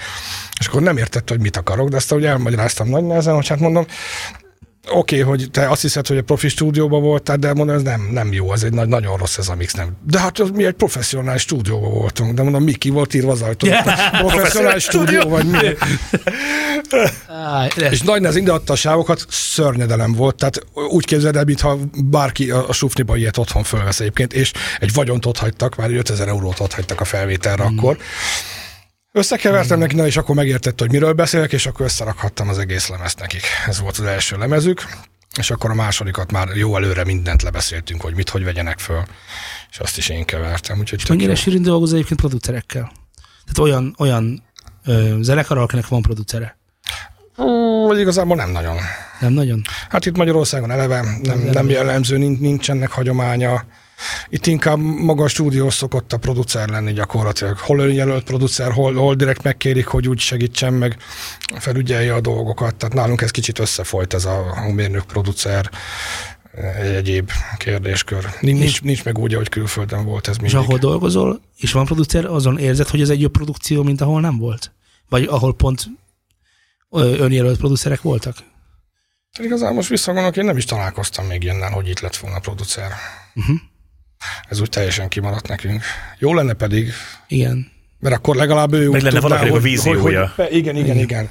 És akkor nem értette, hogy mit akarok, de ezt ahogy elmagyaráztam nagy nehezen, hogy hát mondom, oké, okay, hogy te azt hiszed, hogy a profi stúdióban voltál, de mondom, ez nem, nem jó, ez egy nagy, nagyon rossz ez a mix, nem. De hát mi egy professzionális stúdióban voltunk, de mondom, Miki volt írva az ajtó. Professzionális stúdió, vagy mi? és nagy nehezen adta a sávokat, szörnyedelem volt, tehát úgy képzeld el, mintha bárki a, a sufniba ilyet otthon fölvesz egyébként, és egy vagyont ott hagytak, már 5000 eurót ott hagytak a felvételre mm. akkor. Összekevertem neki, na és akkor megértette, hogy miről beszélek, és akkor összerakhattam az egész lemezt nekik. Ez volt az első lemezük, és akkor a másodikat már jó előre mindent lebeszéltünk, hogy mit, hogy vegyenek föl, és azt is én kevertem. Úgyhogy és mennyire sűrűn dolgoz egyébként producerekkel? Tehát olyan, olyan ö, zenekar, akinek van producere? Vagy igazából nem nagyon. Nem nagyon? Hát itt Magyarországon eleve nem, nem jellemző, nincsenek hagyománya itt inkább maga a stúdió szokott a producer lenni gyakorlatilag. Hol önjelölt producer, hol, hol direkt megkérik, hogy úgy segítsen meg, felügyelje a dolgokat. Tehát nálunk ez kicsit összefolyt ez a hangmérnök producer egy egyéb kérdéskör. Nincs, nincs, meg úgy, ahogy külföldön volt ez mindig. És ahol dolgozol, és van producer, azon érzed, hogy ez egy jobb produkció, mint ahol nem volt? Vagy ahol pont önjelölt producerek voltak? Igazából most visszagondolok, én nem is találkoztam még ilyennel, hogy itt lett volna a producer. Uh-huh. Ez úgy teljesen kimaradt nekünk. Jó lenne pedig. Igen. Mert akkor legalább ő Meg lenne valakinek a víziója. Hogy, hogy, igen, igen, igen.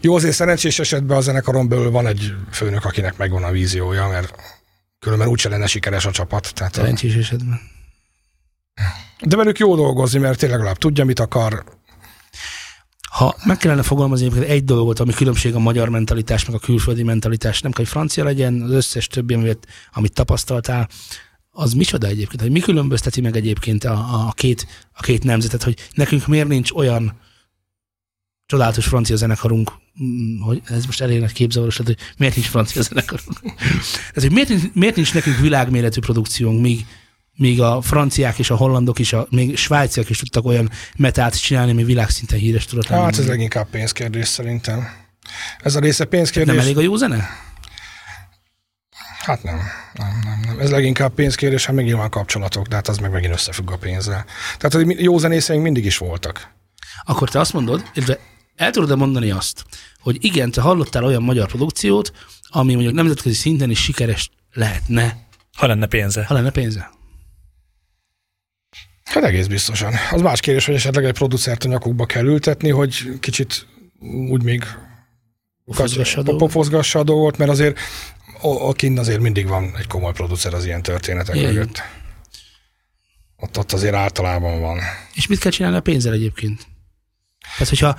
Jó, azért szerencsés esetben a zenekaron belül van egy főnök, akinek megvan a víziója, mert különben úgyse lenne sikeres a csapat. Tehát szerencsés a... esetben. De velük jó dolgozni, mert tényleg legalább tudja, mit akar. Ha meg kellene fogalmazni egy dolgot, ami különbség a magyar mentalitás, meg a külföldi mentalitás, nem kell, hogy francia legyen, az összes többi, amit, amit tapasztaltál, az micsoda egyébként, hogy mi különbözteti meg egyébként a, a, két, a két nemzetet, hogy nekünk miért nincs olyan csodálatos francia zenekarunk, mm, hogy ez most elég nagy képzavaros, hogy miért nincs francia zenekarunk. ez, hogy miért, miért nincs nekünk világméretű produkciónk, míg, míg a franciák és a hollandok is, a, még svájciak is tudtak olyan metált csinálni, ami világszinten híres tudott. Hát ez leginkább pénzkérdés szerintem. Ez a része pénzkérdés. Nem elég a jó zene? Hát nem, nem, nem, nem. Ez leginkább pénzkérés, hát meg nyilván kapcsolatok, de hát az meg megint összefügg a pénzzel. Tehát hogy jó zenészeink mindig is voltak. Akkor te azt mondod, illetve el tudod-e mondani azt, hogy igen, te hallottál olyan magyar produkciót, ami mondjuk nemzetközi szinten is sikeres lehetne. Ha lenne pénze. Ha lenne pénze. Hát egész biztosan. Az más kérdés, hogy esetleg egy producert a nyakukba kell ültetni, hogy kicsit úgy még pofozgassa a dolgot, mert azért kint azért mindig van egy komoly producer az ilyen történetek Igen. mögött. Ott, ott azért általában van. És mit kell csinálni a pénzzel egyébként? Tehát, hogyha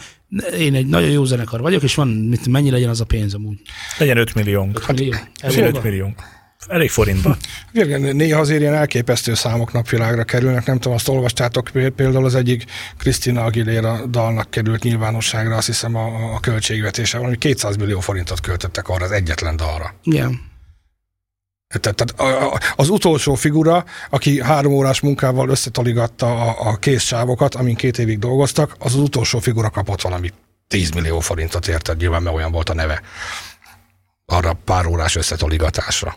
én egy nagyon jó zenekar vagyok, és van, mit, mennyi legyen az a pénz amúgy? Legyen 5 milliónk. 5 millió? Legyen 5 milliónk. Elég forintba. Igen, néha azért ilyen elképesztő számok napvilágra kerülnek. Nem tudom, azt olvastátok például az egyik Krisztina Aguilera dalnak került nyilvánosságra, azt hiszem a, a költségvetése, valami 200 millió forintot költöttek arra az egyetlen dalra. Igen. Tehát az utolsó figura, aki három órás munkával összetoligatta a, a készsávokat, amin két évig dolgoztak, az az utolsó figura kapott valami 10 millió forintot érted, nyilván mert olyan volt a neve arra pár órás összetoligatásra.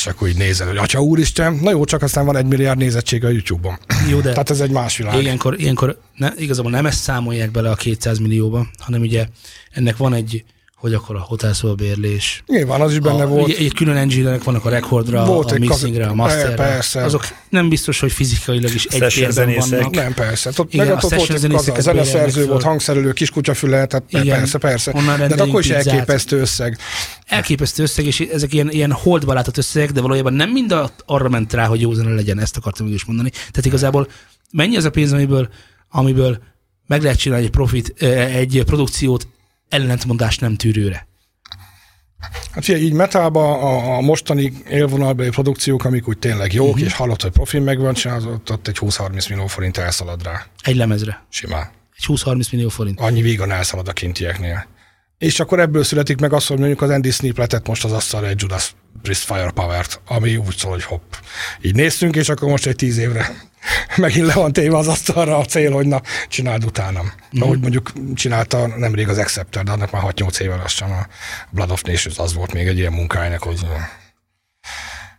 És akkor így nézel, hogy atya úristen, na jó, csak aztán van egy milliárd nézettség a YouTube-on. Jó, de Tehát ez egy más világ. Ilyenkor, ilyenkor ne, igazából nem ezt számolják bele a 200 millióba, hanem ugye ennek van egy hogy akkor a hotelszobabérlés. Nyilván az is benne a, volt. Egy, egy külön engine vannak a rekordra, volt a mixingre, a masterre. Persze. Azok nem biztos, hogy fizikailag is egy térben vannak. Nem, persze. Ott, Igen, meg ott volt egy zeneszerző volt, hangszerelő, kiskutyafüle, tehát Igen, persze, persze. De akkor is elképesztő összeg. Elképesztő összeg, és ezek ilyen, ilyen holdba látott összegek, de valójában nem mind arra ment rá, hogy jó zene legyen, ezt akartam is mondani. Tehát igazából mennyi az a pénz, amiből, amiből meg lehet csinálni egy profit, egy produkciót ellentmondás nem tűrőre. Hát figyelj, így metálba a, a mostani élvonalbeli produkciók, amik úgy tényleg jók, uh-huh. és hallott, hogy profil megvan csinálzott, ott egy 20-30 millió forint elszalad rá. Egy lemezre? Simán. Egy 20-30 millió forint. Annyi vígan elszalad a kintieknél. És akkor ebből születik meg az, hogy mondjuk az Andy Sneap letett most az asztalra egy Judas Priest Firepower-t, ami úgy szól, hogy hopp. Így néztünk, és akkor most egy tíz évre megint le van téve az asztalra a cél, hogy na, csináld utánam. Mm. Ahogy mondjuk csinálta nemrég az Acceptor, de annak már 6-8 éve lassan a Blood of Nations az volt még egy ilyen munkájának, hogy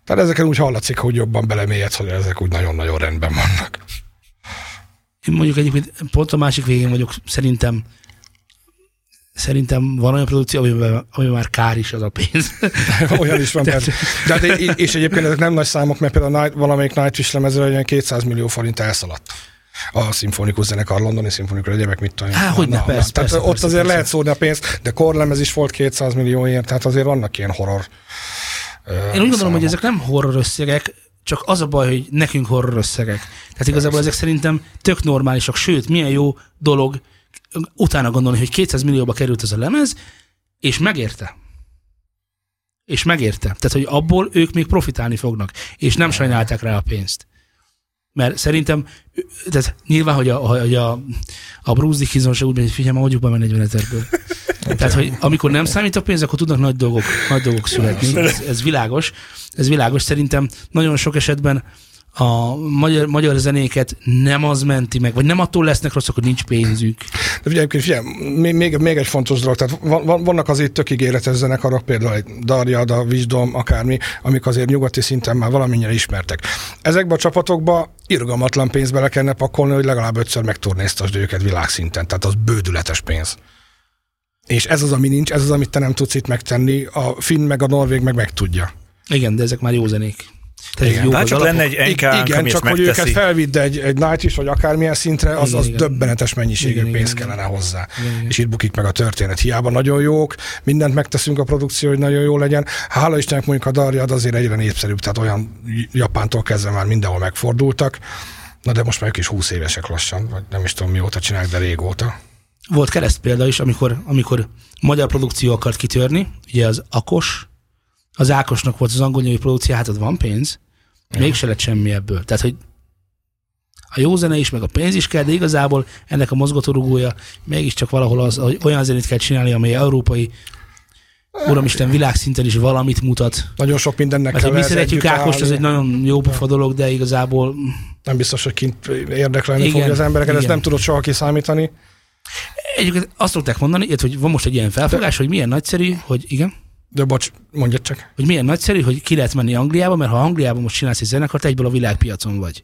tehát ezeken úgy hallatszik, hogy jobban belemélyedsz, hogy ezek úgy nagyon-nagyon rendben vannak. Én mondjuk egyébként pont a másik végén vagyok, szerintem szerintem van olyan produkció, amiben, amiben már kár is az a pénz. olyan is van, persze. De hát, és egyébként ezek nem nagy számok, mert például a Night, valamelyik Nightwish lemezre olyan 200 millió forint elszaladt a szimfonikus zenekar, londoni szimfonikus egyebek, mit tudom. Há, hogy ne, persze, Tehát persze, ott persze, azért persze. lehet szórni a pénzt, de korlemez is volt 200 millióért, tehát azért vannak ilyen horror Én úgy gondolom, számok. hogy ezek nem horror összegek, csak az a baj, hogy nekünk horror összegek. Tehát igazából ezek szerintem tök normálisak, sőt, milyen jó dolog utána gondolni, hogy 200 millióba került ez a lemez, és megérte. És megérte. Tehát, hogy abból ők még profitálni fognak, és nem sajnálták rá a pénzt. Mert szerintem, tehát nyilván, hogy a, hogy a, a Bruce Dickinson se úgy megy, hogy figyelj, ma be 40 ezerből. Tehát, hogy amikor nem számít a pénz, akkor tudnak nagy dolgok, nagy dolgok születni. Ez, ez világos. Ez világos. Szerintem nagyon sok esetben a magyar, magyar zenéket nem az menti meg, vagy nem attól lesznek rosszak, hogy nincs pénzük. De figyelj, figyelj még, még egy fontos dolog, tehát van, vannak azért tök ígéretes zenekarok, például egy Darjad, a Wisdom, akármi, amik azért nyugati szinten már valamennyire ismertek. Ezekben a csapatokba irgalmatlan pénz bele kellene pakolni, hogy legalább ötször megturnéztasd őket világszinten, tehát az bődületes pénz. És ez az, ami nincs, ez az, amit te nem tudsz itt megtenni, a finn meg a norvég meg meg tudja. Igen, de ezek már jó zenék. Tehát igen, hát csak alapok. lenne egy NK, Igen, csak hogy őket felvidd egy, egy night is, vagy akármilyen szintre, az, az igen, döbbenetes mennyiségű igen, pénz igen, kellene hozzá. Igen, igen. És itt bukik meg a történet. Hiába nagyon jók, mindent megteszünk a produkció, hogy nagyon jó legyen. Hála Istennek mondjuk a Darjad azért egyre népszerűbb, tehát olyan Japántól kezdve már mindenhol megfordultak. Na de most már ők is 20 évesek lassan, vagy nem is tudom mióta csinálják, de régóta. Volt kereszt példa is, amikor, amikor magyar produkció akart kitörni, ugye az Akos, az Ákosnak volt az angol nyelvű produkció, hát ott van pénz, ja. mégse lett semmi ebből. Tehát, hogy a jó zene is, meg a pénz is kell, de igazából ennek a mozgatórugója mégiscsak valahol az, hogy olyan zenét kell csinálni, amely európai Uramisten, világszinten is valamit mutat. Nagyon sok mindennek Mert, kell mi szeretjük Ákost, ez egy nagyon jó pofa dolog, de igazából... Nem biztos, hogy kint érdekelni igen, fogja az embereket, igen. ezt nem tudod soha kiszámítani. Egyébként azt szokták mondani, hogy van most egy ilyen felfogás, hogy milyen nagyszerű, hogy igen. De bocs, mondja csak. Hogy milyen nagyszerű, hogy ki lehet menni Angliába, mert ha Angliában most csinálsz egy zenekart, egyből a világpiacon vagy.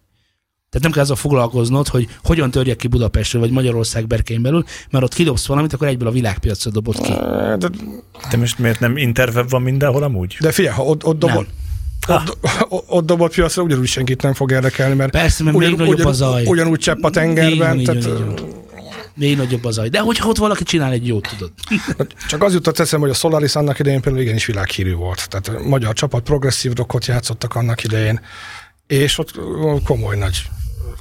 Tehát nem kell azzal foglalkoznod, hogy hogyan törjek ki Budapestről, vagy Magyarország berkein belül, mert ott kidobsz valamit, akkor egyből a világpiacra dobod ki. De, de most miért nem interweb van mindenhol amúgy? De figyelj, ha ott, ott dobod, ott, ott dobott piacra ugyanúgy senkit nem fog érdekelni, mert, Persze, mert ugyan, még nagyobb ugyan, a zaj. Ugyanúgy csepp a tengerben. Így van, tehát, így van, így van még nagyobb az zaj. De hogyha ott valaki csinál egy jót, tudod. Csak az jutott eszembe, hogy a Solaris annak idején például igenis világhírű volt. Tehát a magyar csapat progresszív rockot játszottak annak idején, és ott komoly nagy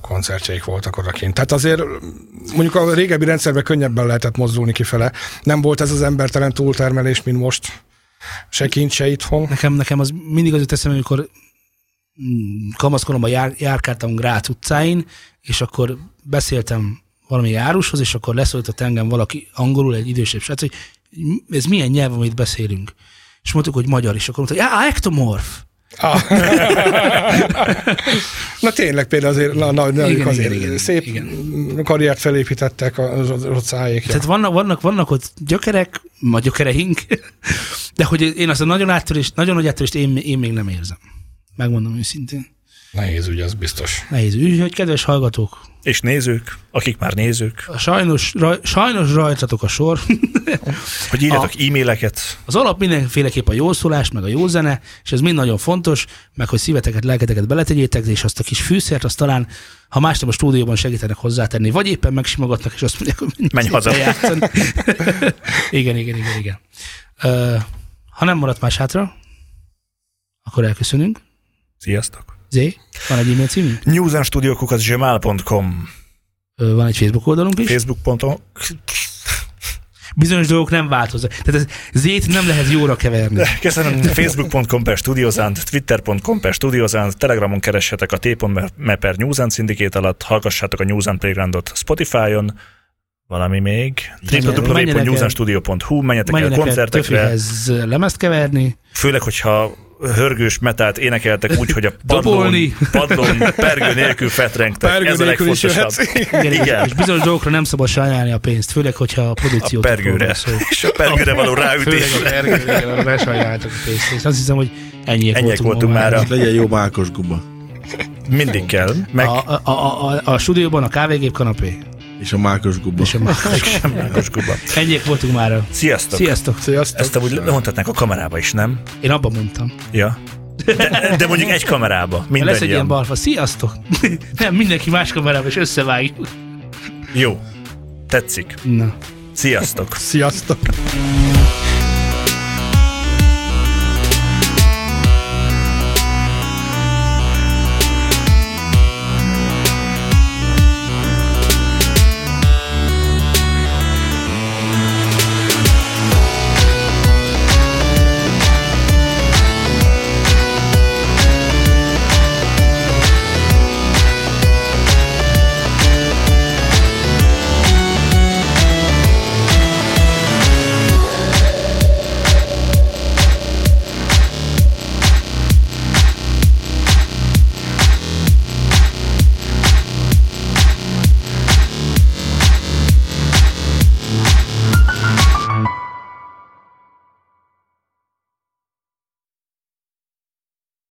koncertjeik voltak odakint. Tehát azért mondjuk a régebbi rendszerben könnyebben lehetett mozdulni kifele. Nem volt ez az embertelen túltermelés, mint most. Se kint, se itthon. Nekem, nekem az mindig az jut eszembe, amikor mm, kamaszkoromban jár, járkáltam Grác utcáin, és akkor beszéltem valami járushoz, és akkor leszólított engem valaki angolul, egy idősebb srác, hogy ez milyen nyelv, amit beszélünk. És mondtuk, hogy magyar, és akkor mondta, ja, ektomorf. Ah. na tényleg például azért, na, na, na Igen, azért igen, igen, szép igen. karriert felépítettek az az utcáik. Tehát vannak, vannak, vannak ott gyökerek, vagy gyökereink, de hogy én azt a nagyon áttörést, nagyon nagy áttörést én, én még nem érzem. Megmondom őszintén. Nehéz ügy, az biztos. Nehéz. Úgyhogy kedves hallgatók, És nézők, akik már nézők, sajnos, raj, sajnos rajtatok a sor. hogy írjatok e-maileket. Az alap mindenféleképp a jó szólás, meg a jó zene, és ez mind nagyon fontos, meg hogy szíveteket, lelketeket beletegyétek, és azt a kis fűszert, azt talán, ha más nem a stúdióban segítenek hozzátenni, vagy éppen megsimogatnak, és azt mondják, hogy Menj haza. igen, igen, igen, igen. Uh, ha nem maradt más hátra, akkor elköszönünk. Sziasztok! Zé, van egy e-mail címünk? newsandstudiokukacgmail.com Ö, Van egy Facebook oldalunk is. Facebook.com Bizonyos dolgok nem változnak. Tehát ez zét nem lehet jóra keverni. Köszönöm. Facebook.com per Studiozant, Twitter.com per Studiozant, Telegramon keressetek a t.me per Newsant szindikét alatt, hallgassátok a Newsant Playgroundot Spotify-on, valami még, el- www.newsantstudio.hu, menjetek el koncertekre, Töfihez lemezt keverni. főleg, hogyha hörgős metált énekeltek úgy, hogy a padlón, padlón pergő nélkül fetrengtek. Pergő Ez a legfontosabb. Igen, igen. És bizonyos dolgokra nem szabad sajnálni a pénzt, főleg, hogyha a A produkciót pergőre. És a pergőre való Főleg a pergőre, ne sajnáljátok a pénzt. És azt hiszem, hogy ennyiek, Ennyiek voltunk ma mára. Legyen jó mákos guba. Mindig kell. Meg A, a, a, a, a stúdióban a kávégép kanapé. És a mákos guba. És a Mákos Kuba. Ennyiek voltunk már. Sziasztok! Sziasztok! Sziasztok. Ezt amúgy mondhatnánk a kamerába is, nem? Én abban mondtam. Ja. De, de mondjuk egy kamerába, Ha lesz egy ilyen balfa, sziasztok! Nem, mindenki más kamerában, és összevágjuk. Jó. Tetszik. Na. Sziasztok. Sziasztok.